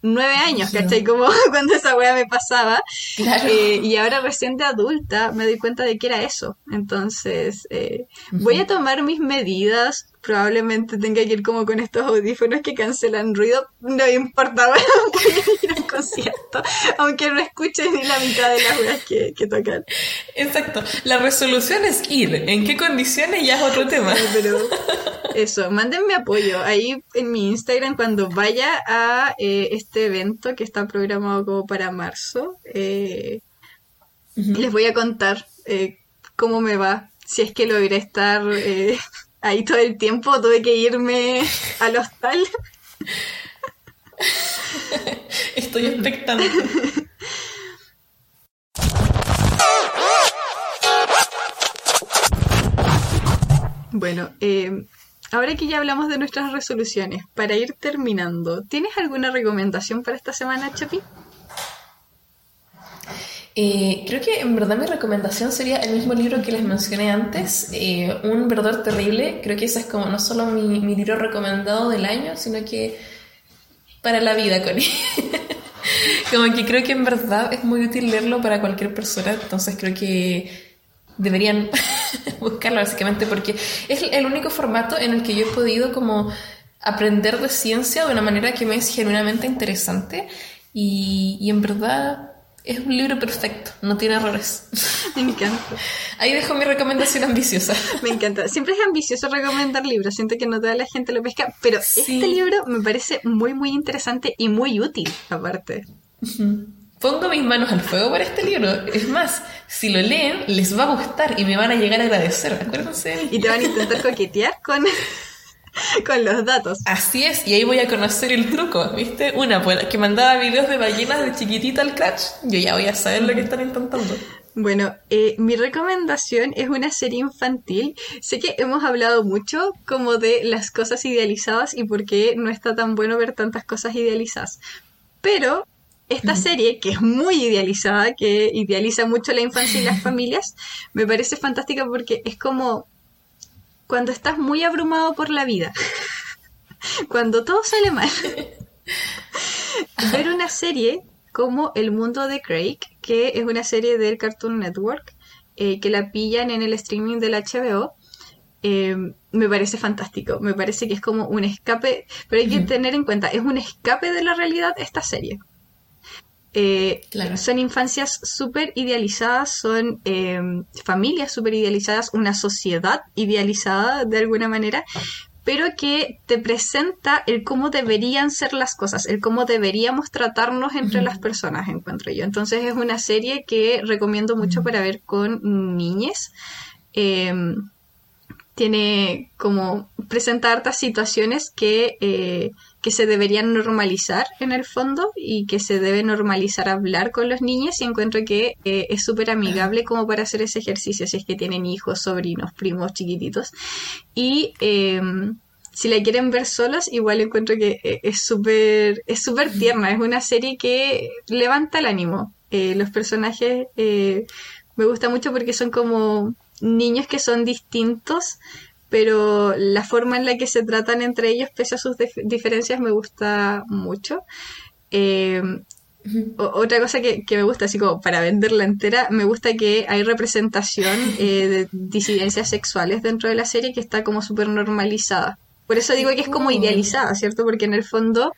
Nueve años, ¿cachai? Como cuando esa wea me pasaba. Claro. Eh, y ahora recién de adulta me doy cuenta de que era eso. Entonces, eh, voy a tomar mis medidas. Probablemente tenga que ir como con estos audífonos que cancelan ruido. No importa, bueno, voy a ir al concierto. Aunque no escuche ni la mitad de las weas que, que tocan. Exacto. La resolución es ir. ¿En qué condiciones? Ya es otro tema. Pero eso, mándenme apoyo. Ahí en mi Instagram, cuando vaya a eh, este evento que está programado como para marzo, eh, les voy a contar eh, cómo me va. Si es que logré estar ahí todo el tiempo, tuve que irme al hostal. Estoy expectante. Bueno, eh, ahora que ya hablamos de nuestras resoluciones, para ir terminando, ¿tienes alguna recomendación para esta semana, Chapi? Eh, creo que en verdad mi recomendación sería el mismo libro que les mencioné antes, eh, Un verdor terrible. Creo que ese es como no solo mi, mi libro recomendado del año, sino que para la vida, Connie. como que creo que en verdad es muy útil leerlo para cualquier persona, entonces creo que deberían buscarlo básicamente porque es el único formato en el que yo he podido como aprender de ciencia de una manera que me es genuinamente interesante y, y en verdad es un libro perfecto, no tiene errores. Me encanta. Ahí dejo mi recomendación ambiciosa. Me encanta. Siempre es ambicioso recomendar libros. Siento que no toda la gente lo pesca, pero este libro me parece muy, muy interesante y muy útil, aparte. Pongo mis manos al fuego para este libro. Es más, si lo leen, les va a gustar y me van a llegar a agradecer. Acuérdense. Y te van a intentar coquetear con con los datos. Así es, y ahí voy a conocer el truco, ¿viste? Una, pues, que mandaba videos de ballenas de chiquitita al catch, yo ya voy a saber lo que están intentando. Bueno, eh, mi recomendación es una serie infantil. Sé que hemos hablado mucho como de las cosas idealizadas y por qué no está tan bueno ver tantas cosas idealizadas. Pero esta serie, que es muy idealizada, que idealiza mucho la infancia y las familias, me parece fantástica porque es como cuando estás muy abrumado por la vida, cuando todo sale mal, ver una serie como El mundo de Craig, que es una serie del Cartoon Network, eh, que la pillan en el streaming del HBO, eh, me parece fantástico. Me parece que es como un escape, pero hay que tener en cuenta, es un escape de la realidad esta serie. Eh, son infancias súper idealizadas, son eh, familias súper idealizadas, una sociedad idealizada de alguna manera, pero que te presenta el cómo deberían ser las cosas, el cómo deberíamos tratarnos entre las personas, encuentro yo. Entonces es una serie que recomiendo mucho para ver con niñes. Eh, tiene como presenta hartas situaciones que que se deberían normalizar en el fondo y que se debe normalizar hablar con los niños y encuentro que eh, es súper amigable como para hacer ese ejercicio si es que tienen hijos, sobrinos, primos chiquititos. Y em, si la quieren ver solos, igual encuentro que eh, es súper es tierna, es una serie que levanta el ánimo. Eh, los personajes me gusta mucho porque son como niños que son distintos pero la forma en la que se tratan entre ellos, pese a sus diferencias, me gusta mucho. Eh, otra cosa que, me gusta, así como para venderla entera, me gusta que hay representación eh, de disidencias sexuales dentro de la serie que está como súper normalizada. Por eso digo que es como oh. idealizada, ¿cierto? Porque en el fondo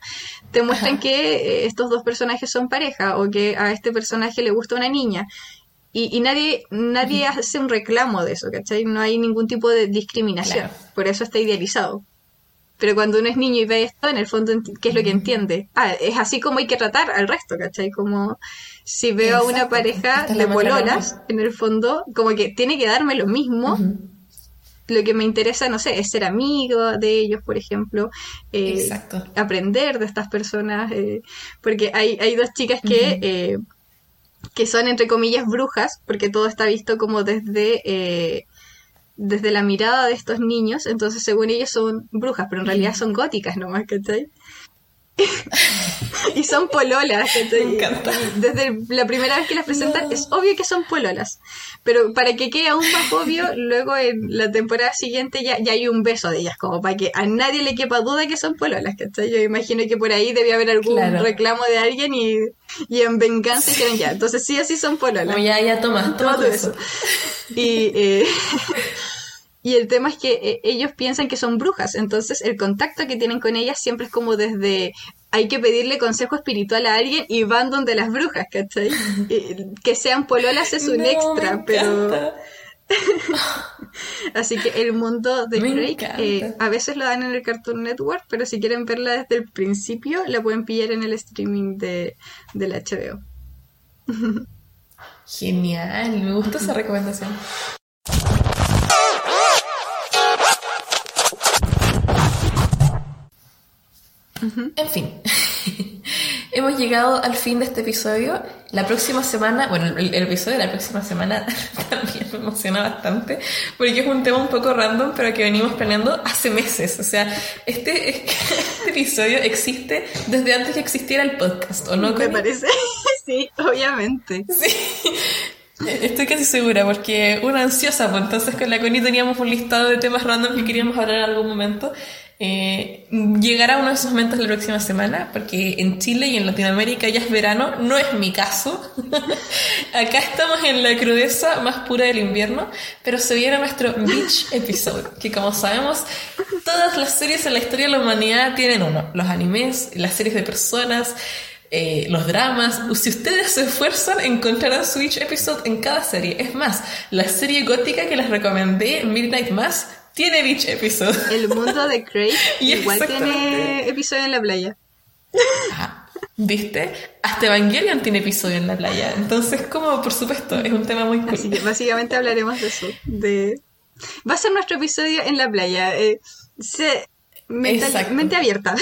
te muestran que eh, estos dos personajes son pareja o que a este personaje le gusta una niña. Y, nadie, nadie hace un reclamo de eso, ¿cachai? No hay ningún tipo de discriminación. Por eso está idealizado. Pero cuando uno es niño y ve esto, en el fondo, ¿qué es lo que entiende? Ah, es así como hay que tratar al resto, ¿cachai? Como si veo a una pareja de pololas, en el fondo, como que tiene que darme lo mismo. Lo que me interesa, no sé, es ser amigo de ellos, por ejemplo. Eh, aprender de estas personas. Eh, porque hay, hay dos chicas que que son entre comillas brujas, porque todo está visto como desde, eh, desde la mirada de estos niños, entonces según ellos son brujas, pero en realidad son góticas nomás, ¿cachai? y son pololas. Me encanta. Desde la primera vez que las presentan es obvio que son pololas. Pero para que quede aún más obvio, luego en la temporada siguiente ya, ya hay un beso de ellas, como para que a nadie le quepa duda que son pololas. ¿cachai? Yo imagino que por ahí debía haber algún reclamo de alguien y, y en venganza dijeron ya. Entonces sí, así son pololas. ya, ya, toma, todo eso. Y... Eh, Y el tema es que eh, ellos piensan que son brujas, entonces el contacto que tienen con ellas siempre es como desde hay que pedirle consejo espiritual a alguien y van donde las brujas, ¿cachai? que sean pololas es un extra, pero... Así que el mundo de Drake eh, a veces lo dan en el Cartoon Network, pero si quieren verla desde el principio, la pueden pillar en el streaming de, del HBO. Genial, me gusta esa recomendación. En fin, hemos llegado al fin de este episodio. La próxima semana, bueno, el, episodio de la próxima semana también me emociona bastante, porque es un tema un poco random, pero que venimos planeando hace meses. O sea, este, este episodio existe desde antes que existiera el podcast, ¿o no? Me parece, sí, obviamente. Sí. Estoy casi segura, porque una ansiosa, pues entonces con la Connie teníamos un listado de temas random que queríamos hablar en algún momento Eh, llegará uno de esos momentos la próxima semana, porque en Chile y en Latinoamérica ya es verano, no es mi caso. Acá estamos en la crudeza más pura del invierno, pero se viene nuestro Beach Episode, que como sabemos, todas las series en la historia de la humanidad tienen uno, los animes, las series de personas, eh, los dramas. Si ustedes se esfuerzan, encontrarán su Beach Episode en cada serie. Es más, la serie gótica que les recomendé, Midnight Mass, tiene Beach Episode. El mundo de Craig igual tiene episodio en la playa. Ah, ¿Viste? Hasta Evangelion tiene episodio en la playa. Entonces, como por supuesto, es un tema muy cool. Así que básicamente hablaremos de eso. De... Va a ser nuestro episodio en la playa. Eh, se... mente, abierta.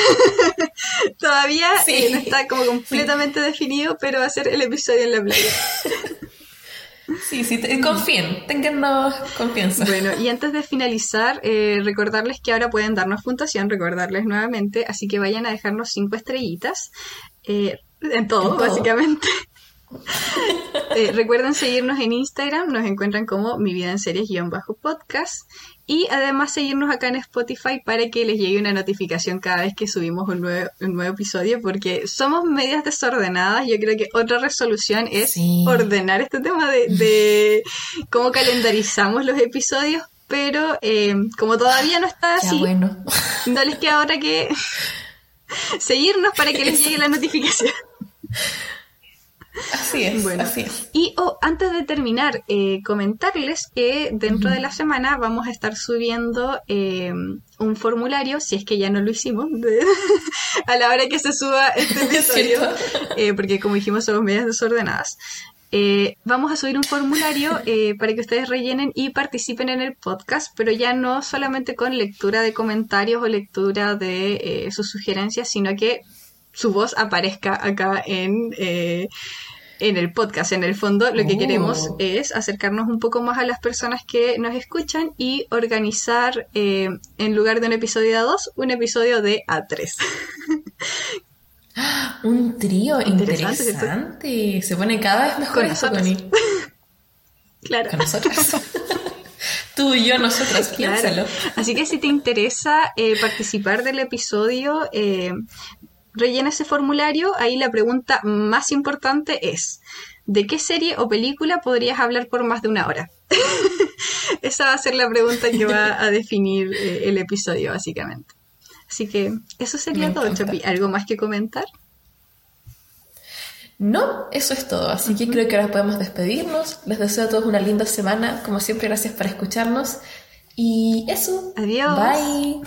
Todavía eh, no está como completamente definido, pero va a ser el episodio en la playa. Sí, sí, confíen, tengan confianza. Bueno, y antes de finalizar, eh, recordarles que ahora pueden darnos puntuación, recordarles nuevamente, así que vayan a dejarnos cinco estrellitas eh, en, todo, básicamente. Eh, recuerden seguirnos en Instagram, nos encuentran como Mi Vida en Series-podcast y además seguirnos acá en Spotify para que les llegue una notificación cada vez que subimos un nuevo, un nuevo episodio, porque somos medias desordenadas. Yo creo que otra resolución es ordenar este tema de, cómo calendarizamos los episodios, pero eh, como todavía no está así, no les queda ahora que seguirnos para que les llegue la notificación. Así es, bueno, así Y oh, antes de terminar, eh, comentarles que dentro de la semana vamos a estar subiendo eh, un formulario, si es que ya no lo hicimos, a la hora que se suba este episodio, eh, porque como dijimos somos medias desordenadas. vamos a subir un formulario para que ustedes rellenen y participen en el podcast, pero ya no solamente con lectura de comentarios o lectura de sus sugerencias, sino que su voz aparezca acá en, eh, en el podcast. En el fondo, lo que queremos oh. es acercarnos un poco más a las personas que nos escuchan y organizar, eh, en lugar de un episodio de A2, un episodio de A3. un trío interesante. Se pone cada vez mejor con nosotros. claro. Con nosotros. Tú y yo, nosotras, claro. Así que si te interesa eh, participar del episodio, rellena ese formulario, ahí la pregunta más importante es, ¿de qué serie o película podrías hablar por más de una hora? Esa va a ser la pregunta que va a definir eh, el episodio, básicamente. Así que eso sería todo, Chopi. ¿Algo más que comentar? No, eso es todo. Así que creo que ahora podemos despedirnos. Les deseo a todos una linda semana. Como siempre, gracias por escucharnos. Y eso. Adiós. Bye.